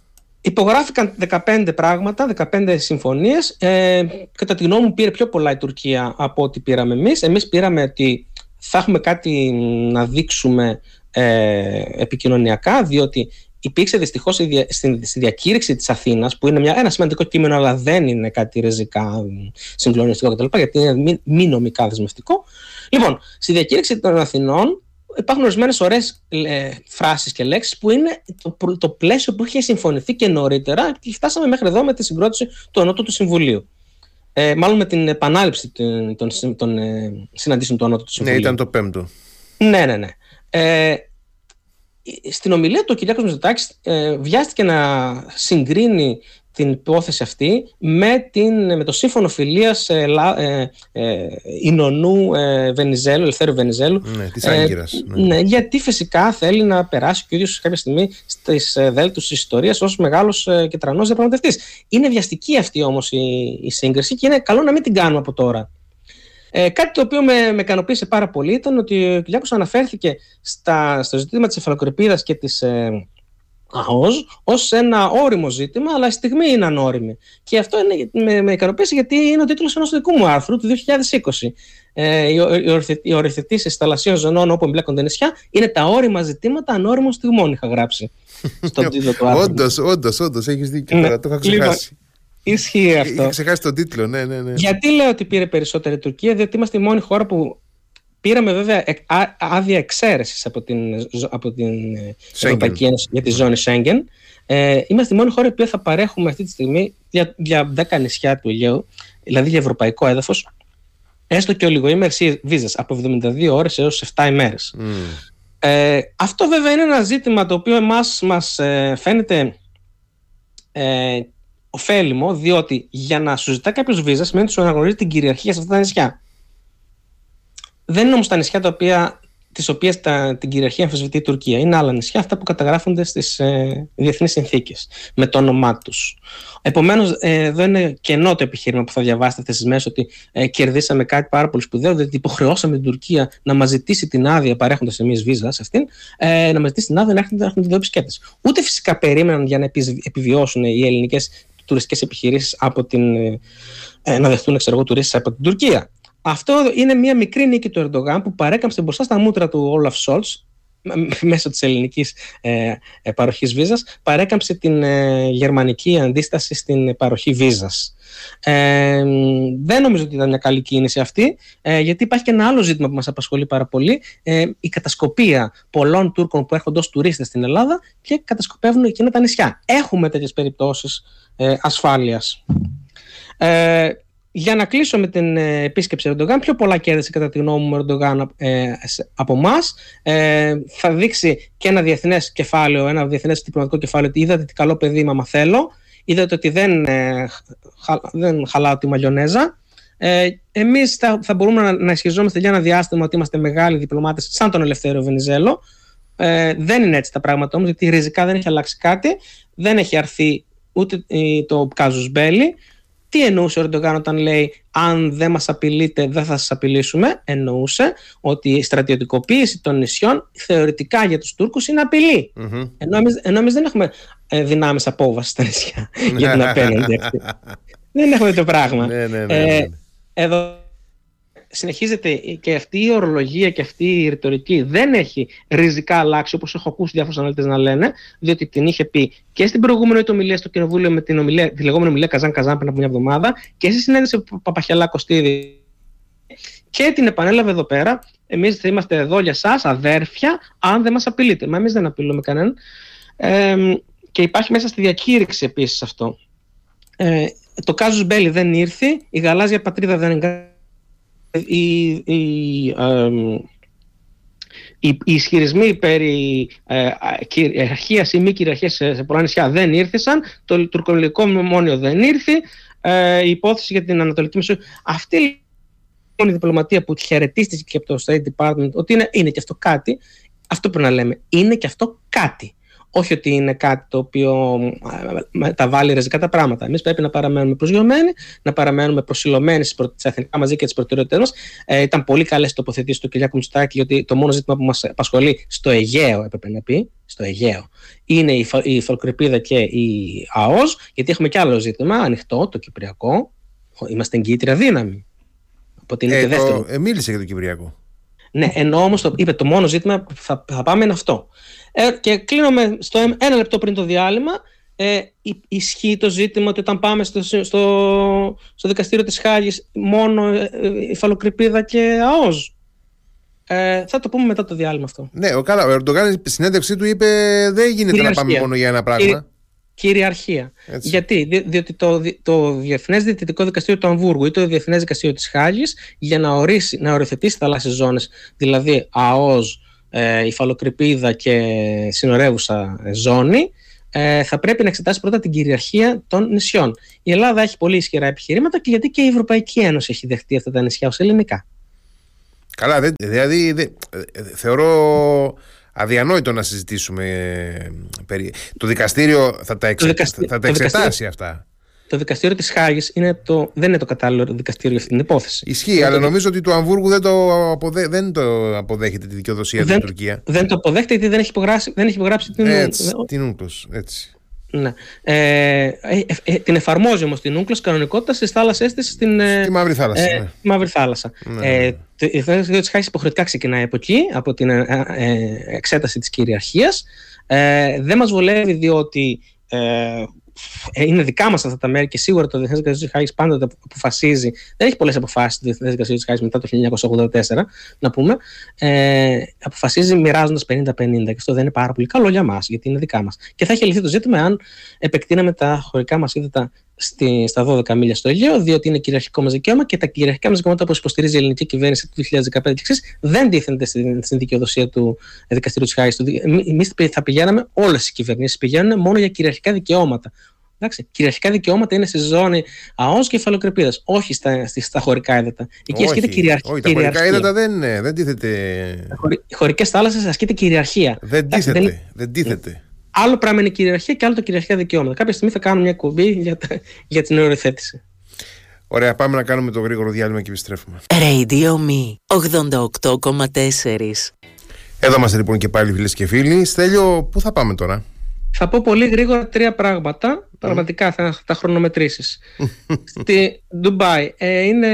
Υπογράφηκαν 15 πράγματα, 15 συμφωνίες. Ε, κατά τη γνώμη μου πήρε πιο πολλά η Τουρκία από ό,τι πήραμε εμείς. Εμείς πήραμε ότι θα έχουμε κάτι να δείξουμε ε, επικοινωνιακά, διότι υπήρξε δυστυχώς στη διακήρυξη της Αθήνας, που είναι μια, ένα σημαντικό κείμενο, αλλά δεν είναι κάτι ρεζικά συγκλονιστικό κτλ., γιατί είναι μη, μη νομικά δεσμευτικό. Λοιπόν, στη διακήρυξη των Αθηνών υπάρχουν ορισμένες ωραίες ε, φράσεις και λέξεις που είναι το, το πλαίσιο που είχε συμφωνηθεί και νωρίτερα και φτάσαμε μέχρι εδώ με τη συγκρότηση του Ανώτατου Συμβουλίου. Ε, μάλλον με την επανάληψη των, των, των ε, συναντήσεων του Ανώτατου Συμβουλίου. Ναι, ήταν το πέμπτο. Ναι, ναι, ναι. Ε, στην ομιλία του ο Κυριάκος Μητσοτάκης ε, βιάστηκε να συγκρίνει την υπόθεση αυτή με, την, με το σύμφωνο φιλίας ε, ε, ε, Ινωνού ε, Βενιζέλου, Ελευθέρου Βενιζέλου. Ναι, της Άγκυρας. Ναι. ναι. γιατί φυσικά θέλει να περάσει και ο ίδιος κάποια στιγμή στις ε, δέλτους της ιστορίας ως μεγάλος ε, και τρανός διαπραγματευτής. Είναι βιαστική αυτή όμως η, η σύγκριση και είναι καλό να μην την κάνουμε από τώρα. Ε, κάτι το οποίο με, με ικανοποίησε πάρα πολύ ήταν ότι ο Κυριάκος αναφέρθηκε στα, στο ζήτημα της εφαλοκρηπίδας και της ε, ΑΟΣ ως ένα όριμο ζήτημα, αλλά η στιγμή είναι ανώριμη. Και αυτό είναι, με, με ικανοποίησε γιατί είναι ο τίτλος ενός δικού μου άρθρου του 2020. Ε, οι οριθετήσεις θαλασσίων ζωνών όπου εμπλέκονται νησιά είναι τα όρημα ζητήματα ανώριμων στιγμών, είχα γράψει στον [laughs] τίτλο του άρθρου. Όντως, όντως, όντως, έχεις δίκιο, ναι. το είχα Λοιπόν, ξεχάσει. Ισχύει αυτό. Είχα ξεχάσει τον τίτλο, ναι, ναι, ναι. Γιατί λέω ότι πήρε περισσότερη η Τουρκία, διότι είμαστε η μόνη χώρα που πήραμε βέβαια άδεια εξαίρεσης από την, από την ε, Ευρωπαϊκή Ένωση για τη ζώνη Σέγγεν. Ε, είμαστε η μόνη χώρα που θα παρέχουμε αυτή τη στιγμή για, για 10 νησιά του Αιγαίου, δηλαδή για ευρωπαϊκό έδαφος, έστω και ολιγοήμερε βίζε από 72 ώρες έως 7 ημέρες. Mm. Ε, αυτό βέβαια είναι ένα ζήτημα το οποίο εμάς μας ε, φαίνεται ε, ωφέλιμο, διότι για να σου ζητά κάποιος βίζας σημαίνει ότι σου αναγνωρίζει την κυριαρχία σε αυτά τα νησιά. Δεν είναι όμως τα νησιά τα οποία τις οποίες την κυριαρχία αμφισβητεί η Τουρκία. Είναι άλλα νησιά, αυτά που καταγράφονται στις ε, διεθνείς συνθήκες, με το όνομά τους. Επομένως, ε, εδώ είναι κενό το επιχείρημα που θα διαβάσετε αυτέ τι μέρες ότι ε, κερδίσαμε κάτι πάρα πολύ σπουδαίο, διότι υποχρεώσαμε την Τουρκία να μας ζητήσει την άδεια, παρέχοντας εμείς βίζα σε αυτήν, ε, να μας ζητήσει την άδεια να έρχονται, να έρχονται δύο επισκέπτες. Ούτε φυσικά περίμεναν για να επιβιώσουν οι ελληνικές τουριστικές επιχειρήσεις από την. Ε, να δεχτούν ξέρω, τουρίστες από την Τουρκία. Αυτό είναι μια μικρή νίκη του Ερντογάν που παρέκαμψε μπροστά στα μούτρα του Όλαφ Σόλτς [laughs] μέσω της ελληνικής ε, ε, παροχής βίζας παρέκαμψε την ε, γερμανική αντίσταση στην παροχή βίζας. Ε, δεν νομίζω ότι ήταν μια καλή κίνηση αυτή ε, γιατί υπάρχει και ένα άλλο ζήτημα που μας απασχολεί πάρα πολύ ε, η κατασκοπία πολλών Τούρκων που έρχονται ως τουρίστες στην Ελλάδα και κατασκοπεύουν εκείνα τα νησιά. Έχουμε τέτοιες περιπτώσεις ε, ασφάλειας. Ε, για να κλείσω με την ε, επίσκεψη Ερντογάν, πιο πολλά κέρδισε κατά τη γνώμη μου ο Ερντογάν ε, από εμάς. Ε, θα δείξει και ένα διεθνές κεφάλαιο, ένα διεθνές διπλωματικό κεφάλαιο ότι είδατε τι καλό παιδί, μα θέλω. Είδατε ότι δεν, ε, δεν χαλάω τη μαγιονέζα. Ε, Εμείς θα, θα μπορούμε να, να ισχυριζόμαστε για ένα διάστημα ότι είμαστε μεγάλοι διπλωμάτες, σαν τον Ελευθέριο Βενιζέλο. Ε, δεν είναι έτσι τα πράγματα όμως, γιατί ριζικά δεν έχει αλλάξει κάτι. Δεν έχει αρθεί ούτε το Κάζους Μπέλι. Τι εννοούσε ο Ερντογάν όταν λέει αν δεν μας απειλείτε δεν θα σας απειλήσουμε. Εννοούσε ότι η στρατιωτικοποίηση των νησιών θεωρητικά για τους Τούρκους είναι απειλή. Mm-hmm. Ενώ, εμείς, ενώ εμείς δεν έχουμε ε, δυνάμεις απόβασης στα νησιά [laughs] για την απέναντι αυτή. δεν έχουμε το πράγμα. Ναι, ναι, ναι, ε, εδώ συνεχίζεται και αυτή η ορολογία και αυτή η ρητορική δεν έχει ριζικά αλλάξει όπως έχω ακούσει διάφορους αναλυτές να λένε διότι την είχε πει και στην προηγούμενη του ομιλία στο Κοινοβούλιο με την, ομιλία, τη λεγόμενη ομιλία Καζάν Καζάν πριν από μια εβδομάδα και στη συνέντευξη Παπαχελά Κωστίδη και την επανέλαβε εδώ πέρα. Εμείς θα είμαστε εδώ για εσά, αδέρφια, αν δεν μας απειλείτε. Μα εμείς δεν απειλούμε κανέναν. Ε, και υπάρχει μέσα στη διακήρυξη επίσης αυτό. Ε, το Κάζους Μπέλι δεν ήρθε, η γαλάζια πατρίδα δεν εγκαταλείψει οι, οι, οι, ισχυρισμοί περί ε, κυριαρχία ή μη κυριαρχίας σε, πολλά νησιά δεν ήρθαν, το τουρκολικό μνημόνιο δεν ήρθε, ε, η υπόθεση για την Ανατολική Μεσόγειο. Αυτή η διπλωματία που χαιρετίστηκε και από το State Department ότι είναι, είναι και αυτό κάτι, αυτό πρέπει να λέμε, είναι και αυτό κάτι. Όχι ότι είναι κάτι το οποίο τα βάλει ριζικά τα πράγματα. Εμείς πρέπει να παραμένουμε προσγειωμένοι, να παραμένουμε προσιλωμένοι στις εθνικά μαζί και τις προτεραιότητές μας. Ε, ήταν πολύ καλές τοποθετήσεις του κ. Μουστάκη, γιατί το μόνο ζήτημα που μας απασχολεί στο Αιγαίο, έπρεπε να πει, στο Αιγαίο. Είναι η, Φα- η Φαλκρηπίδα και η ΑΟΣ, γιατί έχουμε και άλλο ζήτημα ανοιχτό, το Κυπριακό. Είμαστε εγκύτρια δύναμη. Οπότε είναι Ε, και δεύτερο. το, ε, μίλησε για το Κυπριακό. Ναι, ενώ όμως το, είπε το μόνο ζήτημα που θα, θα πάμε είναι αυτό. Ε, και κλείνω με, στο εμ- ένα λεπτό πριν το διάλειμμα. Ε, υ- ισχύει το ζήτημα ότι όταν πάμε στο, στο, στο δικαστήριο της Χάγης μόνο ε, ε, η Φαλοκρηπίδα και ΑΟΣ. Ε, θα το πούμε μετά το διάλειμμα αυτό. Ναι, ο, καλά, ο Ερντογάν στην συνέντευξή του είπε δεν γίνεται να πάμε Κυριαρχία. μόνο για ένα πράγμα. Κύριε- Κυριαρχία. Έτσι. Γιατί, Δι- διότι το, δι- το Διεθνές Διαιτητικό Δικαστήριο του Αμβούργου ή το Διεθνές Δικαστήριο της Χάγης για να, ορίσει, να οριοθετήσει θαλάσσιες ζώνες, δηλαδή ΑΟΣ, ε, υφαλοκρηπίδα και συνορεύουσα ε, ζώνη, ε, θα πρέπει να εξετάσει πρώτα την κυριαρχία των νησιών. Η Ελλάδα έχει πολύ ισχυρά επιχειρήματα και γιατί και η Ευρωπαϊκή Ένωση έχει δεχτεί αυτά τα νησιά ως ελληνικά. Καλά, δεν, δηλαδή δεν- ε, θεωρώ αδιανόητο να συζητήσουμε ε, περί... Το δικαστήριο θα τα, εξε... Το δικαστή- θα τα το εξετάσει δικαστήριο- αυτά. Το δικαστήριο της Χάγης είναι το, δεν είναι το κατάλληλο δικαστήριο για αυτή την υπόθεση. Ισχύει, Είναι αλλά το- νομίζω ότι το Αμβούργο δεν το, αποδέ... δεν το αποδέχεται τη δικαιοδοσία Δεν- της Τουρκία. Δεν το αποδέχεται γιατί δεν έχει υπογράψει, δεν έχει υπογράψει την, Έτσι, την ούτως, έτσι. Ναι. Ε, ε, ε, την εφαρμόζει όμως την Ούγκλος κανονικότητα στις θάλασσές της στην ε, Στη Μαύρη Θάλασσα. ε, ναι. στη Μαύρη Θάλασσα. Ναι, Ε, ναι. το- η Εθνική της Χάγης υποχρεωτικά ξεκινάει από εκεί, από την ε, ε, εξέταση της κυριαρχίας. Ε, δεν μας βολεύει διότι ε, ε, είναι δικά μας αυτά τα μέρη και σίγουρα το Διεθνές Δικαστήριο της Χάγης πάντοτε αποφασίζει. Δεν έχει πολλές αποφάσεις το Διεθνές Δικαστήριο της Χάγης μετά το 1984, να πούμε. Ε, αποφασίζει μοιράζοντας 50-50 και αυτό δεν είναι πάρα πολύ καλό για μας, γιατί είναι δικά μας. Και θα έχει λυθεί το ζήτημα αν επεκτείναμε τα χωρικά μας ύδατα στη, στα 12 μίλια στο Αιγαίο, διότι είναι κυριαρχικό μα δικαίωμα και τα κυριαρχικά μα δικαιώματα, όπω υποστηρίζει η ελληνική κυβέρνηση του 2015 και εξής, δεν τίθενται στην, στην δικαιοδοσία του δικαστηρίου της Χάγης. Εμείς θα πηγαίναμε, όλες οι κυβερνήσεις πηγαίνουν μόνο για κυριαρχικά δικαιώματα. Εντάξει, κυριαρχικά δικαιώματα είναι στη ζώνη ΑΟΣ και υφαλοκρηπίδα, όχι στα, στα, στα χωρικά ύδατα. Εκεί ασκείται κυριαρχία. όχι, τα χωρικά ύδατα δεν, ε, δεν τίθεται. Οι χωρικές θάλασσες ασκείται κυριαρχία. Δεν Εντάξει, τίθεται. δεν- Δεν τίθεται. Άλλο πράγμα είναι η κυριαρχία και άλλο το κυριαρχικά δικαιώματα. Κάποια στιγμή θα κάνουμε μια κουμπί για, τα, για την οριοθέτηση. Ωραία, πάμε να κάνουμε το γρήγορο διάλειμμα και επιστρέφουμε. Radio Me 88,4. Εδώ είμαστε λοιπόν και πάλι φίλες και φίλοι. Στέλιο, πού θα πάμε τώρα; Θα πω πολύ γρήγορα τρία πράγματα. Πραγματικά θα τα χρονομετρήσεις. [laughs] Στη Ντουμπάι ε, είναι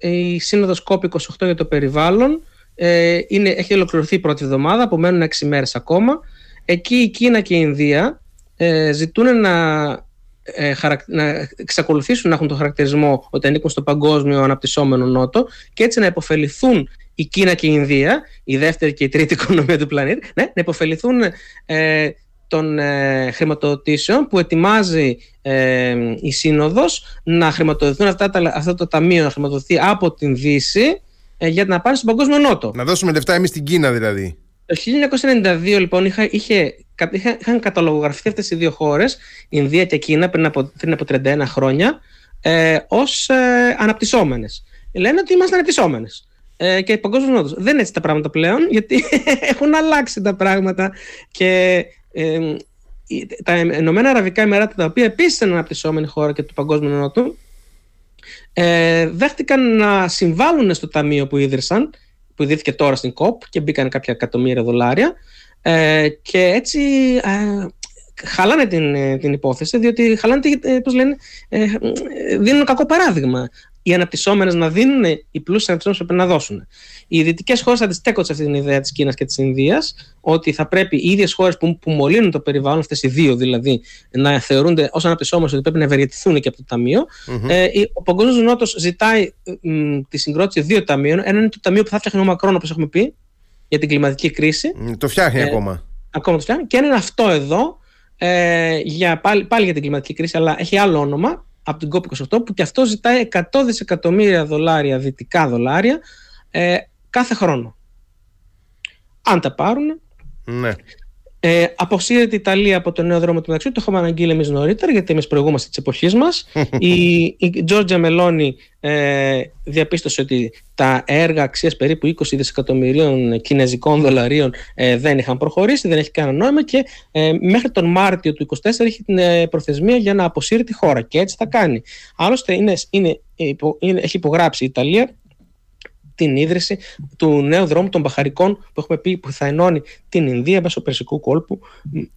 η σύνοδος COP28 για το περιβάλλον. Ε, είναι, έχει ολοκληρωθεί η πρώτη εβδομάδα, απομένουν έξι μέρες ακόμα. Εκεί η Κίνα και η Ινδία ε, ζητούν να, ε, χαρακ- να εξακολουθήσουν να έχουν το χαρακτηρισμό ότι ανήκουν στο παγκόσμιο αναπτυσσόμενο νότο και έτσι να υποφεληθούν η Κίνα και η Ινδία, η δεύτερη και η τρίτη [laughs] οικονομία του πλανήτη, ναι, να υποφεληθούν ε, των ε, χρηματοδοτήσεων που ετοιμάζει ε, η Σύνοδος να χρηματοδοτηθούν αυτά τα, αυτό το ταμείο να χρηματοδοθεί από την Δύση ε, για να πάρει στον παγκόσμιο νότο. Να δώσουμε λεφτά εμείς στην Κίνα δηλαδή. Το 1992 λοιπόν είχα, είχε, κα- είχα, είχαν καταλογογραφηθεί αυτές οι δύο χώρες, η Ινδία και η Κίνα πριν από, πριν από 31 χρόνια, ε, ως ε, αναπτυσσόμενες. Λένε ότι είμαστε αναπτυσσόμενες. Ε, και παγκόσμιος νότος. Δεν είναι έτσι τα πράγματα πλέον, γιατί [laughs] έχουν αλλάξει τα πράγματα και ε, η- τα Ηνωμένα Αραβικά Εμμυράτα, τα οποία επίσης είναι αναπτυσσόμενη χώρα και του παγκόσμιου νότου, ε, δέχτηκαν να συμβάλλουν στο ταμείο που ίδρυσαν, που ιδρύθηκε τώρα στην ΚΟΠ και μπήκαν κάποια εκατομμύρια δολάρια. Ε, και έτσι ε, χαλάνε την, ε, την υπόθεση διότι χαλάνε, τη- ε, πώς λένε, ε, ε, δίνουν κακό παράδειγμα οι αναπτυσσόμενες να δίνουν, οι πλούσιοι αναπτυσσόμενες πρέπει να δώσουν. Οι δυτικές χώρες αντιστέκονται σε αυτή την ιδέα της Κίνας και της Ινδίας, ότι θα πρέπει οι ίδιες χώρες που, που μολύνουν το περιβάλλον, αυτές οι δύο δηλαδή, να θεωρούνται ως αναπτυσσόμενες ότι πρέπει να ευεργετηθούν και από το ταμειο Ε, η- ο Παγκόσμιος Νότος ζητάει μ, τη συγκρότηση δύο ταμείων. Ένα είναι το ταμείο που θα φτιάχνει ο Μακρόν, όπως έχουμε πει, για την κλιματική κρίση. Μ, Το φτιάχνει Ε, ακόμα. Ακόμα το φτιάχνει. Και ένα είναι αυτό εδώ, ε, για, πάλι, πάλι για την κλιματική κρίση, αλλά έχει άλλο όνομα από την COP28, που και αυτό ζητάει 100 δισεκατομμύρια δολάρια, δυτικά δολάρια, ε, κάθε χρόνο. Αν τα πάρουν, Ναι. Ε, αποσύρεται η Ιταλία από το νέο δρόμο του μεταξύ, το έχουμε αναγγείλει εμείς νωρίτερα, γιατί εμείς προηγούμαστε της εποχής μας. [laughs] η, η Τζόρτζια Μελώνη ε, διαπίστωσε ότι τα έργα αξίας περίπου 20 δισεκατομμυρίων κινέζικων δολαρίων ε, δεν είχαν προχωρήσει, δεν έχει κανένα νόημα και ε, μέχρι τον Μάρτιο του 2024 έχει την ε, προθεσμία για να αποσύρει τη χώρα. Και έτσι θα κάνει. Άλλωστε, είναι, είναι, υπο- είναι, έχει υπογράψει η Ιταλία την ίδρυση του νέου δρόμου των Μπαχαρικών που έχουμε πει που θα ενώνει την Ινδία μέσω Περσικού κόλπου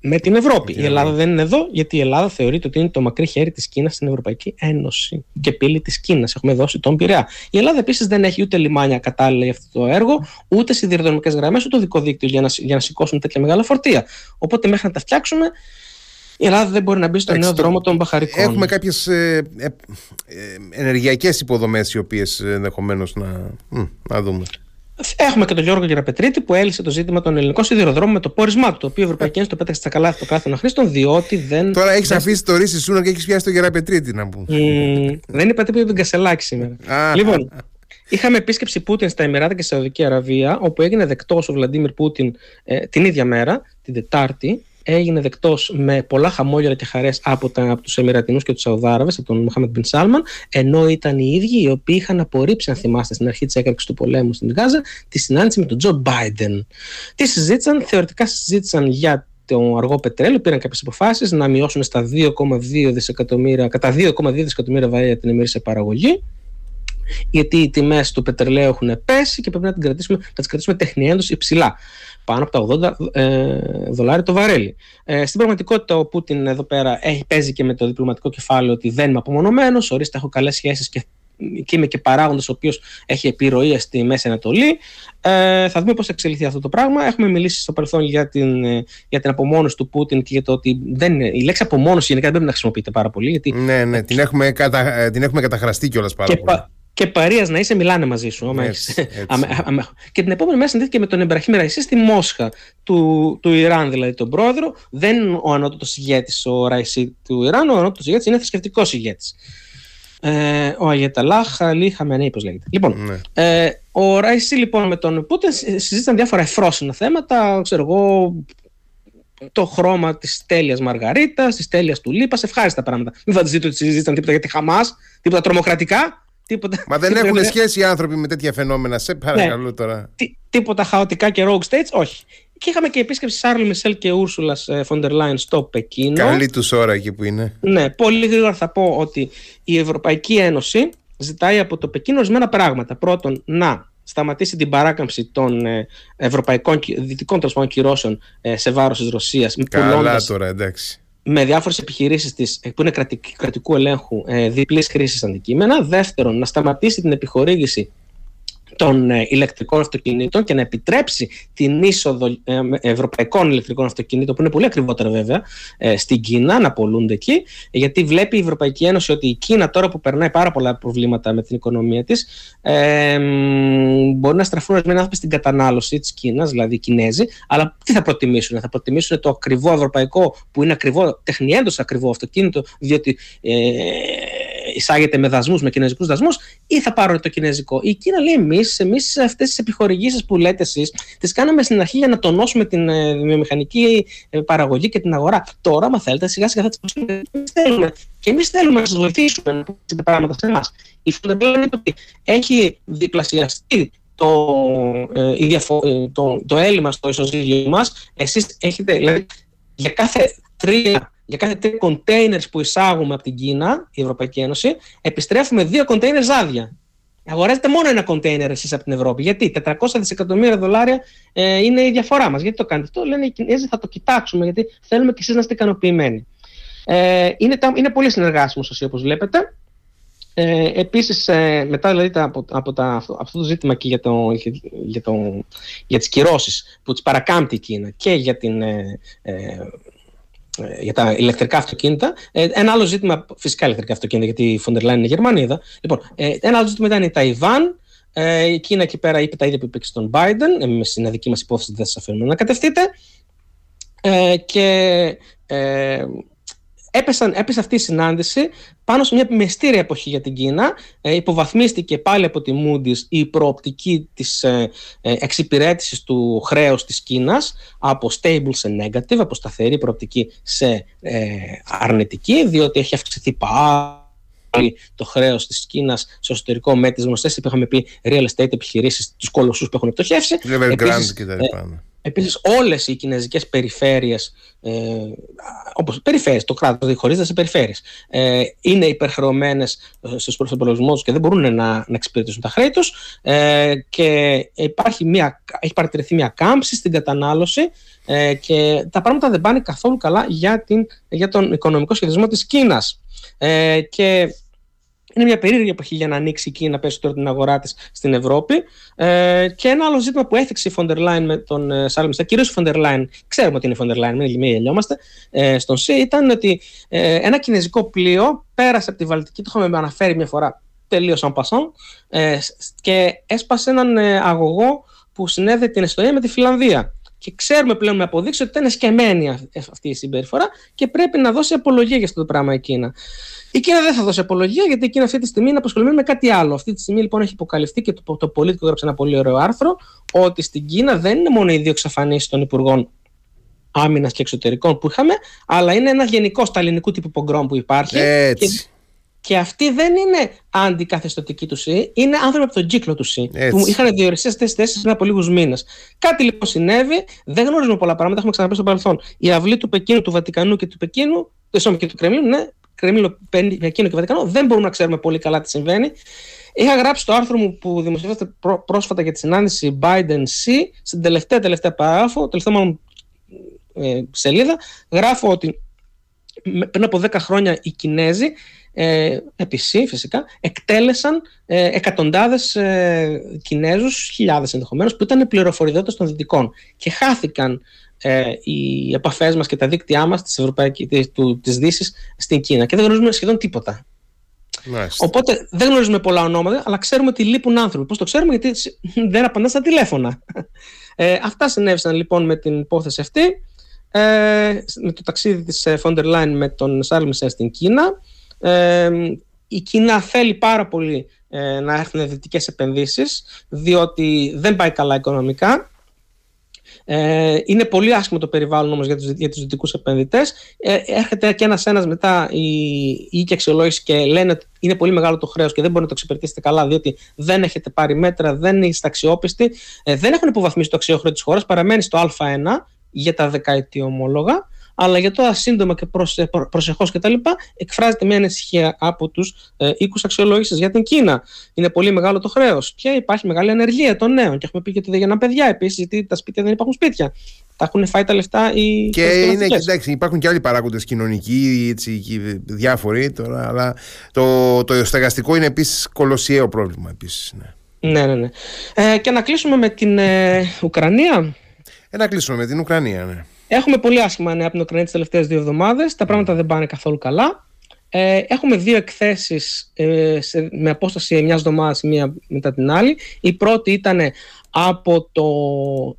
με την Ευρώπη. Η Ελλάδα δεν είναι εδώ γιατί η Ελλάδα θεωρείται ότι είναι το μακρύ χέρι της Κίνας στην Ευρωπαϊκή Ένωση και πύλη της Κίνας. Έχουμε δώσει τον Πειραιά. Η Ελλάδα επίσης δεν έχει ούτε λιμάνια κατάλληλα για αυτό το έργο, ούτε σιδηροδρομικές γραμμές, ούτε δικό δίκτυο για να, για να σηκώσουν τέτοια μεγάλα φορτία. Οπότε μέχρι να τα φτιάξουμε η Ελλάδα δεν μπορεί να μπει στο νέο δρόμο των Μπαχαρικών. Έχουμε κάποιες ε, ε, ε, ενεργειακές υποδομές οι οποίες ενδεχομένως να, να δούμε. Έχουμε και τον Γιώργο Γεραπετρίτη που έλυσε το ζήτημα των ελληνικών σιδηροδρόμων με το πόρισμά του. Το οποίο η Ευρωπαϊκή Ένωση το πέταξε στα καλά το κάθε χρήστον, διότι δεν. Τώρα έχεις αφήσει το ρίσι σου και έχεις πιάσει τον Γεραπετρίτη να πούμε. Mm, δεν είπα τίποτα για τον Κασελάκη σήμερα. λοιπόν, είχαμε επίσκεψη Πούτιν στα Εμμυράτα και στη Σαουδική Αραβία, όπου έγινε δεκτός ο Βλαντίμιρ Πούτιν ε, την ίδια μέρα, την Τετάρτη, έγινε δεκτός με πολλά χαμόγελα και χαρές από, από τους Εμμυρατινού και τους Σαουδάραβες, από τον Μοχάμετ Μπιν Σάλμαν, ενώ ήταν οι ίδιοι οι οποίοι είχαν απορρίψει, αν θυμάστε, στην αρχή της έκρηξης του πολέμου στην Γάζα, τη συνάντηση με τον Τζο Μπάιντεν. Τι συζήτησαν, θεωρητικά συζήτησαν για το αργό πετρέλαιο, πήραν κάποιες αποφάσεις να μειώσουν στα 2,2 δισεκατομμύρια, κατά 2,2 δισεκατομμύρια βαρέλια την ημερήσια παραγωγή γιατί οι τιμές του πετρελαίου έχουν πέσει και πρέπει να, την κρατήσουμε, να τις κρατήσουμε τεχνιέντω υψηλά πάνω από τα 80 ε, δολάρια το βαρέλι. Ε, στην πραγματικότητα, ο Πούτιν εδώ πέρα έχει, παίζει και με το διπλωματικό κεφάλαιο ότι δεν είμαι απομονωμένος, ορίστε, έχω καλές σχέσεις και, και είμαι και παράγοντας ο οποίος έχει επιρροή στη Μέση Ανατολή. Ε, θα δούμε πώς θα εξελιχθεί αυτό το πράγμα. Έχουμε μιλήσει στο παρελθόν για την, ε, για την απομόνωση του Πούτιν και για το ότι δεν είναι, η λέξη απομόνωση γενικά δεν πρέπει να χρησιμοποιείται πάρα πολύ. Γιατί, ναι, ναι, την έχουμε, κατα, ε, την έχουμε καταχραστεί κιόλας πάρα και πολύ και παρία να είσαι, μιλάνε μαζί σου. και την επόμενη μέρα συνδέθηκε με τον Εμπραχήμ Ραϊσί στη Μόσχα του, του Ιράν, δηλαδή τον πρόεδρο. Δεν ο ανώτατος ηγέτης ο Ραϊσί του Ιράν, ο ανώτατος ηγέτης είναι θρησκευτικός ηγέτης. Ε, ο Αγιαταλάχ Αλή Χαμενέη, πώς λέγεται. Λοιπόν, ναι. ε, ο Ραϊσί λοιπόν με τον Πούτιν συζήτησαν διάφορα εφρόσινα θέματα, ξέρω εγώ, το χρώμα της τέλειας Μαργαρίτας, της τέλειας του Λίπας, ευχάριστα πράγματα. Μην φανταστείτε ότι συζήτησαν τίποτα για τη Χαμάς, τίποτα τρομοκρατικά. Τίποτα, Μα δεν [laughs] έχουν σχέση οι άνθρωποι με τέτοια φαινόμενα. Σε παρακαλώ ναι. τώρα. Τι, τίποτα χαοτικά και rogue states, όχι. Και είχαμε και επίσκεψη Σάρλ Μισελ και Ούρσουλας Φοντερ Λάιν στο Πεκίνο. Καλή τους ώρα εκεί που είναι. Ναι, πολύ γρήγορα θα πω ότι η Ευρωπαϊκή Ένωση ζητάει από το Πεκίνο ορισμένα πράγματα. Πρώτον, να σταματήσει την παράκαμψη των ε, ευρωπαϊκών δυτικών τέλος κυρώσεων ε, σε βάρος της Ρωσίας. Καλά τώρα, εντάξει με διάφορες επιχειρήσεις της ε, που είναι κρατικού ελέγχου ε, διπλής χρήσης αντικείμενα. Δεύτερον, να σταματήσει την επιχορήγηση των ε, ηλεκτρικών αυτοκινήτων και να επιτρέψει την είσοδο ε, ευρωπαϊκών ηλεκτρικών αυτοκινήτων, που είναι πολύ ακριβότερα βέβαια, ε, στην Κίνα, να πολλούνται εκεί, γιατί βλέπει η Ευρωπαϊκή Ένωση ότι η Κίνα τώρα που περνάει πάρα πολλά προβλήματα με την οικονομία της, ε, μπορεί να στραφούν ορισμένοι άνθρωποι στην κατανάλωση της Κίνας, δηλαδή οι Κινέζοι, αλλά τι θα προτιμήσουν, θα προτιμήσουν το ακριβό ευρωπαϊκό, που είναι ακριβό, τεχνιέντος ακριβό αυτοκίνητο, διότι ε, εισάγεται με δασμούς, με κινέζικους δασμούς, ή θα πάρουν το κινέζικο. Η Κίνα λέει εμείς, εμείς αυτές τις επιχορηγήσεις που λέτε εσείς, τις κάναμε στην αρχή για να τονώσουμε την ε, βιομηχανική ε, παραγωγή και την αγορά. Τώρα, άμα θέλετε, σιγά σιγά θα τις θέλουμε. Και εμείς θέλουμε να σας βοηθήσουμε να πείτε πράγματα σε εμάς. Η Φοντερ λέει ότι έχει διπλασιαστεί το, ε, το, το έλλειμμα στο ισοζύγιο μας. Εσείς έχετε, δηλαδή, για κάθε τρία για κάθε τρία containers που εισάγουμε από την Κίνα, η Ευρωπαϊκή Ένωση, επιστρέφουμε δύο containers άδεια. Αγοράζετε μόνο ένα container εσείς από την Ευρώπη. Γιατί; 400 δισεκατομμύρια δολάρια ε, είναι η διαφορά μας. Γιατί το κάνετε αυτό, λένε οι Κινέζοι, θα το κοιτάξουμε, γιατί θέλουμε και εσείς να είστε ικανοποιημένοι. Ε, είναι, είναι πολύ συνεργάσιμο σας, όπως βλέπετε. Ε, Επίσης, ε, μετά δηλαδή, από, από, τα, αυτό, αυτό το ζήτημα και για, το, για, το, για τις κυρώσεις που τις παρακάμπτει η Κίνα και για την ε, ε ε, για τα ηλεκτρικά αυτοκίνητα. Ε, ένα άλλο ζήτημα, φυσικά ηλεκτρικά αυτοκίνητα, γιατί η Φοντερ Λάιν είναι Γερμανίδα. Λοιπόν, ε, ένα άλλο ζήτημα ήταν η Ταϊβάν. η Κίνα εκεί πέρα είπε τα ίδια που είπε και στον Biden. Εμεί στην δική μας υπόθεση δεν σας αφήνουμε να κατευθείτε. και έπεσαν, έπεσε αυτή η συνάντηση πάνω σε μια μεστήρια εποχή για την Κίνα. Ε, υποβαθμίστηκε πάλι από τη Moody's η προοπτική της ε, ε, εξυπηρέτησης του χρέους της Κίνας από stable σε negative, από σταθερή προοπτική σε ε, αρνητική, διότι έχει αυξηθεί πάρα πολύ το χρέος της Κίνας στο εσωτερικό με τις γνωστές που είχαμε πει real estate επιχειρήσεις, τους κολοσσούς που έχουν πτωχεύσει. Evergrande και τα λοιπά. Ναι. Επίσης όλες οι κινέζικες περιφέρειες, ε, όπως περιφέρειες, το κράτος δηλαδή χωρίζεται σε περιφέρειες, ε, είναι υπερχρεωμένες ε, στους προσωπολογισμούς και δεν μπορούν να, να εξυπηρετήσουν τα χρέη τους ε, και υπάρχει μια, έχει παρατηρηθεί μια κάμψη στην κατανάλωση ε, και τα πράγματα δεν πάνε καθόλου καλά για, την, για τον οικονομικό σχεδιασμό της Κίνας. Ε, και είναι μια περίεργη εποχή για να ανοίξει η Κίνα περισσότερο την αγορά της στην Ευρώπη. Ε, και ένα άλλο ζήτημα που έθιξε η Φον ντερ Λάιεν με τον ε, Σαρλ κυρίως η Φον ντερ Λάιεν, ξέρουμε ότι είναι η Φον ντερ Λάιεν, μην γελιόμαστε, ε, στον Σι, ήταν ότι ε, ένα κινέζικο πλοίο πέρασε από τη Βαλτική, το είχαμε αναφέρει μια φορά τελείως en passant, ε, και έσπασε έναν ε, αγωγό που συνέδε την Εστονία με τη Φιλανδία. Και ξέρουμε πλέον με αποδείξεις ότι ήταν σκεμμένη αυτή η συμπεριφορά και πρέπει να δώσει απολογία για αυτό το πράγμα η Κίνα. Η Κίνα δεν θα δώσει απολογία γιατί η Κίνα αυτή τη στιγμή είναι απασχολημένη με κάτι άλλο. Αυτή τη στιγμή λοιπόν έχει υποκαλυφθεί και το, το πολίτικο έγραψε ένα πολύ ωραίο άρθρο ότι στην Κίνα δεν είναι μόνο οι δύο εξαφανίσεις των υπουργών άμυνας και εξωτερικών που είχαμε, αλλά είναι ένας γενικός σταλινικού τύπου πογκρόμ που υπάρχει. Έτσι. Και αυτοί δεν είναι αντικαθεστωτικοί του ΣΥ, είναι άνθρωποι από τον κύκλο του ΣΥ. Που είχαν διοριστεί αυτέ τι θέσει πριν από λίγους μήνες. Κάτι λοιπόν συνέβη, δεν γνωρίζουμε πολλά πράγματα, έχουμε ξαναπεί στο παρελθόν. Η αυλή του Πεκίνου, του Βατικανού και του Πεκίνου, το και του Κρεμλίνου, ναι, Κρεμλίνο, Πεκίνο και Βατικανό, δεν μπορούμε να ξέρουμε πολύ καλά τι συμβαίνει. Είχα γράψει το άρθρο μου που δημοσιεύεται πρόσφατα για τη συνάντηση Biden-C, στην τελευταία τελευταία παράγραφο, τελευταία μάλλον ε, σελίδα, γράφω ότι πριν από 10 χρόνια οι Κινέζοι ε, επισή φυσικά, εκτέλεσαν ε, εκατοντάδες ε, Κινέζους, χιλιάδες ενδεχομένως, που ήταν πληροφοριδότες των Δυτικών και χάθηκαν ε, οι επαφές μας και τα δίκτυά μας της, Ευρωπαϊκής, της, του, της Δύσης στην Κίνα και δεν γνωρίζουμε σχεδόν τίποτα. Μάλιστα. Οπότε δεν γνωρίζουμε πολλά ονόματα, αλλά ξέρουμε ότι λείπουν άνθρωποι. Πώς το ξέρουμε, γιατί [laughs] δεν απαντά στα τηλέφωνα. Ε, αυτά συνέβησαν λοιπόν με την υπόθεση αυτή. Ε, με το ταξίδι της Φόντερ Λάιν με τον Σάρλ στην Κίνα η Κίνα θέλει πάρα πολύ ε, να έρθουν δυτικές επενδύσεις διότι δεν πάει καλά οικονομικά. Ε, είναι πολύ άσχημο το περιβάλλον όμως για τους, για τους δυτικούς επενδυτές. Ε, έρχεται και ένας ένας μετά η, η αξιολόγηση και λένε ότι είναι πολύ μεγάλο το χρέος και δεν μπορεί να το εξυπηρετήσετε καλά διότι δεν έχετε πάρει μέτρα, δεν είστε αξιόπιστοι, ε, δεν έχουν υποβαθμίσει το αξιόχρεο της χώρας, παραμένει στο Α1 για τα δεκαετή ομόλογα αλλά για τώρα σύντομα και προσε, προσεχώς κτλ. εκφράζεται μια ανησυχία από τους ε, οίκους αξιολόγησης για την Κίνα. Είναι πολύ μεγάλο το χρέος και υπάρχει μεγάλη ανεργία των νέων. Και έχουμε πει και ότι δεν γεννάνε παιδιά επίσης, γιατί τα σπίτια δεν υπάρχουν σπίτια. Τα έχουν φάει τα λεφτά οι Και είναι, εντάξει, υπάρχουν και άλλοι παράγοντες κοινωνικοί, έτσι, διάφοροι τώρα, αλλά το, το στεγαστικό είναι επίσης κολοσιαίο πρόβλημα. Επίσης, ναι. Ναι, ναι, ναι. Ε, και να κλείσουμε με την ε, Ουκρανία. Ε, να κλείσουμε με την Ουκρανία, ναι. Έχουμε πολύ άσχημα νέα από την Ουκρανία τις τελευταίες δύο εβδομάδες. Τα πράγματα δεν πάνε καθόλου καλά. Ε, έχουμε δύο εκθέσεις ε, με απόσταση μιας εβδομάδας μία μετά την άλλη. Η πρώτη ήταν από το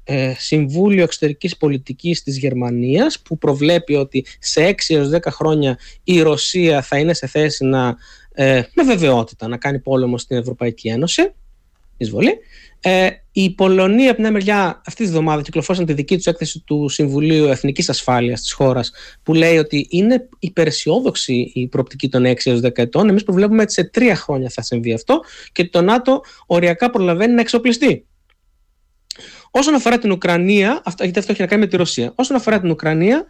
ε, Συμβούλιο Εξωτερικής Πολιτικής της Γερμανίας που προβλέπει ότι σε 6 έως 10 χρόνια η Ρωσία θα είναι σε θέση να ε, με βεβαιότητα να κάνει πόλεμο στην Ευρωπαϊκή Ένωση εισβολή ε, η Πολωνία, από την άλλη μεριά, αυτή τη βδομάδα κυκλοφόρησαν τη δική τους έκθεση του Συμβουλίου Εθνικής Ασφάλειας της χώρας, που λέει ότι είναι υπεραισιόδοξη η προοπτική των 6 έως 10 ετών. Εμείς προβλέπουμε ότι σε τρία χρόνια θα συμβεί αυτό και το ΝΑΤΟ οριακά προλαβαίνει να εξοπλιστεί. Όσον αφορά την Ουκρανία, αυτό, γιατί αυτό έχει να κάνει με τη Ρωσία. Όσον αφορά την Ουκρανία,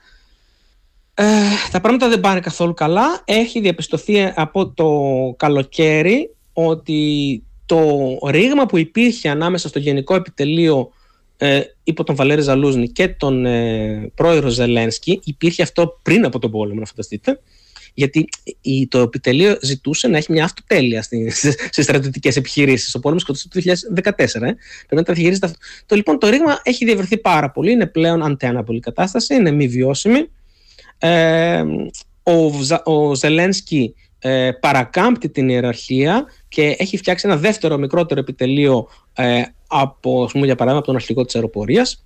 ε, τα πράγματα δεν πάνε καθόλου καλά. Έχει διαπιστωθεί από το καλοκαίρι ότι το ρήγμα που υπήρχε ανάμεσα στο Γενικό Επιτελείο ε, υπό τον Βαλέρη Ζαλούζνη και τον ε, πρόεδρο Ζελένσκι υπήρχε αυτό πριν από τον πόλεμο, να φανταστείτε. Γιατί το επιτελείο ζητούσε να έχει μια αυτοτέλεια στις στρατιωτικές επιχειρήσεις. Ο πόλεμος σκοτώθηκε το 2014. Ε. Πρέπει να τα διαχειρίζεται αυτό. Το, λοιπόν, το ρήγμα έχει διευρυνθεί πάρα πολύ. Είναι πλέον αντέναπολη κατάσταση. Είναι μη βιώσιμη. Ε, ο, ο Ζελένσκι ε, παρακάμπτει την ιεραρχία και έχει φτιάξει ένα δεύτερο μικρότερο επιτελείο ε, από, πούμε, για παράδειγμα, από τον αρχηγό της αεροπορίας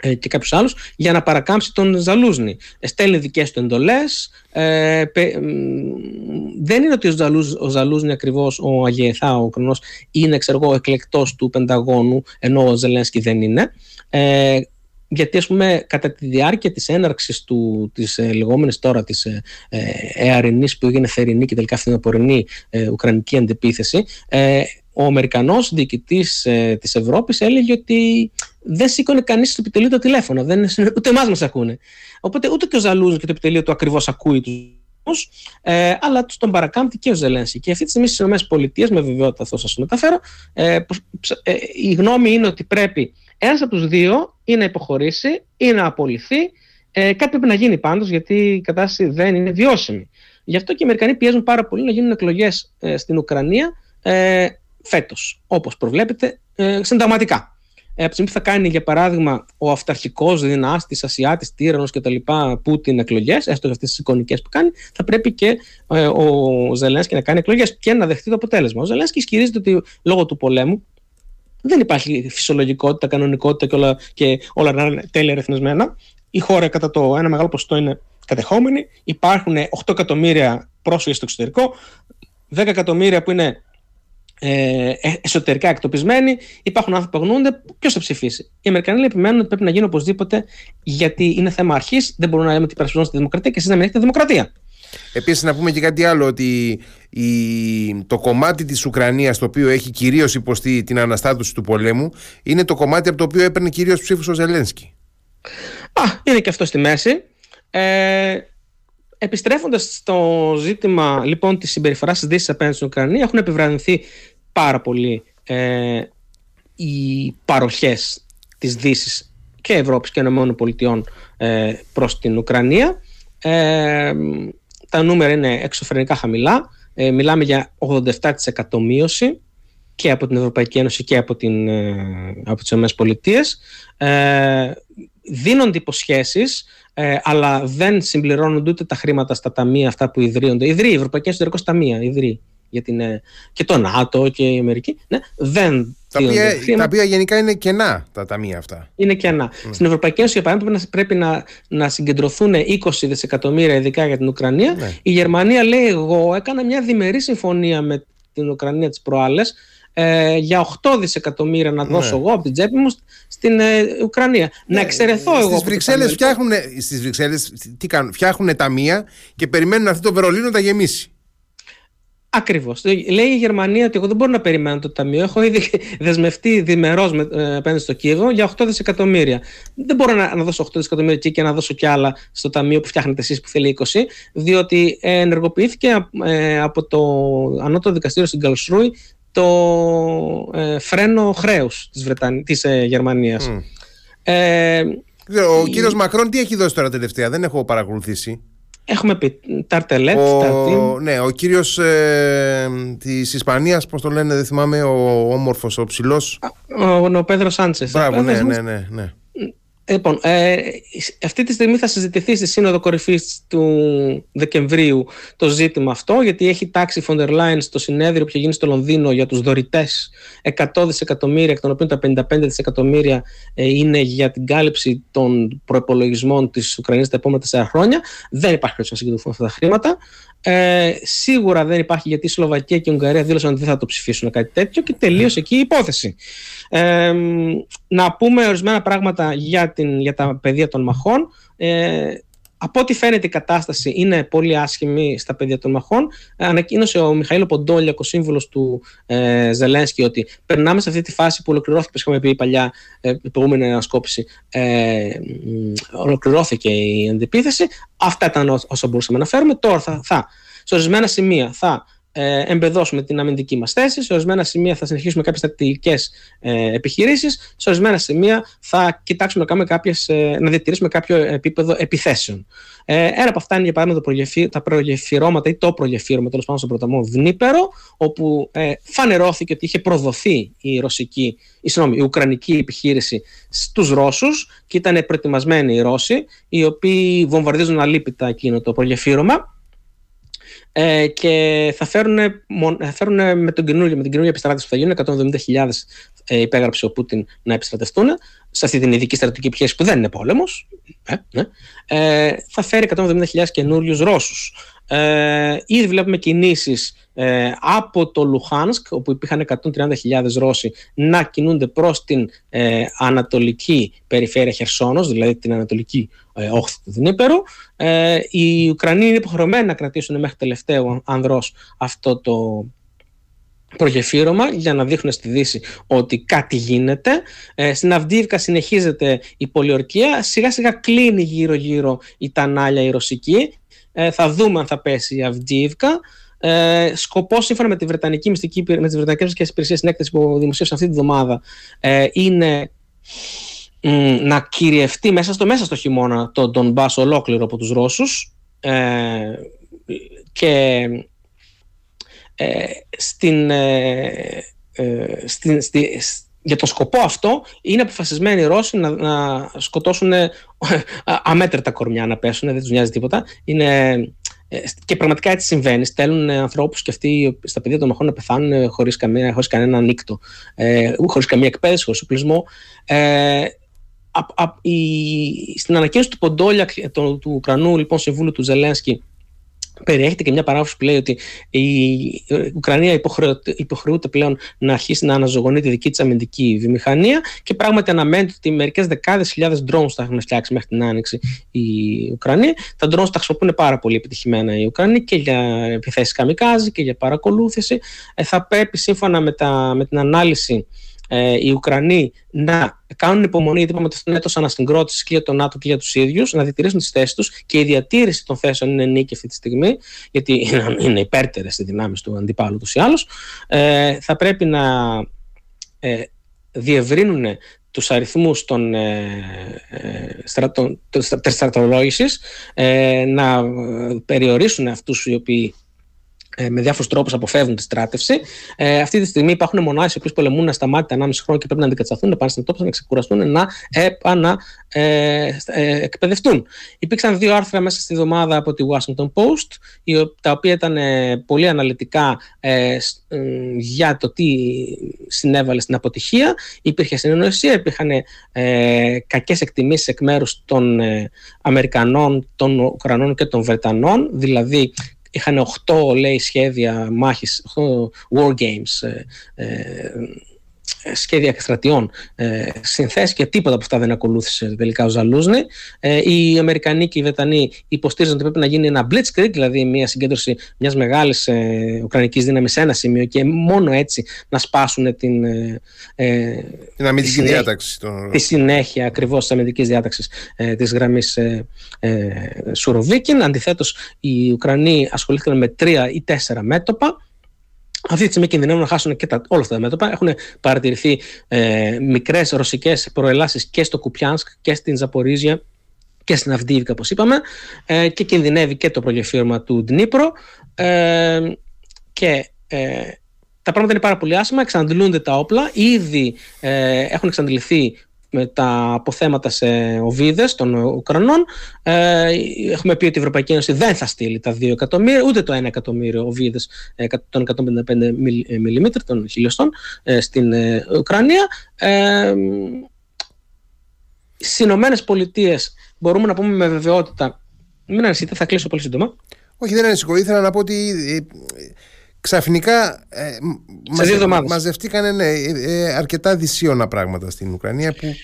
ε, και κάποιους άλλους για να παρακάμψει τον Ζαλούζνη. Ε, στέλνει δικές του εντολές. Ε, δεν είναι ότι ο, Ζαλούζ, ο Ζαλούζνη ακριβώς, ο Αγιεθά, ο Κρονός, είναι ξέρω εγώ, εκλεκτός του Πενταγώνου, ενώ ο Ζελένσκι δεν είναι. Ε, γιατί ας πούμε κατά τη διάρκεια της έναρξης του, της ε, λεγόμενης τώρα της ε, ε, που έγινε θερινή και τελικά φθινοπορεινή ε, ουκρανική αντεπίθεση ε, ο Αμερικανός διοικητής ε, της Ευρώπης έλεγε ότι δεν σήκωνε κανείς στο επιτελείο το τηλέφωνο, δεν, [laughs] ούτε εμάς μας ακούνε. Οπότε ούτε και ο Ζαλούζο και το επιτελείο του ακριβώς ακούει τους, ε, αλλά τους τον παρακάμπτει και ο Ζελένσκι. Και αυτή τη στιγμή στις ΗΠΑ, με βεβαιότητα θα σας μεταφέρω, ε, ε, η γνώμη είναι ότι πρέπει ένας από τους δύο ή να υποχωρήσει ή να απολυθεί. Ε, κάτι πρέπει να γίνει πάντως, γιατί η κατάσταση δεν είναι βιώσιμη. Γι' αυτό και οι Αμερικανοί πιέζουν πάρα πολύ να γίνουν εκλογές ε, στην Ουκρανία ε, φέτος, όπως προβλέπετε, ε, συνταγματικά. Ε, από τη στιγμή που θα κάνει, για παράδειγμα, ο αυταρχικός δυνάστη, Ασιάτης, τύρανος κτλ. Πούτιν εκλογές, έστω αυτές τις εικονικές που κάνει, θα πρέπει και ε, ο Ζελένσκι να κάνει εκλογές και να δεχτεί το αποτέλεσμα. Ο Ζελένσκι ισχυρίζεται ότι λόγω του πολέμου δεν υπάρχει φυσιολογικότητα, κανονικότητα και όλα, και όλα να είναι τέλεια ρυθμισμένα. Η χώρα κατά το ένα μεγάλο ποσοστό είναι κατεχόμενη. Υπάρχουν 8 εκατομμύρια πρόσφυγες στο εξωτερικό, 10 εκατομμύρια που είναι ε, ε, εσωτερικά εκτοπισμένοι, υπάρχουν άνθρωποι που αγνοούνται. Ποιος θα ψηφίσει. Οι Αμερικανοί επιμένουν ότι πρέπει να γίνει οπωσδήποτε, γιατί είναι θέμα αρχής. Δεν μπορούμε να λέμε ότι υπερασπιζόμαστε τη δημοκρατία και εσείς να μην έχετε δημοκρατία. Επίσης, να πούμε και κάτι άλλο, ότι η, το κομμάτι της Ουκρανίας, το οποίο έχει κυρίως υποστεί την αναστάτωση του πολέμου, είναι το κομμάτι από το οποίο έπαιρνε κυρίως ψήφους ο Ζελένσκι. Α, είναι και αυτό στη μέση. Ε, Επιστρέφοντας στο ζήτημα λοιπόν της συμπεριφοράς της Δύσης απέναντι στην Ουκρανία, έχουν επιβραδυνθεί πάρα πολύ ε, οι παροχές της Δύσης και Ευρώπης και ΗΠΑ ε, προς την Ουκρανία. Ε, τα νούμερα είναι εξωφρενικά χαμηλά. Ε, μιλάμε για 87% μείωση και από την Ευρωπαϊκή Ένωση και από, την, ε, από τις ΗΠΑ. Ε, δίνονται υποσχέσεις ε, αλλά δεν συμπληρώνονται ούτε τα χρήματα στα ταμεία αυτά που ιδρύονται. Ιδρύει η Ευρωπαϊκή Εσωτερικό Ταμεία, ιδρύει για την, ε, και το ΝΑΤΟ και η Αμερική. Ναι, δεν τα οποία, τα οποία γενικά είναι κενά τα ταμεία αυτά. Είναι κενά. Mm. Στην Ευρωπαϊκή Ένωση, για παράδειγμα, πρέπει να, να συγκεντρωθούν 20 δισεκατομμύρια ειδικά για την Ουκρανία. Ναι. Η Γερμανία λέει: Εγώ έκανα μια διμερή συμφωνία με την Ουκρανία τις προάλλες ε, για 8 δισεκατομμύρια να δώσω ναι. εγώ από την τσέπη μου στην ε, Ουκρανία. Ναι, να εξαιρεθώ εγώ. Στις Βρυξέλλες φτιάχνουν, στις Βρυξέλλες, τι κάνουν, φτιάχνουν ταμεία και περιμένουν αυτό το Βερολίνο να γεμίσει. Ακριβώς. Λέει η Γερμανία ότι εγώ δεν μπορώ να περιμένω το ταμείο. Έχω ήδη [laughs] δεσμευτεί διμερό ε, απέναντι στο Κίεβο για 8 δισεκατομμύρια. Δεν μπορώ να, να δώσω 8 δισεκατομμύρια εκεί και να δώσω κι άλλα στο ταμείο που φτιάχνετε εσείς που θέλει 20, διότι ενεργοποιήθηκε ε, από το Ανώτατο Δικαστήριο στην Καλσρούη το ε, φρένο χρέους της, Βρετανία, της ε, Γερμανίας. Ε, ο η... κύριος Μακρόν τι έχει δώσει τώρα τελευταία, δεν έχω παρακολουθήσει. Έχουμε πει Ταρτελέτ, ο, Ναι, ο κύριος ε, της Ισπανίας, πώς το λένε, δεν θυμάμαι, ο όμορφος, ο ψηλός. Ο, ο, ο Πέδρο Σάντσες. Μπράβο, ναι, ναι, ναι, ναι. Λοιπόν, ε, αυτή τη στιγμή θα συζητηθεί στη Σύνοδο Κορυφής του Δεκεμβρίου το ζήτημα αυτό, γιατί έχει τάξει η Φοντερ Λάιν στο συνέδριο που έχει γίνει στο Λονδίνο για τους δωρητές 100 δισεκατομμύρια, εκ των οποίων τα 55 δισεκατομμύρια ε, είναι για την κάλυψη των προπολογισμών της Ουκρανίας τα επόμενα 4 χρόνια. Δεν υπάρχει περίπτωση να συγκεντρωθούν αυτά τα χρήματα. Ε, σίγουρα δεν υπάρχει γιατί η Σλοβακία και η Ουγγαρία δήλωσαν ότι δεν θα το ψηφίσουν κάτι τέτοιο και τελείωσε εκεί η υπόθεση. Ε, να πούμε ορισμένα πράγματα για, την, για τα πεδία των μαχών. Ε, από ό,τι φαίνεται η κατάσταση είναι πολύ άσχημη στα πεδία των μαχών. Ε, ανακοίνωσε ο Μιχαήλο Ποντόλιακ, ο σύμβουλος του ε, Ζελένσκι, ότι περνάμε σε αυτή τη φάση που ολοκληρώθηκε, όπως είχαμε πει παλιά, ε, η προηγούμενη ανασκόπηση, ε, ολοκληρώθηκε η αντιπίθεση. Αυτά ήταν όσα μπορούσαμε να φέρουμε. Τώρα θα, θα σε ορισμένα σημεία θα ε, εμπεδώσουμε την αμυντική μας θέση. Σε ορισμένα σημεία θα συνεχίσουμε κάποιες στρατηγικέ ε, επιχειρήσεις. Σε ορισμένα σημεία θα κοιτάξουμε να, κάποιες, ε, να διατηρήσουμε κάποιο επίπεδο επιθέσεων. Ε, ένα από αυτά είναι για παράδειγμα το τα προγεφυρώματα ή το προγεφύρωμα τέλος πάντων στον ποταμό Δνήπερο, όπου ε, φανερώθηκε ότι είχε προδοθεί η, ρωσική, η, συγνώμη, η ουκρανική επιχείρηση στους Ρώσους και ήταν προετοιμασμένοι οι Ρώσοι, οι οποίοι βομβαρδίζουν αλήπητα εκείνο το προγεφύρωμα ε, και θα φέρουν, θα φέρουν με, τον καινούργιο, με την καινούργια επιστράτευση που θα γίνουν 170.000 ε, υπέγραψε ο Πούτιν να επιστρατευτούν σε αυτή την ειδική στρατιωτική πιέση που δεν είναι πόλεμος. Ε, ναι, ε, θα φέρει 170.000 καινούριους Ρώσους. Ε, ήδη βλέπουμε κινήσεις ε, από το Λουχάνσκ, όπου υπήρχαν 130.000 Ρώσοι, να κινούνται προς την ε, ανατολική περιφέρεια Χερσόνος, δηλαδή την ανατολική ε, όχθη του Δνήπερου. Ε, οι Ουκρανοί είναι υποχρεωμένοι να κρατήσουν μέχρι τελευταίο ανδρός αυτό το, προγεφύρωμα για να δείχνουν στη Δύση ότι κάτι γίνεται. Ε, στην Αυντίβκα συνεχίζεται η πολιορκία. Σιγά σιγά κλείνει γύρω γύρω η τανάλια η ρωσική. Ε, θα δούμε αν θα πέσει η Αυντίβκα. Ε, σκοπός, σύμφωνα με, τη Βρετανική μυστική, με τις Βρετανικές Μυστικές Υπηρεσίες στην έκθεση που δημοσίευσε αυτή τη βδομάδα, ε, είναι να κυριευτεί μέσα στο, μέσα στο χειμώνα το Donbass ολόκληρο από τους Ρώσους ε, και ε, στην, ε, ε, στην, στη, για τον σκοπό αυτό είναι αποφασισμένοι οι Ρώσοι να, να σκοτώσουν αμέτρητα κορμιά να πέσουν, δεν τους νοιάζει τίποτα. Είναι, και πραγματικά έτσι συμβαίνει. Στέλνουν ανθρώπους και αυτοί στα παιδιά των μαχών να πεθάνουν χωρίς, καμία, χωρίς κανένα νύκτο, ε, χωρίς καμία εκπαίδευση, χωρίς οπλισμό. Ε, α, α, η, στην ανακοίνωση του Ποντόλια, του, του Ουκρανού λοιπόν, Συμβούλου του Ζελένσκι, περιέχεται και μια παράγραφος που λέει ότι η Ουκρανία υποχρεούται πλέον να αρχίσει να αναζωογονεί τη δική της αμυντική βιομηχανία και πράγματι αναμένεται ότι μερικές δεκάδες χιλιάδες drones θα έχουν φτιάξει μέχρι την άνοιξη η Ουκρανία. Τα drones τα χρησιμοποιούν πάρα πολύ επιτυχημένα οι Ουκρανοί και για επιθέσεις καμικάζι και για παρακολούθηση. Ε, θα πρέπει σύμφωνα με, τα, με την ανάλυση ε, οι Ουκρανοί να κάνουν υπομονή, γιατί είπαμε ότι αυτό είναι έτος ανασυγκρότησης και για τον ΝΑΤΟ και για τους ίδιους, να διατηρήσουν τις θέσεις τους και η διατήρηση των θέσεων είναι νίκη αυτή τη στιγμή, γιατί είναι υπέρτερες οι δυνάμεις του αντιπάλου τους ή άλλως. Ε, θα πρέπει να ε, διευρύνουν τους αριθμούς των ε, ε, στρατών, στρατολόγησης, ε, να περιορίσουν αυτούς οι οποίοι ε, με διάφορους τρόπους αποφεύγουν τη στράτευση. Ε, αυτή τη στιγμή υπάρχουν μονάδε οι οποίες πολεμούν ασταμάτητα 1,5 χρόνο και πρέπει να αντικατασταθούν, να πάνε στην τόπο, να ξεκουραστούν, να επαναεκπαιδευτούν. Ε, Υπήρξαν δύο άρθρα μέσα στη εβδομάδα από τη Washington Post, τα οποία ήταν ε, πολύ αναλυτικά ε, για το τι συνέβαλε στην αποτυχία. Υπήρχε συνεννοησία, υπήρχαν ε, κακές εκτιμήσεις εκ μέρους των Αμερικανών, των Ουκρανών και των Βρετανών, δηλαδή είχαν 8 λέει σχέδια μάχης, 8 war games ε, ε, σχέδια εκστρατιών ε, συνθέσεις και τίποτα από αυτά δεν ακολούθησε τελικά ο Ζαλούζνη. Ε, οι Αμερικανοί και οι Βρετανοί υποστήριζαν ότι πρέπει να γίνει ένα blitzkrieg, δηλαδή μια συγκέντρωση μιας μεγάλης ε, Ουκρανικής δύναμης σε ένα σημείο και μόνο έτσι να σπάσουν την. Ε, ε την αμυντική τη διάταξη. Το... Τη συνέχεια ακριβώς της αμυντικής διάταξης ε, της γραμμής ε, ε, Σουροβίκιν. Αντιθέτως, οι Ουκρανοί ασχολήθηκαν με τρία ή τέσσερα μέτωπα αυτή τη στιγμή κινδυνεύουν να χάσουν και τα, όλα αυτά τα μέτωπα. Έχουν παρατηρηθεί ε, μικρές ρωσικές προελάσεις και στο Κουπιάνσκ και στην Ζαπορίζια και στην Αυντίβικα, όπως είπαμε, ε, και κινδυνεύει και το προγεφύρωμα του Ντνίπρο. Ε, και ε, τα πράγματα είναι πάρα πολύ άσχημα, εξαντλούνται τα όπλα. Ήδη ε, έχουν εξαντληθεί με τα αποθέματα σε οβίδες των Ουκρανών. Ε, έχουμε πει ότι η Ευρωπαϊκή Ένωση δεν θα στείλει τα 2 εκατομμύρια, ούτε το 1 εκατομμύριο οβίδες ε, των 155 mm των χιλιοστών ε, στην ε, Ουκρανία. Ε, Στι Ηνωμένες Πολιτείες μπορούμε να πούμε με βεβαιότητα. Μην ανησυχείτε, θα κλείσω πολύ σύντομα. Όχι, δεν ανησυχώ. Ήθελα να πω ότι ξαφνικά ε, μαζευτήκαν ναι, ε, ε, αρκετά δυσίωνα πράγματα στην Ουκρανία που...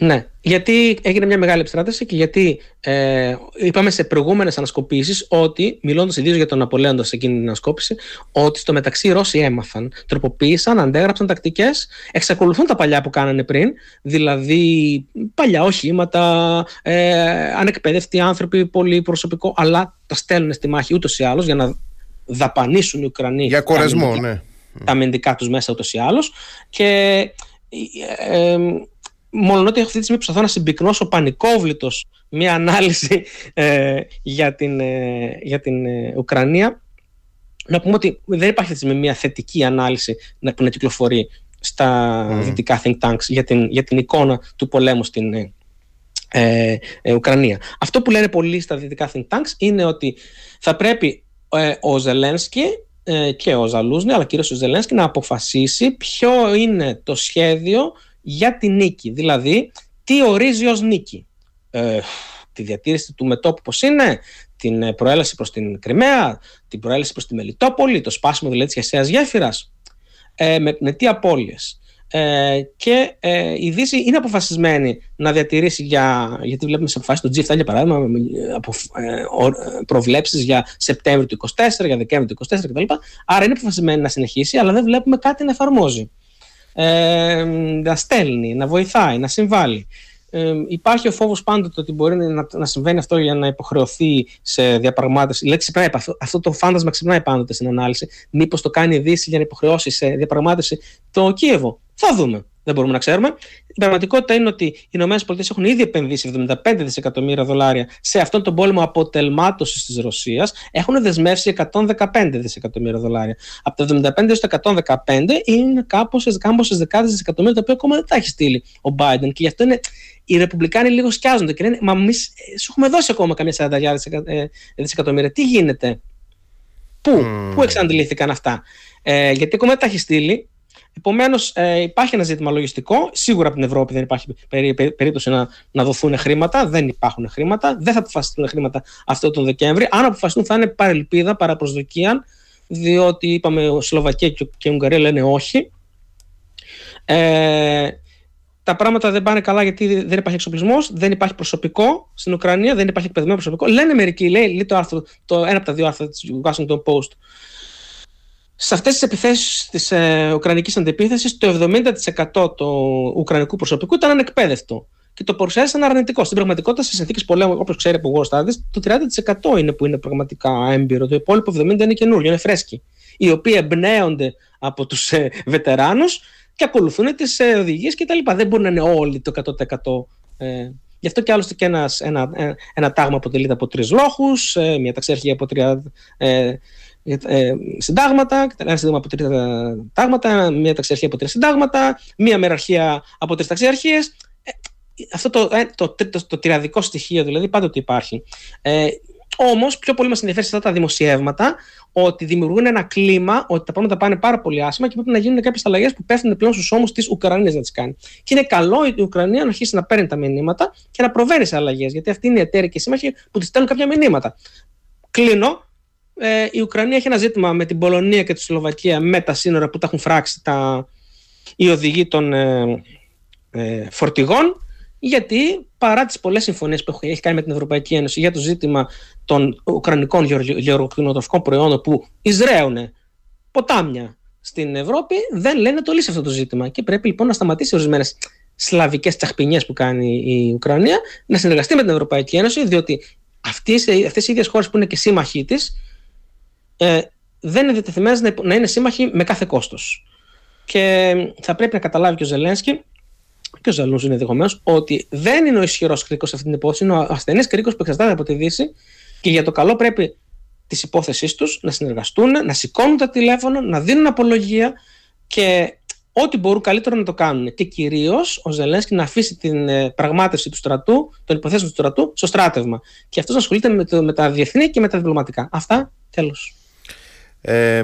Ναι, γιατί έγινε μια μεγάλη επιστράτευση και γιατί ε, είπαμε σε προηγούμενες ανασκοπήσεις ότι, μιλώντας ιδίως για τον Απολέοντα σε εκείνη την ανασκόπηση, ότι στο μεταξύ οι Ρώσοι έμαθαν, τροποποίησαν, αντέγραψαν τακτικές, εξακολουθούν τα παλιά που κάνανε πριν, δηλαδή παλιά οχήματα, ε, ανεκπαίδευτοι άνθρωποι, πολύ προσωπικό, αλλά τα στέλνουν στη μάχη ούτως ή άλλως για να δαπανίσουν οι Ουκρανοί για κορεσμό, τα, ναι. τα αμυντικά τους μέσα ούτως ή άλλως και ε, ε, μόνο ότι αυτή τη στιγμή προσπαθώ να συμπυκνώσω πανικόβλητος μια ανάλυση ε, για την, ε, για την ε, Ουκρανία να πούμε ότι δεν υπάρχει αυτή τη στιγμή μια θετική ανάλυση που να κυκλοφορεί στα mm. δυτικά think tanks για την, για την εικόνα του πολέμου στην ε, Ουκρανία. Αυτό που λένε πολλοί στα δυτικά think tanks είναι ότι θα πρέπει ε, ο Ζελένσκι ε, και ο Ζαλούσνη, αλλά κυρίως ο Ζελένσκι, να αποφασίσει ποιο είναι το σχέδιο για τη νίκη. Δηλαδή, τι ορίζει ως νίκη. Ε, τη διατήρηση του μετόπου πώς είναι, την προέλαση προς την Κρυμαία, την προέλαση προς τη Μελιτόπολη, το σπάσιμο δηλαδή της χεσαίας γέφυρας, ε, με, με τι απώλειες. Ε, και ε, η Δύση είναι αποφασισμένη να διατηρήσει για. Γιατί βλέπουμε σε αποφάσεις του G7 για παράδειγμα, από, ε, προβλέψεις για Σεπτέμβριο του 24, για Δεκέμβριο του 24 κτλ. Άρα είναι αποφασισμένη να συνεχίσει, αλλά δεν βλέπουμε κάτι να εφαρμόζει. Ε, να στέλνει, να βοηθάει, να συμβάλλει. Ε, υπάρχει ο φόβος πάντοτε ότι μπορεί να, να συμβαίνει αυτό για να υποχρεωθεί σε διαπραγμάτευση. Λέξη ξυπνάει, αυτό, αυτό το φάντασμα ξυπνάει πάντοτε στην ανάλυση. Μήπως το κάνει η Δύση για να υποχρεώσει σε διαπραγμάτευση το Κίεβο. Θα δούμε. Δεν μπορούμε να ξέρουμε. Η πραγματικότητα είναι ότι οι ΗΠΑ έχουν ήδη επενδύσει 75 δισεκατομμύρια δολάρια σε αυτόν τον πόλεμο αποτελμάτωσης της Ρωσίας. Έχουν δεσμεύσει 115 δισεκατομμύρια δολάρια. Από τα 75 έως τα 115 είναι κάμποσε δεκάδες δισεκατομμύρια τα οποία ακόμα δεν τα έχει στείλει ο Biden. Και γι' αυτό είναι, οι Ρεπουμπλικάνοι λίγο σκιάζονται και λένε Μα εμείς ε, σου έχουμε δώσει ακόμα καμιά 40 ε, δισεκατομμύρια. Τι γίνεται, Πού, mm. πού εξαντλήθηκαν αυτά; Ε, γιατί ακόμα δεν τα έχει στείλει. Επομένως, ε, υπάρχει ένα ζήτημα λογιστικό. Σίγουρα από την Ευρώπη δεν υπάρχει περί, περίπτωση να, να δοθούν χρήματα. Δεν υπάρχουν χρήματα. Δεν θα αποφασιστούν χρήματα αυτό τον Δεκέμβρη. Αν αποφασιστούν, θα είναι παρελπίδα, παραπροσδοκία, διότι είπαμε Σλοβακία και, και η Ουγγαρία λένε όχι. Ε, τα πράγματα δεν πάνε καλά γιατί δεν υπάρχει εξοπλισμός, δεν υπάρχει προσωπικό στην Ουκρανία, δεν υπάρχει εκπαιδευμένο προσωπικό. Λένε μερικοί, λέει, λέει το, άρθρο, το ένα από τα δύο άρθρα της Washington Post, σε αυτές τις επιθέσεις της ε, Ουκρανικής αντεπίθεσης το 70% του Ουκρανικού προσωπικού ήταν ανεκπαίδευτο και το παρουσιάζει σαν αρνητικό. Στην πραγματικότητα, σε συνθήκες πολέμου, όπως ξέρει από War Studies, το 30% είναι που είναι πραγματικά έμπειρο. Το υπόλοιπο 70% είναι καινούριο, είναι φρέσκοι. Οι οποίοι εμπνέονται από τους ε, βετεράνους και ακολουθούν τις ε, οδηγίες κτλ. Δεν μπορεί να είναι όλοι το 100%. Ε, Γι' αυτό και άλλωστε και ένας, ένα, ένα, ένα τάγμα αποτελείται από τρεις λόγου, ε, μια ταξιαρχία από τρία ε, ε, συντάγματα, ένα σύνταγμα από τρία τάγματα, μία ταξιαρχία από τρία συντάγματα, μία μεραρχία από τρεις ταξιαρχίες. Ε, αυτό το, ε, το, το, το, το τυραδικό στοιχείο δηλαδή πάντοτε υπάρχει. Ε, Όμως, πιο πολύ μας ενδιαφέρει σε αυτά τα δημοσιεύματα ότι δημιουργούν ένα κλίμα ότι τα πράγματα πάνε πάρα πολύ άσχημα και πρέπει να γίνουν κάποιες αλλαγές που πέφτουν πλέον στους ώμους της Ουκρανίας να τις κάνει. Και είναι καλό η Ουκρανία να αρχίσει να παίρνει τα μηνύματα και να προβαίνει σε αλλαγές, γιατί αυτή είναι η εταίροι και οι σύμμαχοι που της στέλνουν κάποια μηνύματα. Κλείνω ε, η Ουκρανία έχει ένα ζήτημα με την Πολωνία και τη Σλοβακία με τα σύνορα που τα έχουν φράξει τα, οι οδηγοί των ε, ε, φορτηγών γιατί παρά τις πολλές συμφωνίες που έχει κάνει με την Ευρωπαϊκή Ένωση για το ζήτημα των ουκρανικών γεωργικών προϊόντων που εισραίουν ποτάμια στην Ευρώπη δεν λένε το λύσει αυτό το ζήτημα. Και πρέπει λοιπόν να σταματήσει ορισμένες σλαβικές τσαχπινιές που κάνει η Ουκρανία, να συνεργαστεί με την Ευρωπαϊκή Ένωση, διότι αυτές οι ίδιες χώρες που είναι και σύμμαχοί της ε, δεν είναι διατεθειμένε να είναι σύμμαχοι με κάθε κόστος. Και θα πρέπει να καταλάβει και ο Ζελένσκι και ο Ζαλούν είναι ενδεχομένως ότι δεν είναι ο ισχυρός κρίκος σε αυτή την υπόθεση, είναι ο ασθενής κρίκος που εξαρτάται από τη Δύση και για το καλό πρέπει τη υπόθεσής τους να συνεργαστούν, να σηκώνουν τα τηλέφωνα, να δίνουν απολογία και ό,τι μπορούν καλύτερο να το κάνουν. Και κυρίως ο Ζελένσκι να αφήσει την ε, πραγμάτευση του στρατού, των υποθέσεων του στρατού, στο στράτευμα. Και αυτός να ασχολείται με, το, με τα διεθνή και με τα διπλωματικά. Αυτά, τέλος. Ε,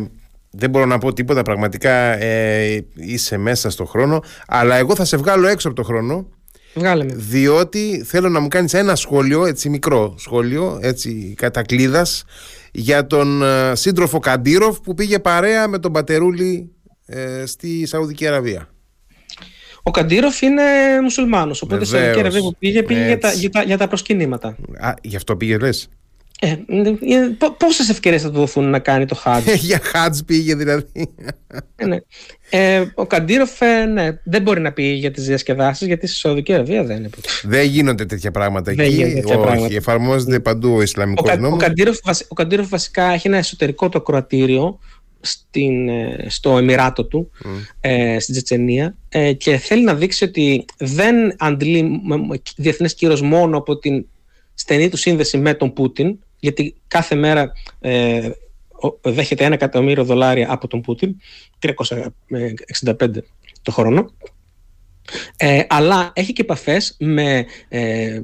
δεν μπορώ να πω τίποτα πραγματικά ε, είσαι μέσα στο χρόνο αλλά εγώ θα σε βγάλω έξω από το χρόνο Βγάλε με. διότι θέλω να μου κάνεις ένα σχόλιο έτσι μικρό σχόλιο έτσι κατακλίδας για τον ε, σύντροφο Καντήροφ που πήγε παρέα με τον Πατερούλη ε, στη Σαουδική Αραβία ο Καντήροφ είναι μουσουλμάνος, οπότε στη Σαουδική Αραβία που πήγε πήγε για τα, για, τα, για τα προσκυνήματα. Α, γι' αυτό πήγε λες. Ε, ε Πόσες ευκαιρίες θα του δοθούν να κάνει το Χάτζ. Για Χάτζ πήγε δηλαδή. Ε, ναι. ε, ο Καντήροφ ε, ναι, δεν μπορεί να πει για τις διασκεδάσεις γιατί στη Σαουδική Αραβία δεν είναι. Δεν γίνονται τέτοια πράγματα εκεί. Τέτοια Όχι, πράγματα. εφαρμόζεται παντού ο Ισλαμικός νόμος. Ο Καντήροφ, βασικά έχει ένα εσωτερικό το κροατήριο στην, στο Εμμυράτο του, mm. ε, στην Τσετσενία ε, και θέλει να δείξει ότι δεν αντλεί διεθνές κύρος μόνο από την στενή του σύνδεση με τον Πούτιν γιατί κάθε μέρα ε, δέχεται ένα εκατομμύριο δολάρια από τον Πούτιν, 365 το χρόνο, ε, αλλά έχει και επαφές με, ε,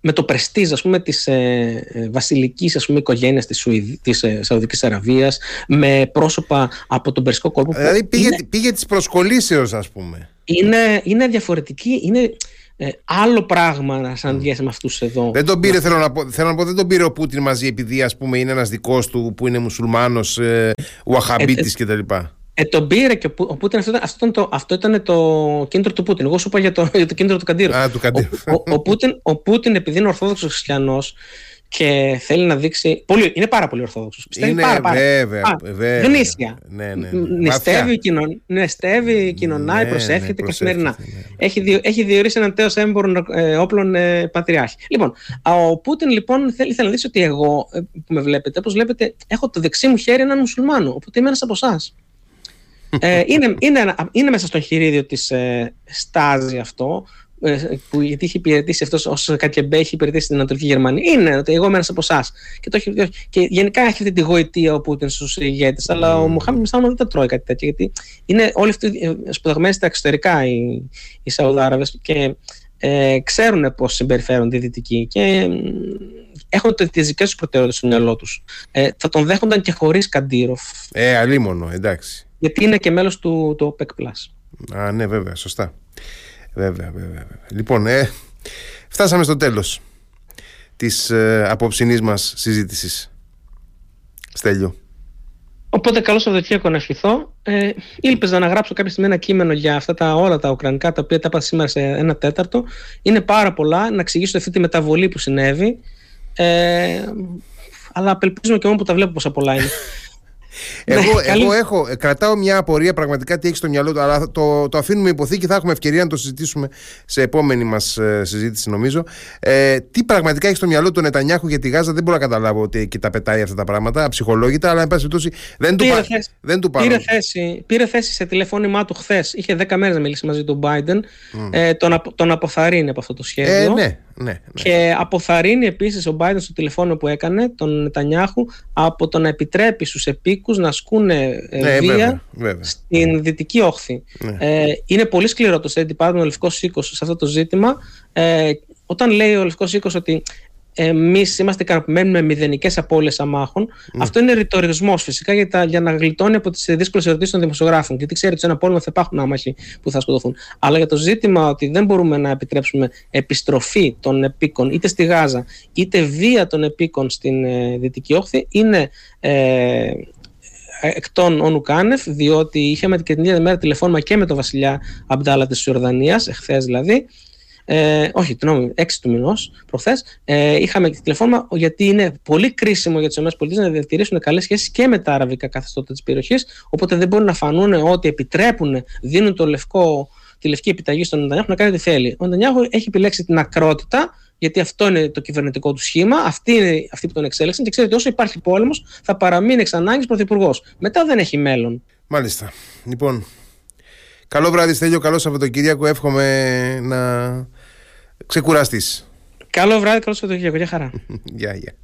με το πρεστίζ ας πούμε της ε, ε βασιλικής ας πούμε οικογένειας της, Σουηδ, της ε, Σαουδικής Αραβίας με πρόσωπα από τον Περσικό κόλπο δηλαδή πήγε, είναι, πήγε της προσκολήσεως ας πούμε. Είναι, είναι διαφορετική είναι, ε, άλλο πράγμα να συναντιέσαι mm. με αυτούς εδώ. Δεν τον πήρε, θέλω να, πω, θέλω να πω, δεν τον πήρε ο Πούτιν μαζί επειδή ας πούμε είναι ένας δικός του που είναι μουσουλμάνος, ε, ουαχαμπίτης ε, κτλ. Ε, τον πήρε και ο, Πού- ο Πούτιν, αυτό, ήταν- αυτό, ήταν το, αυτό ήταν το κίνητρο του Πούτιν. Εγώ σου είπα για το, [laughs] για το κίνητρο του Καντήρου. Α, του Καντήρου. Ο, ο, ο, Πούτιν, ο Πούτιν, επειδή είναι Ορθόδοξος Χριστιανός και θέλει να δείξει. Πολύ, είναι πάρα πολύ Ορθόδοξος. Είναι πάρα, πάρα. βέβαια, Α, βέβαια. γνήσια. Ναι, ναι. Νηστεύει, κοινων, νηστεύει, κοινωνάει, Ναι, προσεύχεται ναι, καθημερινά. προσεύχεται, ναι. Έχει, διο, έχει διορίσει έναν τέο έμπορων ε, όπλων ε, πατριάρχη. Λοιπόν, α, ο Πούτιν λοιπόν θέλει, θέλει να δείξει ότι εγώ ε, που με βλέπετε, όπως βλέπετε, έχω το δεξί μου χέρι έναν μουσουλμάνο. Οπότε είμαι ένας από εσάς. ε, είναι, είναι, ένα- είναι μέσα στο εγχειρίδιο της ε, στάζη αυτό. Ε, Που, γιατί έχει υπηρετήσει αυτός ως Κακεμπέ, έχει υπηρετήσει στην Ανατολική Γερμανία. Είναι ότι εγώ είμαι ένας από εσάς. Και, το έχει- και γενικά έχει αυτή τη γοητεία ο Πούτιν στους ηγέτες. Αλλά ο Μουχάμι Μιστάμα δεν τα τρώει κάτι τέτοιο. Γιατί είναι όλοι αυτοί ε, σπουδαγμένοι στα εξωτερικά οι, οι Σαουδάραβες και ε, ξέρουν πώς συμπεριφέρονται οι Δυτικοί. Και ε, έχουν τις δικές τους προτεραιότητες στο μυαλό τους. Ε, θα τον δέχονταν και χωρίς Καντήροφ. Ε, αλίμονο, εντάξει. Γιατί είναι και μέλος του, του OPEC. Α, ναι, βέβαια, σωστά. Βέβαια, βέβαια. βέβαια. Λοιπόν, ε, φτάσαμε στο τέλος της ε, απόψινής μας συζήτησης. Στέλιο. Οπότε καλό Σαββατοκύριακο να ευχηθώ. Ε, ήλπιζα να γράψω κάποια στιγμή ένα κείμενο για αυτά τα όλα τα ουκρανικά τα οποία τα είπα σήμερα σε ένα τέταρτο. Είναι πάρα πολλά να εξηγήσω αυτή τη μεταβολή που συνέβη. Ε, αλλά απελπίζουμε και μόνο που τα βλέπω πόσα πολλά είναι. [laughs] Εγώ, Ναι, καλή- εγώ έχω, ε, κρατάω μια απορία πραγματικά τι έχει στο μυαλό του, αλλά το, το αφήνουμε υποθήκη. Θα έχουμε ευκαιρία να το συζητήσουμε σε επόμενη μας συζήτηση, νομίζω. Ε, τι πραγματικά έχει στο μυαλό του Νετανιάχου για τη Γάζα, δεν μπορώ να καταλάβω ότι και τα πετάει αυτά τα πράγματα, αψυχολόγητα, αλλά εν πάση περιπτώσει δεν του, Πήρε πα- θέση. δεν του πήρε, πάρουν. θέση, πήρε θέση σε τηλεφώνημά του χθες. Είχε 10 μέρες να μιλήσει μαζί του Biden. Ε, τον, απο- τον αποθαρρύνει από αυτό το σχέδιο. Ε, ναι, ναι. ναι. Και αποθαρρύνει επίσης ο Biden στο τηλεφώνημα που έκανε τον Νετανιάχου από το να επιτρέπει στους επίκους να ασκούν ε, Ναι, βία βέβαια, βέβαια. στην δυτική όχθη. Ναι. Ε, είναι πολύ σκληρό το State Department, ο Λευκός Οίκος, σε αυτό το ζήτημα. Ε, όταν λέει ο Λευκός Οίκος ότι εμείς είμαστε ικανοποιημένοι με μηδενικές απώλειες αμάχων, αυτό είναι ρητορισμός φυσικά για, τα, για να γλιτώνει από τις δύσκολες ερωτήσεις των δημοσιογράφων. Γιατί ξέρει ότι σε ένα πόλεμο θα υπάρχουν άμαχοι που θα σκοτωθούν. Αλλά για το ζήτημα ότι δεν μπορούμε να επιτρέψουμε επιστροφή των επίκων είτε στη Γάζα είτε βία των επίκων στην ε, Δυτική Όχθη είναι ε, εκ των όνου κάνευ, διότι είχαμε και την ίδια μέρα τηλεφώνημα και με τον βασιλιά Αμπτάλα της Ιορδανίας, εχθές δηλαδή, ε, όχι, την 6 του μηνός, προχθές, ε, είχαμε τηλεφώνημα γιατί είναι πολύ κρίσιμο για τις ΗΠΑ να διατηρήσουν καλές σχέσεις και με τα αραβικά καθεστώτα της περιοχής. Οπότε δεν μπορούν να φανούν ότι επιτρέπουν, δίνουν το λευκό, τη λευκή επιταγή στον Νετανιάχου να κάνει ό,τι θέλει. Ο Νετανιάχου έχει επιλέξει την ακρότητα, γιατί αυτό είναι το κυβερνητικό του σχήμα, αυτοί είναι αυτοί που τον εξέλεξαν και ξέρει ότι όσο υπάρχει πόλεμος θα παραμείνει εξ ανάγκης πρωθυπουργός. Μετά δεν έχει μέλλον. Μάλιστα. Λοιπόν, καλό βράδυ Στέλιο, καλό Σαββατοκύριακο. Εύχομαι να ξεκουραστείς. Καλό βράδυ, καλό Σαββατοκύριακο. Γεια χαρά. [laughs] Γεια, γεια.